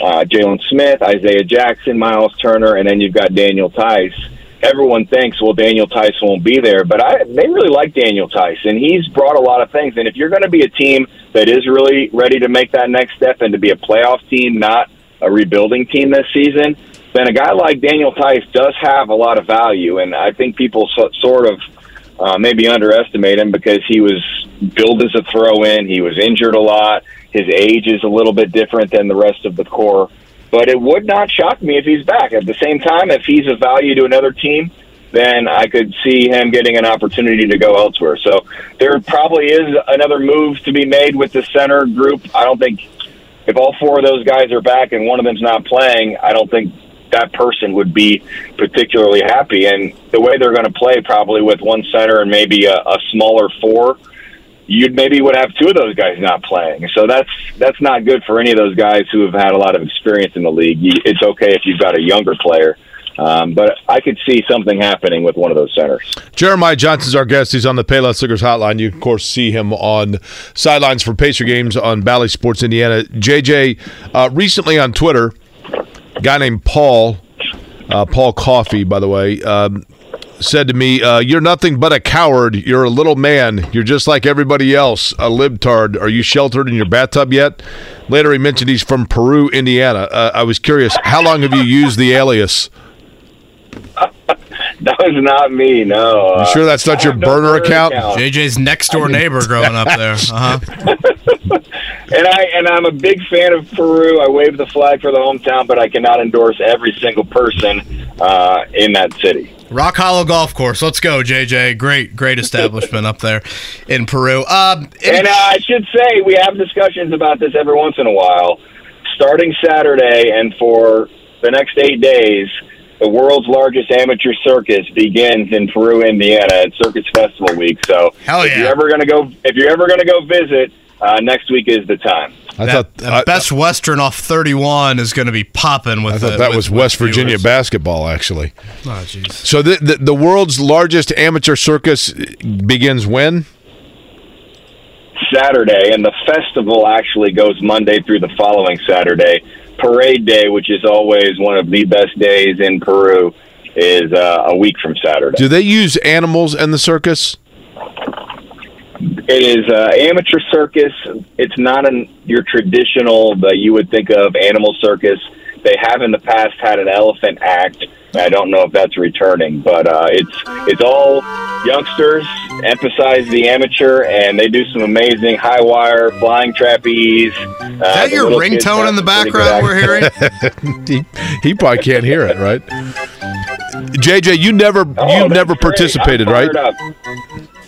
Speaker 9: uh, Jalen Smith, Isaiah Jackson, Miles Turner, and then you've got Daniel Theis. Everyone thinks, well, Daniel Theis won't be there, but I they really like Daniel Theis, and he's brought a lot of things. And if you're going to be a team that is really ready to make that next step and to be a playoff team, not a rebuilding team this season, then a guy like Daniel Theis does have a lot of value. And I think people so, sort of uh, maybe underestimate him because he was billed as a throw in. He was injured a lot. His age is a little bit different than the rest of the core. But it would not shock me if he's back. At the same time, if he's of value to another team, then I could see him getting an opportunity to go elsewhere. So there probably is another move to be made with the center group. I don't think if all four of those guys are back and one of them's not playing, I don't think that person would be particularly happy. And the way they're going to play, probably with one center and maybe a, a smaller four, you maybe would have two of those guys not playing. So that's that's not good for any of those guys who have had a lot of experience in the league. It's okay if you've got a younger player Um, but I could see something happening with one of those centers.
Speaker 3: Jeremiah Johnson's our guest. He's on the Payless Liquors hotline. You, of course, see him on sidelines for Pacer games on Bally Sports Indiana. JJ, uh, recently on Twitter, guy named Paul, uh, Paul Coffee, by the way, um, said to me, uh, You're nothing but a coward. You're a little man. You're just like everybody else, a libtard. Are you sheltered in your bathtub yet? Later, he mentioned he's from Peru, Indiana. Uh, I was curious, how long have you used the alias?
Speaker 9: That was not me. No.
Speaker 3: You sure that's not
Speaker 9: I
Speaker 3: your
Speaker 9: have no
Speaker 3: burner
Speaker 9: burner
Speaker 3: account?
Speaker 9: account.
Speaker 1: JJ's next door neighbor growing up there. Uh huh. [LAUGHS]
Speaker 9: and I and I'm a big fan of Peru. I wave the flag for the hometown, but I cannot endorse every single person uh, in that city.
Speaker 1: Rock Hollow Golf Course. Let's go, JJ. Great, great establishment up there in Peru. Um,
Speaker 9: And uh, I should say we have discussions about this every once in a while. Starting Saturday and for the next eight days, the world's largest amateur circus begins in Peru, Indiana, at Circus Festival Week. So
Speaker 1: Hell
Speaker 9: if you're ever gonna go, if you're ever gonna go visit, uh, next week is the time.
Speaker 3: I
Speaker 1: that,
Speaker 3: thought
Speaker 1: that
Speaker 3: I,
Speaker 1: Best Western off 31 is going to be popping with
Speaker 3: I thought
Speaker 1: the-
Speaker 3: that
Speaker 1: with-
Speaker 3: was
Speaker 1: with
Speaker 3: West Virginia
Speaker 1: viewers.
Speaker 3: basketball, actually.
Speaker 1: Oh, jeez.
Speaker 3: So the, the the world's largest amateur circus begins when?
Speaker 9: Saturday, and the festival actually goes Monday through the following Saturday. Parade Day, which is always one of the best days in Peru, is uh, a week from Saturday.
Speaker 3: Do they use animals in the circus?
Speaker 9: It is uh, amateur circus. It's not an, your traditional that you would think of animal circus. They have in the past had an elephant act. I don't know if that's returning, but uh, it's it's all youngsters. Emphasize the amateur, and they do some amazing high wire, flying trapeze. Uh,
Speaker 1: Is that your
Speaker 9: little kids
Speaker 1: ringtone in the
Speaker 9: some pretty good
Speaker 1: background we're hearing? [LAUGHS] [LAUGHS]
Speaker 3: he, he probably can't hear it, right? JJ, you never
Speaker 9: Oh,
Speaker 3: you never
Speaker 9: great.
Speaker 3: participated, right?
Speaker 9: up.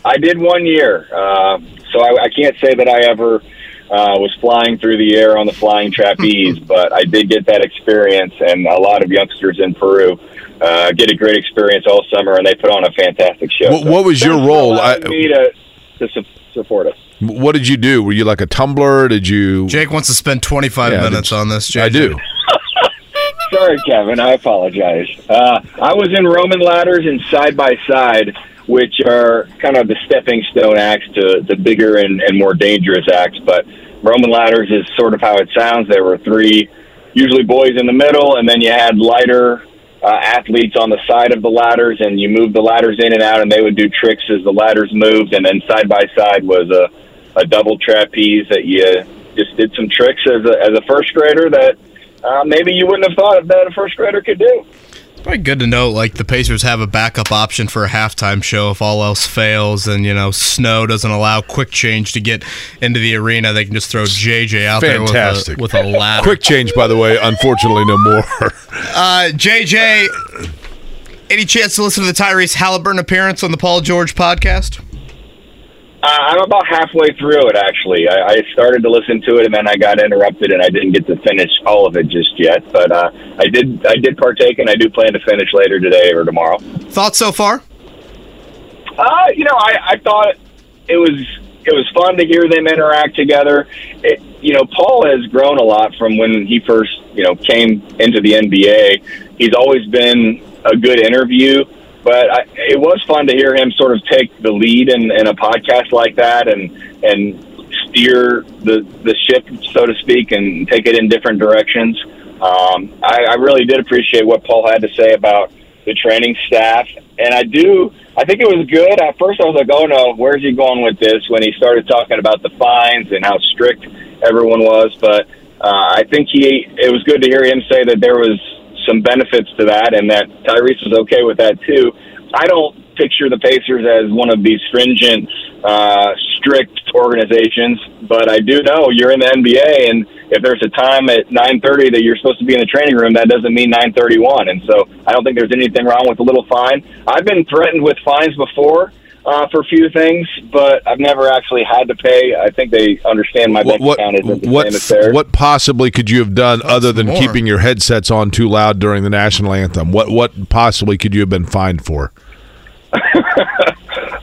Speaker 9: I did one year, uh, so I, I can't say that I ever uh, was flying through the air on the flying trapeze, [LAUGHS] but I did get that experience, and a lot of youngsters in Peru uh, get a great experience all summer, and they put on a fantastic show.
Speaker 3: What- what was your role? I-
Speaker 9: me to, to su- support us.
Speaker 3: What did you do? Were you like a tumbler? Did you?
Speaker 1: Jake wants to spend 25
Speaker 3: Yeah,
Speaker 1: minutes on this, JJ.
Speaker 3: I do. [LAUGHS]
Speaker 9: Sorry, Kevin. I apologize. Uh, I was in Roman ladders and side by side, which are kind of the stepping stone acts to the bigger and, and more dangerous acts. But Roman ladders is sort of how it sounds. There were three, usually boys in the middle, and then you had lighter uh, athletes on the side of the ladders, and you move the ladders in and out, and they would do tricks as the ladders moved. And then side by side was a, a double trapeze that you just did some tricks as a, as a first grader that uh, maybe you wouldn't have thought that a first grader could do.
Speaker 1: Probably good to know, like the Pacers have a backup option for a halftime show if all else fails, and you know snow doesn't allow quick change to get into the arena. They can just throw JJ out
Speaker 3: Fantastic.
Speaker 1: there with a, with a ladder.
Speaker 3: Quick change, by the way. Unfortunately, no more. [LAUGHS]
Speaker 1: Uh, JJ, any chance to listen to the Tyrese Haliburton appearance on the Paul George podcast?
Speaker 9: Uh, I'm about halfway through it, actually. I, I started to listen to it, and then I got interrupted, and I didn't get to finish all of it just yet. But uh, I did. I did partake, and I do plan to finish later today or tomorrow.
Speaker 1: Thoughts so far?
Speaker 9: Uh, you know, I, I thought it was it was fun to hear them interact together. It, you know, Paul has grown a lot from when he first you know came into the NBA. He's always been a good interview, but I, it was fun to hear him sort of take the lead in, in a podcast like that and and steer the the ship, so to speak, and take it in different directions. Um, I, I really did appreciate what Paul had to say about the training staff, and I do. I think it was good. At first, I was like, "Oh no, where's he going with this?" When he started talking about the fines and how strict everyone was, but uh, I think he. It was good to hear him say that there was some benefits to that, and that Tyrese was okay with that too. I don't picture the Pacers as one of these stringent, uh, strict organizations, but I do know you're in the NBA, and if there's a time at 9:30 that you're supposed to be in the training room, that doesn't mean 9:31. And so I don't think there's anything wrong with a little fine. I've been threatened with fines before. Uh, for a few things, but I've never actually had to pay. I think they understand my bank
Speaker 3: what
Speaker 9: account isn't the
Speaker 3: what
Speaker 9: same as theirs.
Speaker 3: what possibly could you have done other than
Speaker 1: more.
Speaker 3: keeping your headsets on too loud during the national anthem? What what possibly could you have been fined for? [LAUGHS]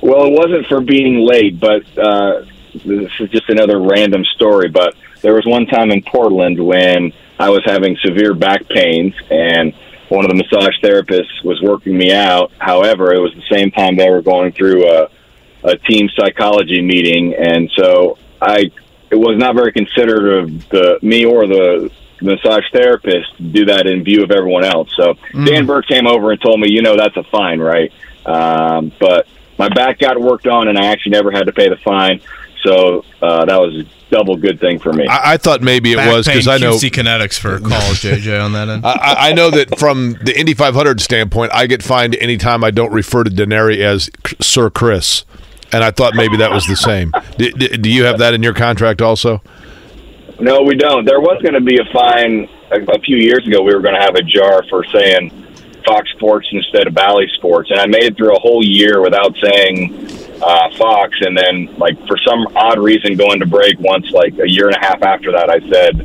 Speaker 9: Well, it wasn't for being late, but uh, this is just another random story. But there was one time in Portland when I was having severe back pains, and one of the massage therapists was working me out. However, it was the same time they were going through a, a team psychology meeting, and so I it was not very considerate of the me or the massage therapist to do that in view of everyone else. So Dan Burke came over and told me, you know, that's a fine, right? Um, but my back got worked on, and I actually never had to pay the fine. So uh, that was double good thing for me.
Speaker 3: I, I thought maybe it
Speaker 10: Back
Speaker 3: was because I know
Speaker 10: QC Kinetix for calls, [LAUGHS] JJ, on that end.
Speaker 3: I- I, I know that from the Indy 500 standpoint, I get fined anytime I don't refer to Denari as Sir Chris, and I thought maybe that was the same. Do, do do you have that in your contract also?
Speaker 9: No, we don't. There was going to be a fine a, a few years ago. We were going to have a jar for saying Fox Sports instead of Bally Sports, and I made it through a whole year without saying uh, Fox. And then, like for some odd reason, going to break once, like a year and a half after that, I said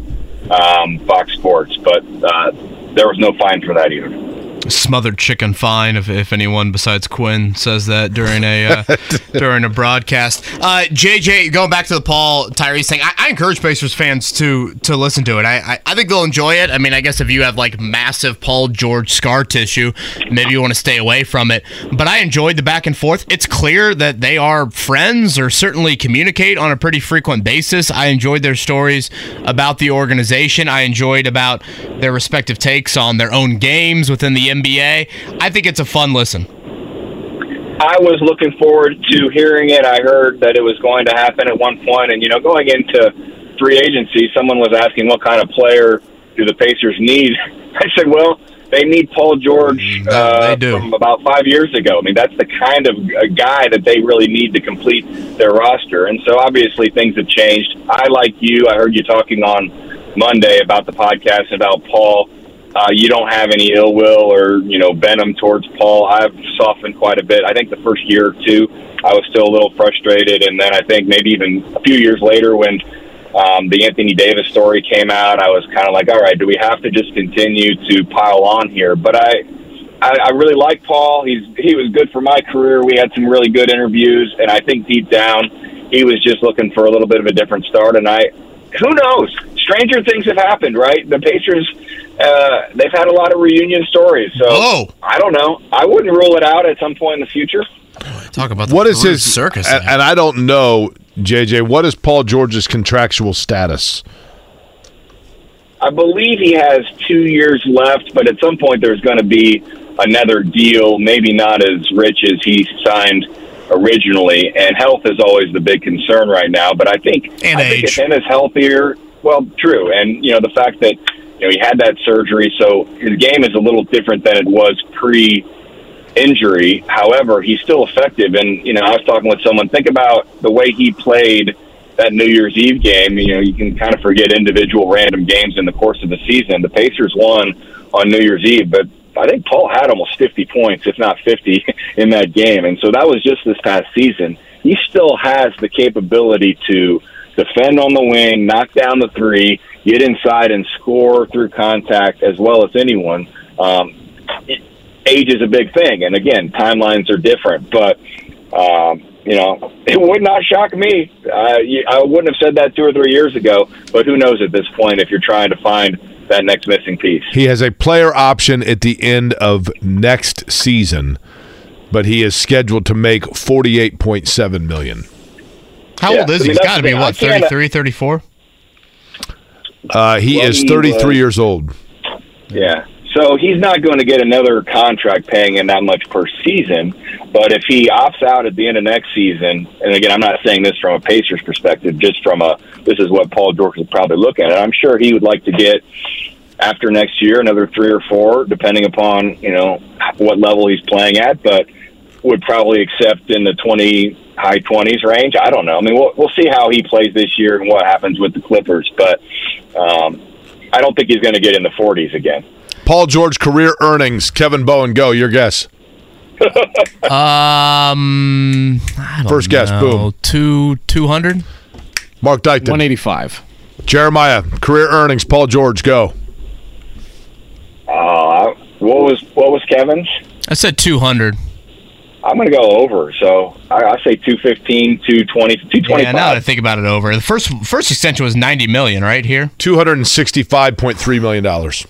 Speaker 9: um, Fox Sports, but uh, there was no fine for that either.
Speaker 10: Smothered chicken fine if, if anyone besides Quinn says that during a uh, [LAUGHS] during a broadcast. Uh, JJ, going back to the Paul Tyrese thing, I, I encourage Pacers fans to to listen to it. I, I I think they'll enjoy it. I mean, I guess if you have like massive Paul George scar tissue, maybe you want to stay away from it. But I enjoyed the back and forth. It's clear that they are friends or certainly communicate on a pretty frequent basis. I enjoyed their stories about the organization. I enjoyed about their respective takes on their own games within the NBA. I think it's a fun listen.
Speaker 9: I was looking forward to hearing it. I heard that it was going to happen at one point, and you know, going into free agency, someone was asking what kind of player do the Pacers need. [LAUGHS] I said, well, they need Paul George uh, from about five years ago. I mean, that's the kind of uh, guy that they really need to complete their roster. And so, obviously, things have changed. I like you. I heard you talking on Monday about the podcast about Paul uh, you don't have any ill will or you know venom towards Paul. I've softened quite a bit. I think the first year or two, I was still a little frustrated, and then I think maybe even a few years later, when um, the Anthony Davis story came out, I was kind of like, all right, do we have to just continue to pile on here? But I. I, I really like Paul. He's he was good for my career. We had some really good interviews, and I think deep down, he was just looking for a little bit of a different start. And I, who knows? Stranger things have happened, right? The Pacers, uh, they've had a lot of reunion stories. So I don't know. I wouldn't rule it out at some point in the future.
Speaker 10: Talk about
Speaker 3: What is his
Speaker 10: circus?
Speaker 3: And, and I don't know, JJ. What is Paul George's contractual status?
Speaker 9: I believe he has two years left, but at some point there's going to be another deal, maybe not as rich as he signed originally. And health is always the big concern right now. But I think
Speaker 10: And
Speaker 9: I think
Speaker 10: age.
Speaker 9: if him is healthier, well, true. And you know the fact that you know he had that surgery, so his game is a little different than it was pre injury. However, he's still effective. And you know, I was talking with someone. Think about the way he played that New Year's Eve game. You know, you can kind of forget individual random games in the course of the season. The Pacers won on New Year's Eve, but I think Paul had almost 50 points, if not 50, [LAUGHS] in that game. And so that was just this past season. He still has the capability to defend on the wing, knock down the three, get inside and score through contact as well as anyone. Um, it- age is a big thing, and again, timelines are different. But um, you know, [LAUGHS] it would not shock me. Uh, I wouldn't have said that two or three years ago. But who knows at this point if you're trying to find that next missing piece.
Speaker 3: He has a player option at the end of next season, but he is scheduled to make forty-eight point seven million.
Speaker 10: How
Speaker 9: Yeah,
Speaker 10: old is
Speaker 9: I
Speaker 10: he?
Speaker 9: mean,
Speaker 10: He's
Speaker 9: that's
Speaker 10: got to be, what,
Speaker 9: can't-
Speaker 10: 33, 34?
Speaker 3: Uh, he
Speaker 9: Well,
Speaker 3: is
Speaker 9: he
Speaker 3: thirty-three
Speaker 9: was-
Speaker 3: years old.
Speaker 9: Yeah. So he's not going to get another contract paying him that much per season. But if he opts out at the end of next season, and again, I'm not saying this from a Pacers perspective, just from a this is what Paul George would probably look at. I'm sure he would like to get after next year another three or four, depending upon you know what level he's playing at. But would probably accept in the 20 high 20s range. I don't know. I mean, we'll we'll see how he plays this year and what happens with the Clippers. But um, I don't think he's going to get in the 40s again.
Speaker 3: Paul George career earnings. Kevin Bowen, go. Your guess. [LAUGHS]
Speaker 10: Um, I don't
Speaker 3: First guess, boom.
Speaker 10: Two, 200?
Speaker 3: Mark Dykton.
Speaker 2: 185.
Speaker 3: Jeremiah, career earnings. Paul George, go.
Speaker 9: Uh, what was what was Kevin's?
Speaker 10: I said 200.
Speaker 9: I'm going to go over. So I, I say 215, 220, 225.
Speaker 10: Yeah, now that I think about it over. The first first extension was 90 million, right here?
Speaker 3: Two hundred and sixty-five point three million dollars.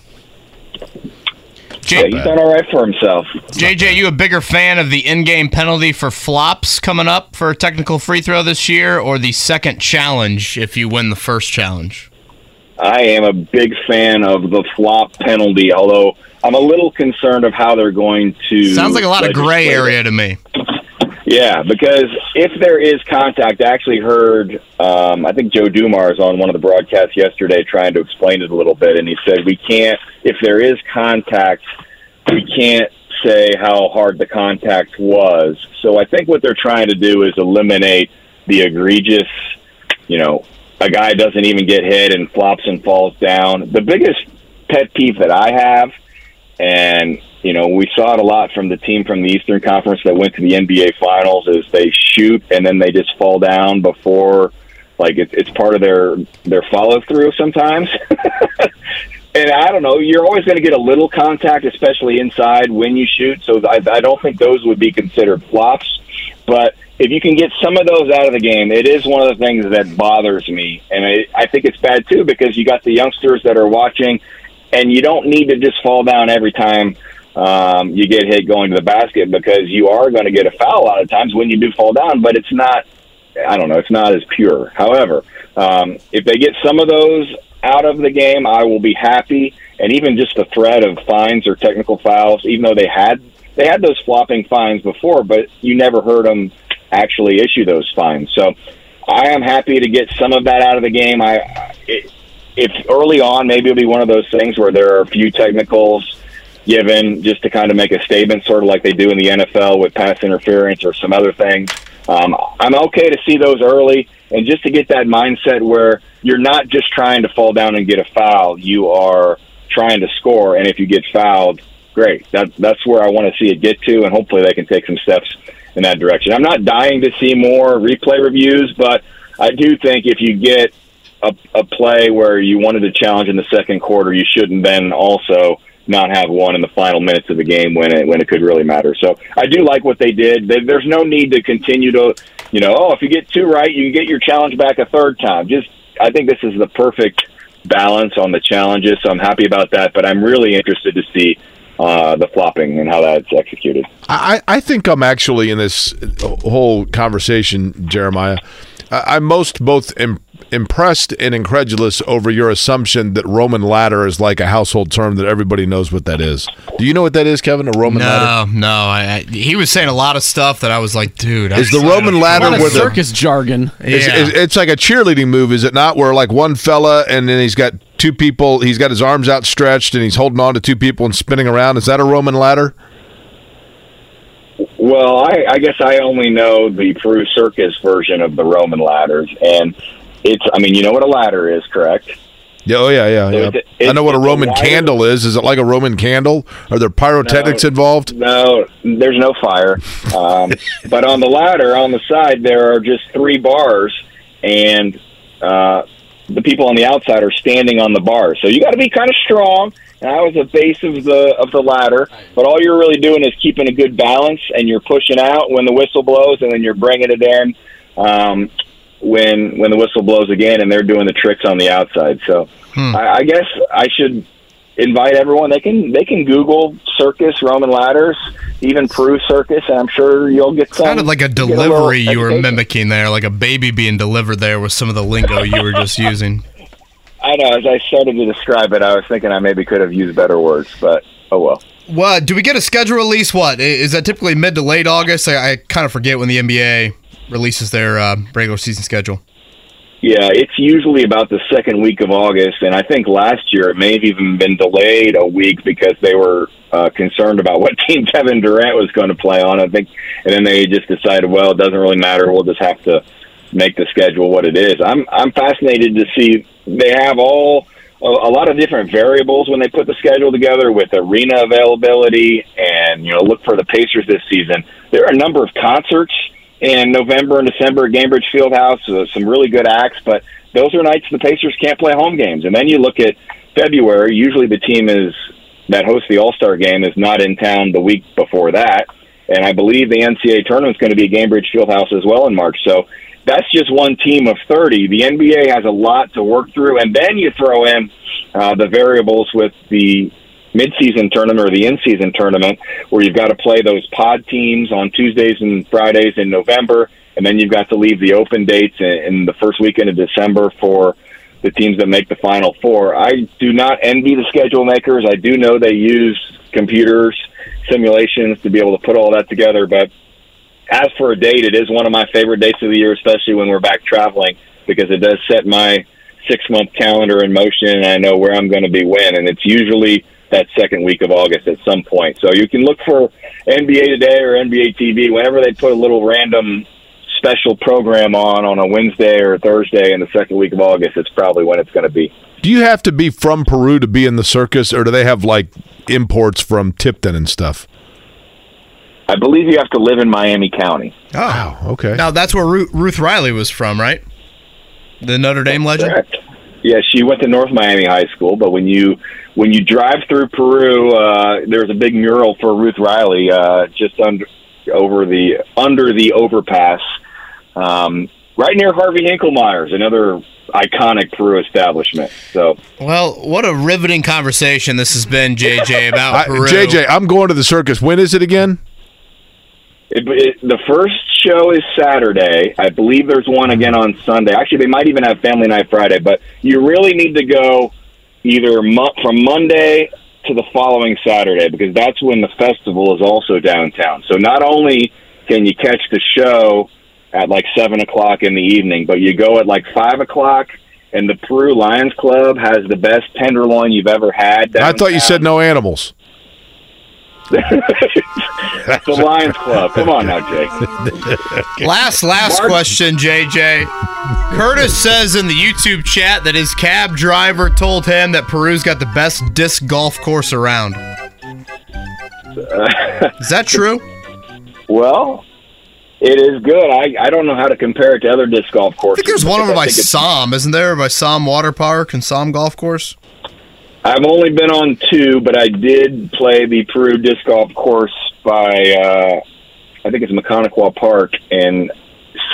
Speaker 9: Yeah, he's done all right for himself.
Speaker 1: JJ, you a bigger fan of the in-game penalty for flops coming up for a technical free throw this year, or the second challenge if you win the first challenge?
Speaker 9: I am a big fan of the flop penalty, although I'm a little concerned of how they're going to.
Speaker 1: Sounds like a lot of gray area to me.
Speaker 9: Yeah, because if there is contact, I actually heard, um, I think Joe Dumars on one of the broadcasts yesterday trying to explain it a little bit, and he said we can't, if there is contact, we can't say how hard the contact was. So I think what they're trying to do is eliminate the egregious, you know, a guy doesn't even get hit and flops and falls down. The biggest pet peeve that I have, and you know, we saw it a lot from the team from the Eastern Conference that went to the NBA Finals, is they shoot and then they just fall down before, like it, it's part of their their follow through sometimes. [LAUGHS] and I don't know, you're always going to get a little contact, especially inside when you shoot. So I, I don't think those would be considered flops. But if you can get some of those out of the game, it is one of the things that bothers me, and I, I think it's bad too because you got the youngsters that are watching, and you don't need to just fall down every time um, you get hit going to the basket because you are going to get a foul a lot of times when you do fall down, but it's not. I don't know. It's not as pure. However, um, if they get some of those out of the game, I will be happy. And even just the threat of fines or technical fouls, even though they had they had those flopping fines before, but you never heard them actually issue those fines. So I am happy to get some of that out of the game. I if early on, maybe it'll be one of those things where there are a few technicals given just to kind of make a statement, sort of like they do in the NFL with pass interference or some other things. Um, I'm okay to see those early and just to get that mindset where you're not just trying to fall down and get a foul, you are trying to score, and if you get fouled, great. That, that's where I want to see it get to, and hopefully they can take some steps in that direction. I'm not dying to see more replay reviews, but I do think if you get a, a play where you wanted to challenge in the second quarter, you shouldn't then also not have one in the final minutes of the game when it when it could really matter. So I do like what they did. There's no need to continue to, you know, oh, if you get two right, you get your challenge back a third time. Just I think this is the perfect balance on the challenges. So I'm happy about that. But I'm really interested to see uh, the flopping and how that's executed.
Speaker 3: I, I think I'm actually in this whole conversation, Jeremiah. I- I'm most both Im- impressed and incredulous over your assumption that Roman ladder is like a household term that everybody knows what that is. Do you know what that is, Kevin? A Roman ladder?
Speaker 1: No, no. I, I, he was saying a lot of stuff that I was like, dude.
Speaker 3: Is
Speaker 1: I-
Speaker 3: the Roman ladder
Speaker 2: A lot of
Speaker 3: where the
Speaker 2: circus jargon.
Speaker 3: It's,
Speaker 1: Yeah.
Speaker 3: it's, it's like a cheerleading move, is it not? Where like one fella and then he's got two people, he's got his arms outstretched and he's holding on to two people and spinning around. Is that a Roman ladder?
Speaker 9: Well, I, I guess I only know the Peru Circus version of the Roman ladders, and it's. I mean, you know what a ladder is, correct?
Speaker 3: Yeah, oh yeah, yeah,
Speaker 9: So
Speaker 3: yeah.
Speaker 9: it's a-
Speaker 3: I know what a
Speaker 9: it's a
Speaker 3: Roman candle is. Is it like a Roman candle? Are there pyrotechnics
Speaker 9: No.
Speaker 3: involved?
Speaker 9: No, there's no fire. Um, [LAUGHS] but on the ladder, on the side, there are just three bars, and uh, the people on the outside are standing on the bars. So you got to be kind of strong. And I was the base of the of the ladder, but all you're really doing is keeping a good balance, and you're pushing out when the whistle blows, and then you're bringing it in um, when when the whistle blows again, and they're doing the tricks on the outside. So hmm. I, I guess I should invite everyone. They can they can Google circus Roman ladders, even Peru circus, and I'm sure you'll get some.
Speaker 1: Sounded like a delivery you were mimicking there, like a baby being delivered there with some of the lingo you were just [LAUGHS] using.
Speaker 9: I know. As I started to describe it, I was thinking I maybe could have used better words, but oh well.
Speaker 1: What do we get a schedule release? What I- that typically mid to late August? I, I kind of forget when the NBA releases their uh, regular season schedule.
Speaker 9: Yeah, it's usually about the second week of August, and I think last year it may have even been delayed a week because they were uh, concerned about what [LAUGHS] team Kevin Durant was going to play on. I think, and then they just decided, well, it doesn't really matter. We'll just have to make the schedule what it is. I'm I'm fascinated to see they have all a, a lot of different variables when they put the schedule together with arena availability and you know look for the Pacers this season. There are a number of concerts in November and December at Gainbridge Fieldhouse, uh, some really good acts, but those are nights the Pacers can't play home games. And then you look at February, usually the team is that hosts the All-Star game is not in town the week before that. And I believe the NCAA tournament is going to be at Gainbridge Fieldhouse as well in March. So that's just one team of 30. The NBA has a lot to work through. And then you throw in uh, the variables with the midseason tournament or the in-season tournament where you've got to play those pod teams on Tuesdays and Fridays in November, and then you've got to leave the open dates in, the first weekend of December for the teams that make the Final Four. I do not envy the schedule makers. I do know they use computers, simulations to be able to put all that together, but as for a date, it is one of my favorite dates of the year, especially when we're back traveling, because it does set my six month calendar in motion and I know where I'm going to be when. And it's usually that second week of August at some point. So you can look for NBA Today or NBA TV whenever they put a little random special program on on a Wednesday or a Thursday in the second week of August. It's probably when it's going to be.
Speaker 3: Do you have to be from Peru to be in the circus, or do they have like imports from Tipton and stuff?
Speaker 9: I believe you have to live in Miami County.
Speaker 1: Oh,
Speaker 3: okay.
Speaker 1: Now that's where Ruth, Ruth Riley was from, right? The Notre Dame legend.
Speaker 9: Correct. Yeah, she went to North Miami High School, but when you when you drive through Peru, uh, there's a big mural for Ruth Riley uh, just under over the under the overpass, um, right near Harvey Hinklemeyer's, another iconic Peru establishment. So,
Speaker 1: Well, what a riveting conversation this has been, JJ, about
Speaker 3: I,
Speaker 1: Peru.
Speaker 3: JJ, I'm going to the circus. When is it again?
Speaker 9: It, it, the first show is Saturday. I believe there's one again on Sunday. Actually, they might even have Family Night Friday. But you really need to go either mo- from Monday to the following Saturday because that's when the festival is also downtown. So not only can you catch the show at like seven o'clock in the evening, but you go at like five o'clock. And the Peru Lions Club has the best tenderloin you've ever had.
Speaker 3: I thought you said no animals. [LAUGHS]
Speaker 9: It's [LAUGHS] the Lions Club. Come on now, Jake. [LAUGHS]
Speaker 1: Last, last
Speaker 9: Mark-
Speaker 1: question, JJ. Curtis says in the YouTube chat that his cab driver told him that Peru's got the best disc golf course around. [LAUGHS] Is that true?
Speaker 9: Well, it is good. I, I don't know how to compare it to other disc golf courses.
Speaker 1: I think there's one over by
Speaker 9: think it's-
Speaker 1: Som, isn't there? By Som Water Park and Som Golf Course.
Speaker 9: I've only been on two, but I did play the Peru disc golf course by uh, I think it's McConaughey Park and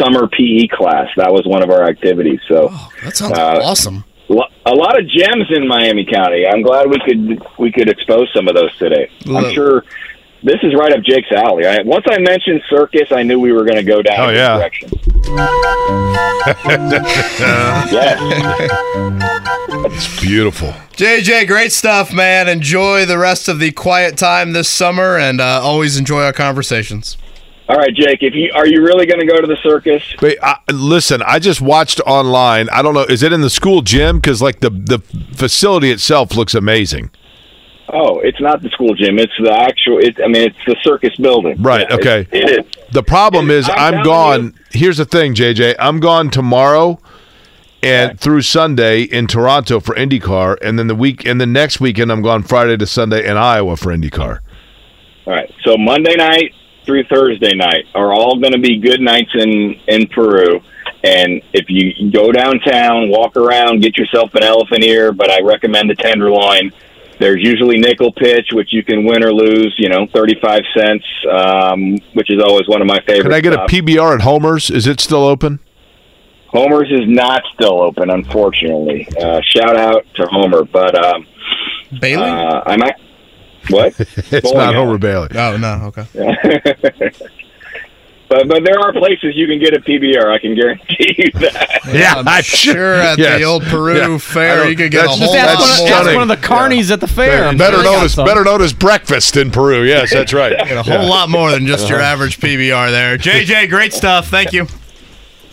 Speaker 9: summer PE class. That was one of our activities. So
Speaker 1: That sounds
Speaker 9: Uh,
Speaker 1: awesome.
Speaker 9: a lot of gems in Miami County. I'm glad we could we could expose some of those today.
Speaker 1: Look.
Speaker 9: I'm sure this is right up Jake's alley. I, once I mentioned circus, I knew we were going to go down
Speaker 3: Oh, yeah.
Speaker 9: direction. [LAUGHS] yes.
Speaker 3: It's beautiful.
Speaker 1: JJ, great stuff, man. Enjoy the rest of the quiet time this summer, and uh, always enjoy our conversations.
Speaker 9: All right, Jake. If you are you really going to go to the circus?
Speaker 3: Wait, I, listen, I just watched online. I don't know. Is it in the school gym? Because like the the facility itself looks amazing.
Speaker 9: Oh, it's not the school gym. It's the actual. It, I mean, it's the circus building.
Speaker 3: Right.
Speaker 9: Yeah,
Speaker 3: Okay.
Speaker 9: It, it is.
Speaker 3: The problem is
Speaker 9: I'm
Speaker 3: I'm gone. Here's the thing, JJ. I'm gone tomorrow and through Sunday in Toronto for IndyCar, and then the week and the next weekend I'm gone Friday to Sunday in Iowa for IndyCar.
Speaker 9: All right. So Monday night through Thursday night are all going to be good nights in in Peru. And if you go downtown, walk around, get yourself an elephant ear, but I recommend the tenderloin. There's usually nickel pitch, which you can win or lose. You know, thirty-five cents, um, which is always one of my favorites.
Speaker 3: Can I get a PBR at Homer's? Is it still open?
Speaker 9: Homer's is not still open, unfortunately. Uh, shout out to Homer, but um,
Speaker 1: Bailey.
Speaker 9: uh, I might. What? [LAUGHS]
Speaker 3: it's
Speaker 9: Bowling
Speaker 3: not. Homer Bailey.
Speaker 1: Oh no. Okay. [LAUGHS]
Speaker 9: but but there are places you can get a PBR. I can guarantee you that.
Speaker 3: Yeah,
Speaker 1: I'm
Speaker 3: I'm
Speaker 1: sure at
Speaker 3: Yes.
Speaker 1: the old Peru
Speaker 3: Yeah.
Speaker 1: Fair you could get a whole
Speaker 2: Just ask,
Speaker 1: lot
Speaker 2: one, of-
Speaker 1: more.
Speaker 2: one of the carnies at the fair. I'm
Speaker 3: better
Speaker 2: sure
Speaker 3: known as better known as breakfast in Peru. Yes, that's right. [LAUGHS]
Speaker 1: Get a whole lot more than just your average PBR there. JJ, great stuff. Thank you.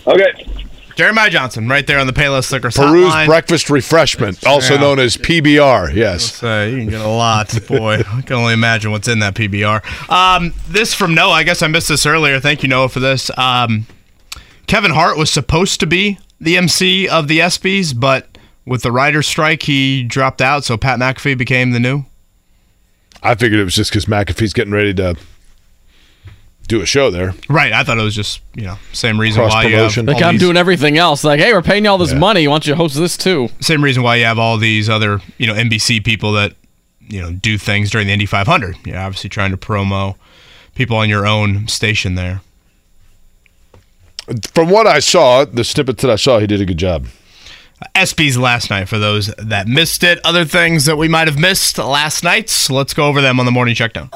Speaker 9: Okay.
Speaker 1: Jeremiah Johnson, right there on the Payless Liquors
Speaker 3: Peru's
Speaker 1: hotline.
Speaker 3: breakfast refreshment, also
Speaker 1: Yeah.
Speaker 3: known as PBR. Yes.
Speaker 1: So you can get a lot, [LAUGHS] boy. I can only imagine what's in that PBR. Um, this from Noah. I guess I missed this earlier. Thank you, Noah, for this. Um, Kevin Hart was supposed to be the MC of the ESPYS, but with the writer's strike, he dropped out. So Pat McAfee became the new.
Speaker 3: I figured it was just because McAfee's getting ready to do a show there.
Speaker 1: Right. I thought it was just you know same reason why you have
Speaker 2: Like I'm
Speaker 1: these-
Speaker 2: doing everything else. Like, hey, we're paying you all this money. Why don't you host this too?
Speaker 1: same reason why you have all these other you know NBC people that you know do things during the Indy 500. You're obviously trying to promo people on your own station there.
Speaker 3: From what I saw, the snippets that I saw, he did a good job.
Speaker 1: ESPYs last night for those that missed it. Other things that we might have missed last night. So let's go over them on the morning checkdown.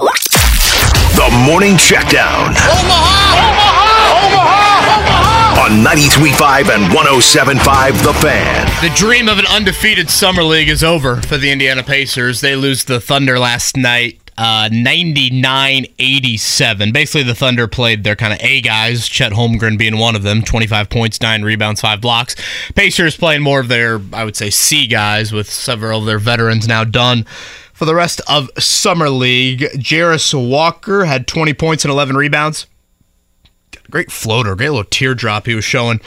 Speaker 4: The Morning Checkdown. Omaha! Omaha! Omaha! On 93.5 and 107.5 The Fan.
Speaker 1: The dream of an undefeated summer league is over for the Indiana Pacers. They lose the Thunder last night. Uh, 99-87. Basically, the Thunder played their kind of A guys, Chet Holmgren being one of them, 25 points, 9 rebounds, 5 blocks. Pacers playing more of their, I would say, C guys with several of their veterans now done for the rest of Summer League. Jarace Walker had 20 points and 11 rebounds great floater, great little teardrop he was showing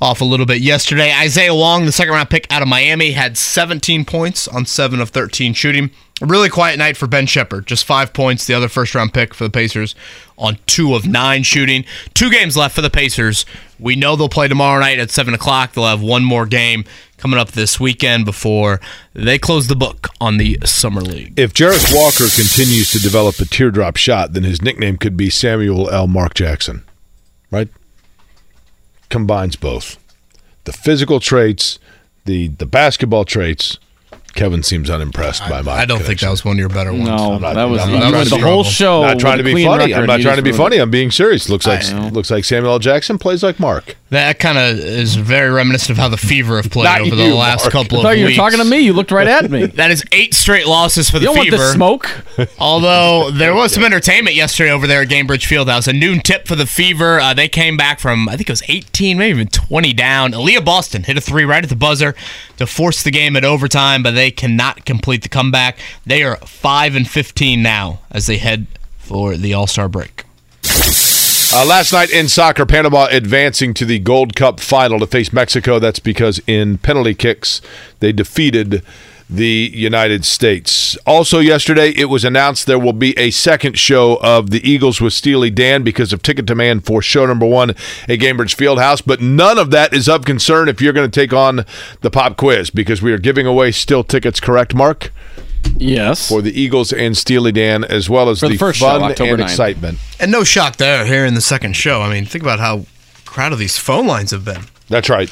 Speaker 1: off a little bit yesterday. Isaiah Wong, the second round pick out of Miami, had 17 points on 7 of 13 shooting. A really quiet night for Ben Sheppard, just 5 points, the other first round pick for the Pacers on 2 of 9 shooting. Two games left for the Pacers. We know they'll play tomorrow night at 7 o'clock. They'll have one more game coming up this weekend before they close the book on the Summer League.
Speaker 3: If Jarace Walker continues to develop a teardrop shot, then his nickname could be Samuel L. Mark Jackson right? Combines both the physical traits, the the basketball traits. Kevin seems unimpressed by my.
Speaker 1: I don't think that was one of your better ones.
Speaker 2: No,
Speaker 3: not-
Speaker 2: that was
Speaker 3: I'm not
Speaker 2: went
Speaker 3: trying
Speaker 2: the whole
Speaker 3: be-
Speaker 2: show.
Speaker 3: Not trying to be funny.
Speaker 2: record,
Speaker 3: I'm not trying to be funny.
Speaker 2: it.
Speaker 3: I'm being serious. Looks like looks like Samuel L. Jackson plays like Mark.
Speaker 1: That kind of is very reminiscent of how the Fever have played
Speaker 3: Not
Speaker 1: over the
Speaker 3: you,
Speaker 1: last
Speaker 3: Mark.
Speaker 1: couple
Speaker 2: I
Speaker 1: of
Speaker 2: thought you were
Speaker 1: weeks.
Speaker 2: talking to me. You looked right at me. [LAUGHS]
Speaker 1: That is eight straight losses for the
Speaker 2: You don't want
Speaker 1: Fever.
Speaker 2: the smoke. [LAUGHS]
Speaker 1: Although there was some entertainment yesterday over there at Gainbridge Fieldhouse. A noon tip for the Fever. Uh, they came back from, I think it was 18, maybe even 20 down. Aliyah Boston hit a three right at the buzzer to force the game at overtime, but they cannot complete the comeback. They are 5 and 15 now as they head for the All Star break.
Speaker 3: Uh, last night in soccer, Panama advancing to the Gold Cup final to face Mexico. That's because in penalty kicks, they defeated the United States. Also, yesterday, it was announced there will be a second show of the Eagles with Steely Dan because of ticket demand for show number one at Gainbridge Fieldhouse. But none of that is of concern if you're going to take on the pop quiz because we are giving away still tickets, correct, Mark?
Speaker 2: Yes.
Speaker 3: For the Eagles and Steely Dan, as well as
Speaker 2: For the
Speaker 3: the,
Speaker 2: first
Speaker 3: fun
Speaker 2: October
Speaker 3: and
Speaker 2: 9th.
Speaker 3: excitement.
Speaker 1: And no shock there here in the second show. I mean, think about how crowded these phone lines have been.
Speaker 3: That's right.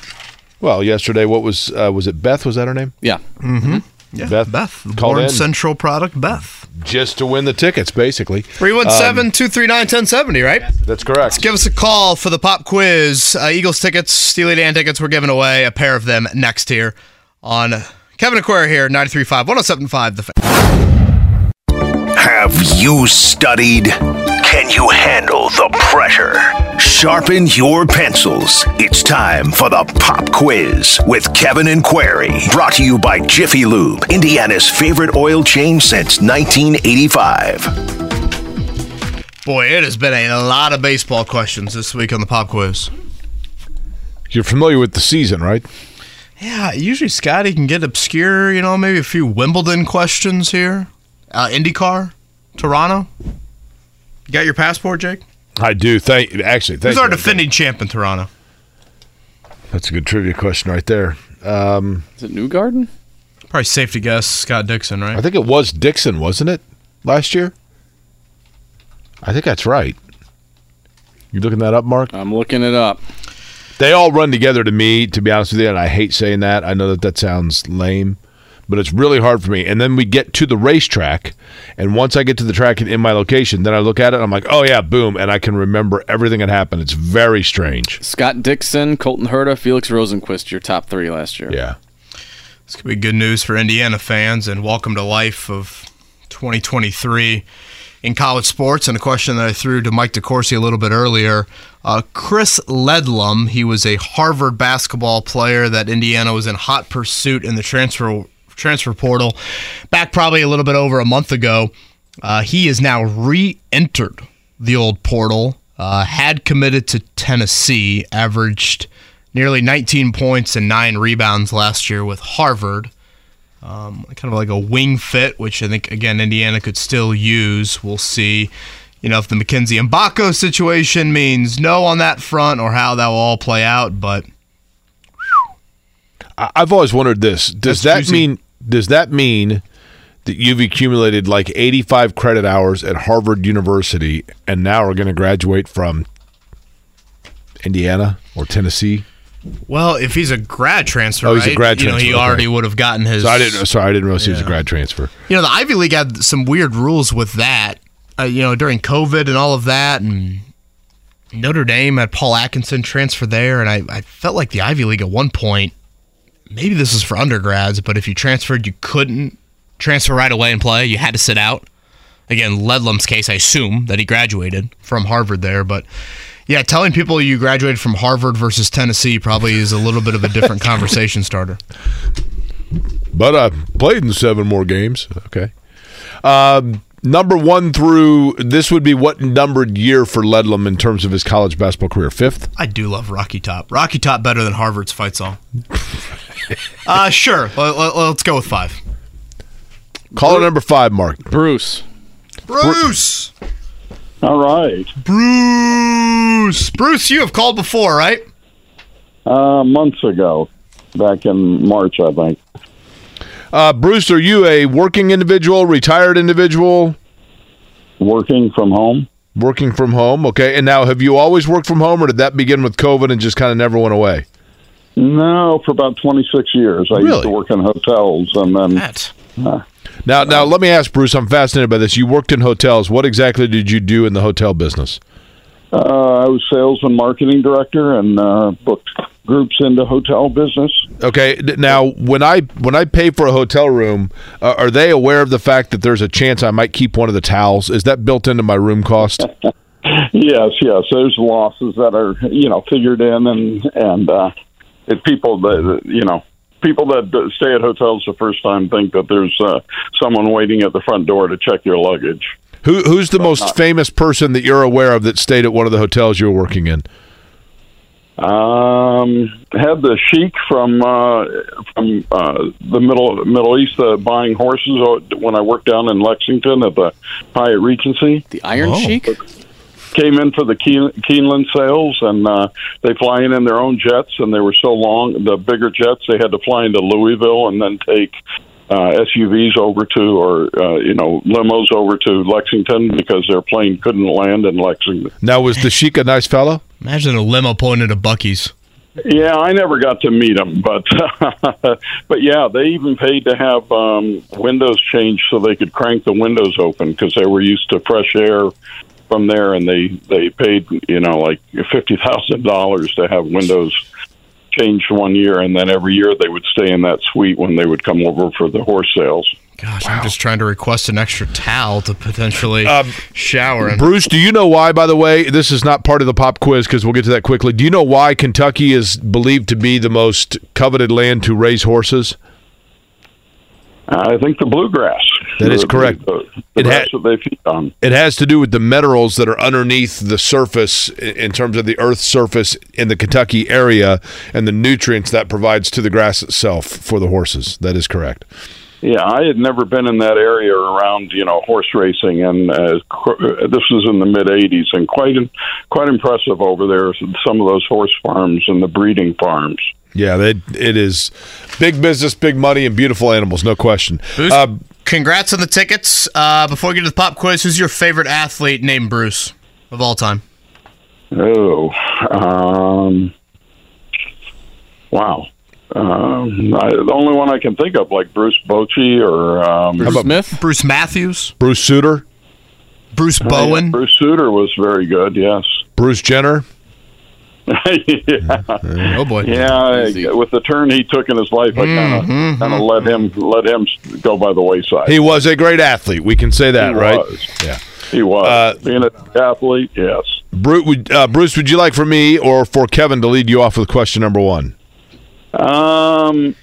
Speaker 3: Well, yesterday, what was uh, was it? Beth was that her name?
Speaker 2: Yeah.
Speaker 1: Mm-hmm. Yeah,
Speaker 3: Beth
Speaker 1: Beth.
Speaker 3: called
Speaker 1: Born
Speaker 3: in.
Speaker 1: Central product, Beth.
Speaker 3: just to win the tickets, basically.
Speaker 1: 317 239 1070, right?
Speaker 3: That's correct.
Speaker 1: Let's Give us a call for the pop quiz. Uh, Eagles tickets, Steely Dan tickets. We're giving away a pair of them next here on Kevin and Query here, 93.5, 107.5 The
Speaker 4: Have you studied? Can you handle the pressure? Sharpen your pencils. It's time for the pop quiz with Kevin and Query. Brought to you by Jiffy Lube, Indiana's favorite oil change since 1985.
Speaker 1: Boy, it has been a lot of baseball questions this week on the pop quiz.
Speaker 3: You're familiar with the season, right?
Speaker 1: Yeah, usually Scotty can get obscure, you know, maybe a few Wimbledon questions here. Uh, IndyCar, Toronto. You got your passport, Jake?
Speaker 3: I do. Thank actually. Thank
Speaker 1: Who's our
Speaker 3: you.
Speaker 1: defending champ in Toronto?
Speaker 3: That's a good trivia question right there. Um,
Speaker 2: Is it Newgarden?
Speaker 1: Probably safe to guess Scott Dixon, right?
Speaker 3: I think it was Dixon, wasn't it, last year? I think that's right. You looking that up, Mark?
Speaker 2: I'm looking it up.
Speaker 3: They all run together to me, to be honest with you, and I hate saying that. I know that that sounds lame, but it's really hard for me. And then we get to the racetrack, and once I get to the track and in my location, then I look at it, and I'm like, oh yeah, boom, and I can remember everything that happened. It's very strange.
Speaker 2: Scott Dixon, Colton Herta, Felix Rosenqvist, your top three last year.
Speaker 3: Yeah.
Speaker 1: This could be good news for Indiana fans and welcome to life of 2023 in college sports. And a question that I threw to Mike DeCourcy a little bit earlier. Uh, Chris Ledlum, he was a Harvard basketball player that Indiana was in hot pursuit in the transfer transfer portal back probably a little bit over a month ago. Uh, he is now re-entered the old portal. Uh, had committed to Tennessee, averaged nearly 19 points and nine rebounds last year with Harvard. Um, kind of like a wing fit, which I think again Indiana could still use. We'll see, you know, if the Mackenzie Mgbako situation means no on that front or how that will all play out. But
Speaker 3: I've always wondered this. Does
Speaker 1: That's
Speaker 3: that
Speaker 1: juicy.
Speaker 3: mean does that mean that you've accumulated like 85 credit hours at Harvard University and now are going to graduate from Indiana or Tennessee?
Speaker 1: Well, if he's a grad transfer,
Speaker 3: Oh, he's a
Speaker 1: right?
Speaker 3: grad
Speaker 1: you know,
Speaker 3: transfer,
Speaker 1: he
Speaker 3: okay.
Speaker 1: already would have gotten his.
Speaker 3: So I didn't. Sorry, I didn't realize he was a grad transfer.
Speaker 1: You know, the Ivy League had some weird rules with that. Uh, you know, during COVID and all of that, and Notre Dame had Paul Atkinson transfer there, and I, I felt like the Ivy League at one point. Maybe this is for undergrads, but if you transferred, you couldn't transfer right away and play. You had to sit out. Again, Ledlum's case, I assume that he graduated from Harvard there, but yeah, telling people you graduated from Harvard versus Tennessee probably is a little bit of a different [LAUGHS] conversation starter.
Speaker 3: But I played in seven more games. Okay. Um, number one through this would be what numbered year for Ledlum in terms of his college basketball career? Fifth.
Speaker 1: I do love Rocky Top. Rocky Top better than Harvard's fight song. [LAUGHS] uh, sure. Let, let, let's go with five.
Speaker 3: Caller number five, Mark.
Speaker 2: Bruce.
Speaker 1: Bruce.
Speaker 11: All right.
Speaker 1: Bruce. Bruce, you have called before, right?
Speaker 11: Uh, months ago, back in March, I think.
Speaker 3: Uh, Bruce, are you a working individual, retired individual?
Speaker 11: Working from home.
Speaker 3: Working from home. Okay. And now, have you always worked from home, or did that begin with COVID and just kind of never went away?
Speaker 11: No, for about 26 years. I used to work in hotels and then. Uh,
Speaker 3: Now, now, let me ask Bruce. I'm fascinated by this. You worked in hotels. What exactly did you do in the hotel business?
Speaker 11: uh, I was sales and marketing director and uh, booked groups in the hotel business.
Speaker 3: Okay. Now, when I when I pay for a hotel room, uh, are they aware of the fact that there's a chance I might keep one of the towels? Is that built into my room cost? [LAUGHS]
Speaker 11: Yes, yes. There's losses that are you know figured in, and and uh, if people that you know people that stay at hotels the first time think that there's uh, someone waiting at the front door to check your luggage.
Speaker 3: Who who's the most famous person that you're aware of that stayed at one of the hotels you're working in?
Speaker 11: Um, had the sheik from uh, from uh, the middle Middle East uh, buying horses uh, when I worked down in Lexington at the Hyatt Regency.
Speaker 2: The Iron
Speaker 11: Oh.
Speaker 2: Sheik
Speaker 11: came in for the Keen- Keeneland sales, and uh, they fly in in their own jets, and they were so long, the bigger jets, they had to fly into Louisville and then take uh, SUVs over to, or uh, you know, limos over to Lexington because their plane couldn't land in Lexington.
Speaker 3: Now, was the Sheik a nice fellow?
Speaker 1: Imagine a limo pulling into Buc-ee's.
Speaker 11: Yeah, I never got to meet him, but [LAUGHS] but yeah, they even paid to have um, windows changed so they could crank the windows open because they were used to fresh air from there, and they they paid you know like fifty thousand dollars to have windows changed one year, and then every year they would stay in that suite when they would come over for the horse sales.
Speaker 1: Gosh, I'm just trying to request an extra towel to potentially
Speaker 3: Um,
Speaker 1: shower in.
Speaker 3: Bruce, do you know why? By the way, this is not part of the pop quiz because we'll get to that quickly. Do you know why Kentucky is believed to be the most coveted land to raise horses?
Speaker 11: I think the bluegrass.
Speaker 3: That is correct.
Speaker 11: The, the
Speaker 3: It ha-
Speaker 11: that they feed on.
Speaker 3: It has to do with the minerals that are underneath the surface in terms of the Earth's surface in the Kentucky area and the nutrients that provides to the grass itself for the horses. That is correct.
Speaker 11: Yeah, I had never been in that area around, you know, horse racing, and uh, this was in the mid '80s, and quite quite impressive over there. Some of those horse farms and the breeding farms.
Speaker 3: Yeah, it, it is big business, big money, and beautiful animals, no question.
Speaker 1: Bruce,
Speaker 3: Uh,
Speaker 1: congrats on the tickets. Uh, before we get to the pop quiz, who's your favorite athlete named Bruce of all time?
Speaker 11: Oh, um, wow. Um, I, the only one I can think of, like Bruce Bochy or um,
Speaker 1: Bruce Smith? Bruce Matthews?
Speaker 3: Bruce Sutter?
Speaker 1: Bruce
Speaker 11: Oh, yeah,
Speaker 1: Bowen?
Speaker 11: Bruce Sutter was very good. Yes.
Speaker 3: Bruce Jenner? [LAUGHS]
Speaker 11: yeah.
Speaker 1: Oh boy.
Speaker 11: Yeah, with the turn he took in his life, I kind of kind of let him let him go by the wayside.
Speaker 3: He was a great athlete. We can say that,
Speaker 11: He
Speaker 3: right?
Speaker 11: was.
Speaker 3: Yeah.
Speaker 11: He was
Speaker 3: Uh,
Speaker 11: being an athlete. Yes.
Speaker 3: Bruce would, uh, Bruce, would you like for me or for Kevin to lead you off with question number one?
Speaker 11: Um,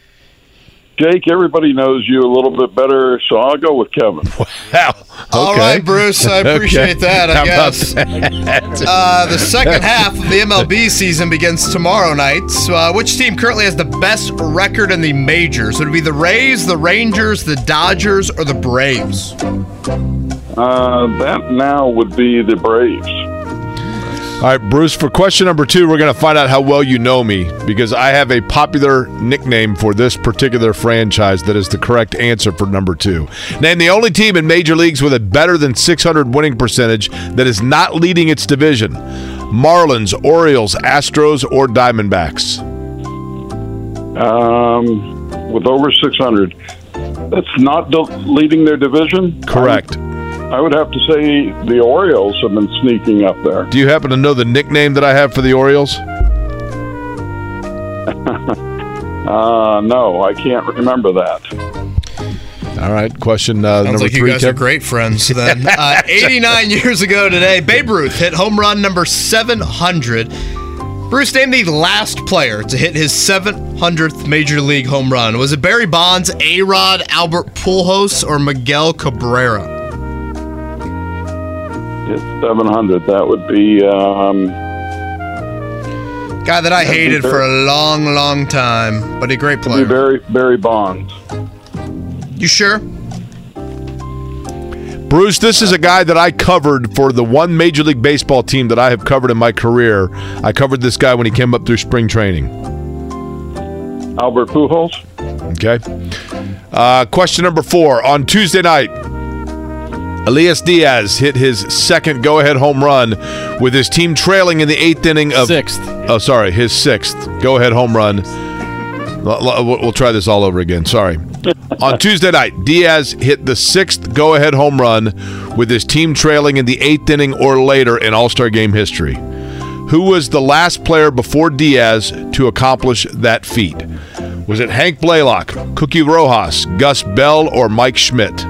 Speaker 11: Jake, everybody knows you a little bit better, so I'll go with Kevin. [LAUGHS]
Speaker 3: Wow.
Speaker 1: All right, Bruce. I appreciate that. I
Speaker 3: How
Speaker 1: guess.
Speaker 3: that?
Speaker 1: Uh, the [LAUGHS] second half of the MLB season begins tomorrow night. So, uh, which team currently has the best record in the majors? Would it be the Rays, the Rangers, the Dodgers, or the Braves?
Speaker 11: Uh, that now would be the Braves.
Speaker 3: All right, Bruce, for question number two, we're going to find out how well you know me because I have a popular nickname for this particular franchise that is the correct answer for number two. Name the only team in major leagues with a better than 600 winning percentage that is not leading its division Marlins, Orioles, Astros, or Diamondbacks.
Speaker 11: Um, with over 600. That's not leading their division?
Speaker 3: Correct.
Speaker 11: I would have to say the Orioles have been sneaking up there.
Speaker 3: Do you happen to know the nickname that I have for the Orioles? [LAUGHS]
Speaker 11: Uh, no, I can't remember that.
Speaker 3: All right. Question uh, number
Speaker 1: like you
Speaker 3: three.
Speaker 1: guys are great friends. [LAUGHS] Then, uh, 89 years ago today, Babe Ruth hit home run number 700. Bruce named the last player to hit his 700th major league home run. Was it Barry Bonds, A Rod, Albert Pujols, or Miguel Cabrera?
Speaker 11: It's 700. That would be. Um,
Speaker 1: Guy that I
Speaker 11: That'd
Speaker 1: hated for a long, long time, but a great player.
Speaker 11: Barry Barry Bonds.
Speaker 1: You sure?
Speaker 3: Bruce, this is a guy that I covered for the one Major League Baseball team that I have covered in my career. I covered this guy when he came up through spring training.
Speaker 11: Albert Pujols.
Speaker 3: Okay. Uh, question number four. On Tuesday night, Elias Diaz hit his second go ahead home run with his team trailing in the eighth inning of.
Speaker 2: Sixth.
Speaker 3: Oh, sorry. His sixth go ahead home run. L- l- We'll we'll try this all over again. Sorry. On Tuesday night, Diaz hit the sixth go ahead home run with his team trailing in the eighth inning or later in All Star game history. Who was the last player before Diaz to accomplish that feat? Was it Hank Blalock, Cookie Rojas, Gus Bell, or Mike Schmidt?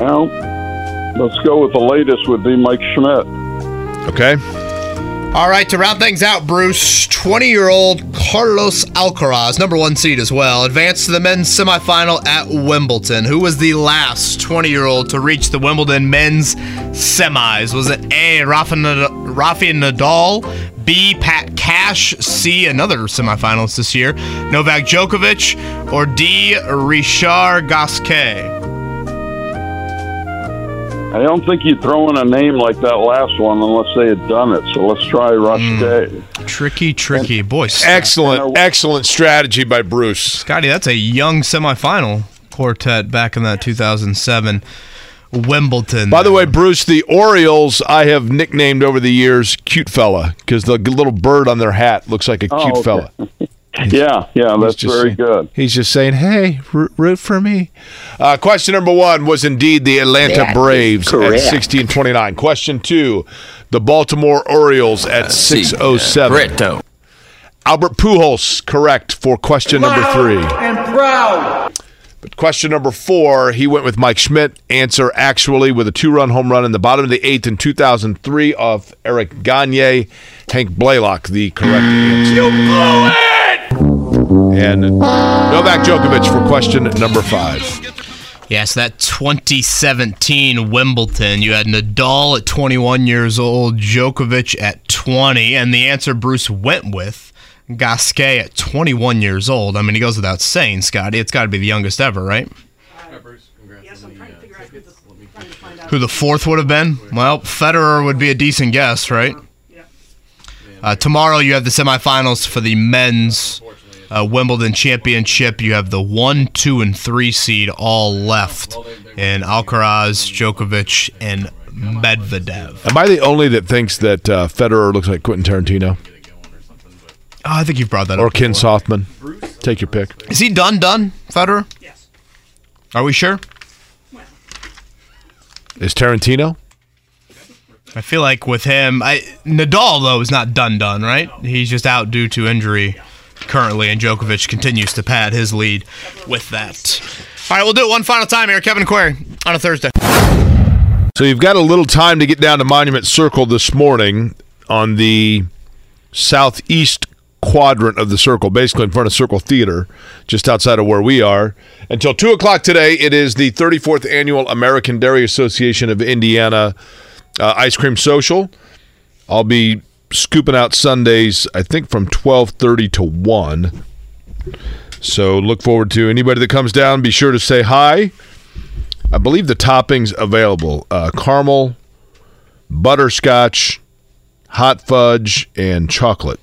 Speaker 11: Well, let's go with the latest. Would be Mike Schmidt.
Speaker 3: Okay.
Speaker 1: All right, to round things out, Bruce, 20 year old Carlos Alcaraz, number one seed as well, advanced to the men's semifinal at Wimbledon. Who was the last 20 year old to reach the Wimbledon men's semis? Was it A. Rafa, Rafael Nadal, B. Pat Cash, C. Another semifinalist this year, Novak Djokovic, or D. Richard Gasquet?
Speaker 11: I don't think you'd throw in a name like that last one unless they had done it. So let's try Rush hmm. Day.
Speaker 1: Tricky, tricky. Boy,
Speaker 3: Excellent, excellent strategy by Bruce.
Speaker 1: Scotty, that's a young semifinal quartet back in that 2007 Wimbledon.
Speaker 3: By the way, Bruce, the Orioles I have nicknamed over the years "cute fella" because the little bird on their hat looks like a oh, cute
Speaker 11: Oh, okay.
Speaker 3: fella. [LAUGHS]
Speaker 11: Yeah, yeah, that's
Speaker 3: just
Speaker 11: very
Speaker 3: saying-
Speaker 11: good.
Speaker 3: He's just saying, "Hey, root, root for me." Uh, question number one was indeed the Atlanta
Speaker 12: That is
Speaker 3: Braves at sixteen twenty nine. Question two, the Baltimore Orioles at six oh seven. Albert Pujols correct for question number three.
Speaker 12: and proud.
Speaker 3: But question number four, he went with Mike Schmidt. Answer actually with a two run home run in the bottom of the eighth in 2003 off Eric Gagne. Hank Blalock, the correct answer. You blew it! And Novak Djokovic for question number five.
Speaker 1: Yes, that 2017 Wimbledon. You had Nadal at 21 years old, Djokovic at 20, and the answer Bruce went with Gasquet at 21 years old. I mean, he goes without saying, Scotty. It's got to be the youngest ever, right? Who the fourth would have been? Well, Federer would be a decent guess, right? Uh, tomorrow you have the semifinals for the men's uh, Wimbledon championship. You have the one, two, and three seed all left in Alcaraz, Djokovic, and Medvedev.
Speaker 3: Am I the only that thinks that uh, Federer looks like Quentin Tarantino?
Speaker 1: Oh, I think you've brought that
Speaker 3: Or
Speaker 1: up.
Speaker 3: Or Ken
Speaker 1: before.
Speaker 3: Sothman? Take your pick.
Speaker 1: Is he done? Done, Federer? Yes. Are we sure?
Speaker 3: Is Tarantino?
Speaker 1: I feel like with him, I, Nadal though is not done done, right? He's just out due to injury currently, and Djokovic continues to pad his lead with that. All right, we'll do it one final time here, Kevin Query on a Thursday.
Speaker 3: So you've got a little time to get down to Monument Circle this morning on the southeast quadrant of the circle, basically in front of Circle Theater, just outside of where we are. Until 2 o'clock today, it is the 34th Annual American Dairy Association of Indiana uh, Ice Cream Social. I'll be scooping out sundaes, I think from 1230 to 1. So look forward to anybody that comes down. Be sure to say hi. I believe the toppings available: uh, caramel, butterscotch, hot fudge, and chocolate.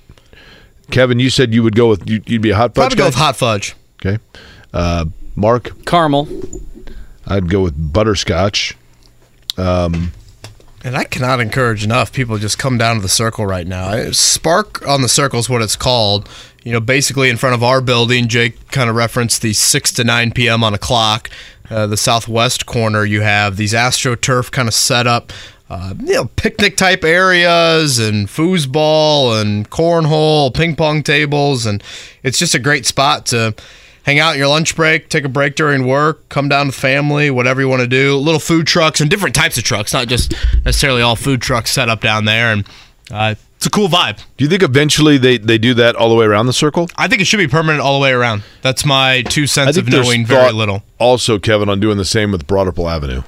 Speaker 3: Kevin, you said you would go with you, you'd be a hot fudge.
Speaker 1: Probably go with hot fudge.
Speaker 3: Okay. Uh, Mark,
Speaker 2: caramel.
Speaker 3: I'd go with butterscotch. Um,
Speaker 1: And I cannot encourage enough people just come down to the circle right now. Spark on the Circle is what it's called. You know, basically in front of our building, Jake kind of referenced the 6 to 9 p.m. on a clock. Uh, the southwest corner, you have these AstroTurf kind of set up, uh, you know, picnic type areas and foosball and cornhole, ping pong tables. And it's just a great spot to hang out your lunch break, take a break during work, come down with family, whatever you want to do. Little food trucks and different types of trucks, not just necessarily all food trucks set up down there. And uh, it's a cool vibe.
Speaker 3: Do you think eventually they, they do that all the way around the circle?
Speaker 1: I think it should be permanent all the way around. That's my two cents of knowing very little.
Speaker 3: Also, Kevin, on doing the same with Broad Ripple Avenue.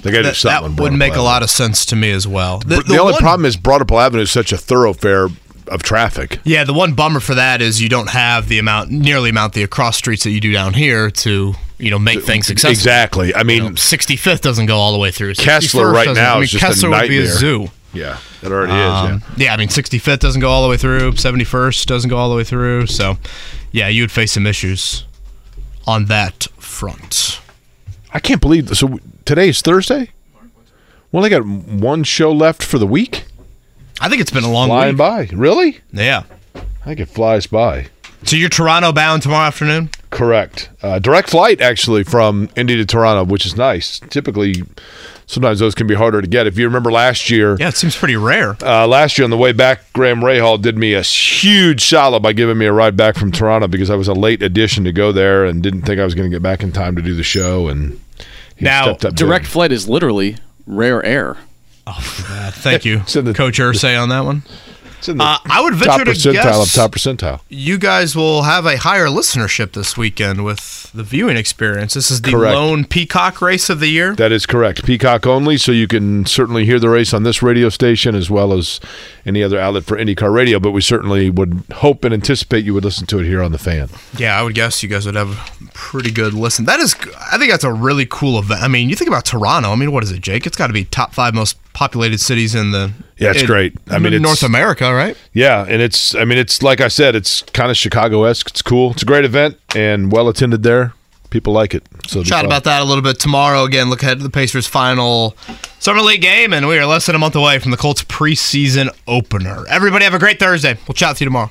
Speaker 3: They got to do
Speaker 1: That, that would make a lot of sense to me as well.
Speaker 3: The, only problem is Broad Ripple Avenue is such a thoroughfare of traffic.
Speaker 1: Yeah, the one bummer for that is you don't have the amount, nearly amount the across streets that you do down here to, you know, make things accessible.
Speaker 3: Exactly. I mean,
Speaker 1: You know, 65th doesn't go all the way through.
Speaker 3: Kessler right now
Speaker 1: I mean,
Speaker 3: is just a
Speaker 1: Kessler would be a zoo.
Speaker 3: Yeah, it already
Speaker 1: Um,
Speaker 3: is. Yeah.
Speaker 1: yeah, I mean, 65th doesn't go all the way through. 71st doesn't go all the way through. So, yeah, you would face some issues on that front.
Speaker 3: I can't believe. So today is Thursday. Well, I got one show left for the week.
Speaker 1: I think it's been a long
Speaker 3: Flying
Speaker 1: week.
Speaker 3: by. Really?
Speaker 1: Yeah.
Speaker 3: I think it flies by.
Speaker 1: So you're Toronto bound tomorrow afternoon?
Speaker 3: Correct. Uh, direct flight actually from Indy to Toronto, which is nice. Typically, sometimes those can be harder to get. If you remember last year,
Speaker 1: Yeah, it seems pretty rare.
Speaker 3: uh, last year on the way back, Graham Rahal did me a huge solid by giving me a ride back from Toronto because I was a late addition to go there and didn't think I was going to get back in time to do the show. And he
Speaker 2: Now,
Speaker 3: stepped up
Speaker 2: direct
Speaker 3: big.
Speaker 2: flight is literally rare air.
Speaker 1: Uh, thank you, [LAUGHS] Coach Ursay, on that one. Uh, I would venture to guess
Speaker 3: top percentile.
Speaker 1: you guys will have a higher listenership this weekend with the viewing experience. This is the
Speaker 3: Correct.
Speaker 1: lone Peacock race of the year.
Speaker 3: That is correct. Peacock only, so you can certainly hear the race on this radio station as well as any other outlet for IndyCar radio. But we certainly would hope and anticipate you would listen to it here on the fan.
Speaker 1: Yeah, I would guess you guys would have a pretty good listen. That is, I think that's a really cool event. I mean, you think about Toronto. I mean, what is it, Jake? It's got to be top five most populated cities in the.
Speaker 3: Yeah, it's
Speaker 1: in-
Speaker 3: great. I mean, it's-
Speaker 1: North America, right?
Speaker 3: Yeah, and it's I mean it's like I said, it's kind of Chicago esque. It's cool. It's a great event and well attended there. People like it. So
Speaker 1: Chat about that a little bit tomorrow. Again, look ahead to the Pacers' final summer league game, and we are less than a month away from the Colts preseason opener. Everybody have a great Thursday. We'll chat with you tomorrow.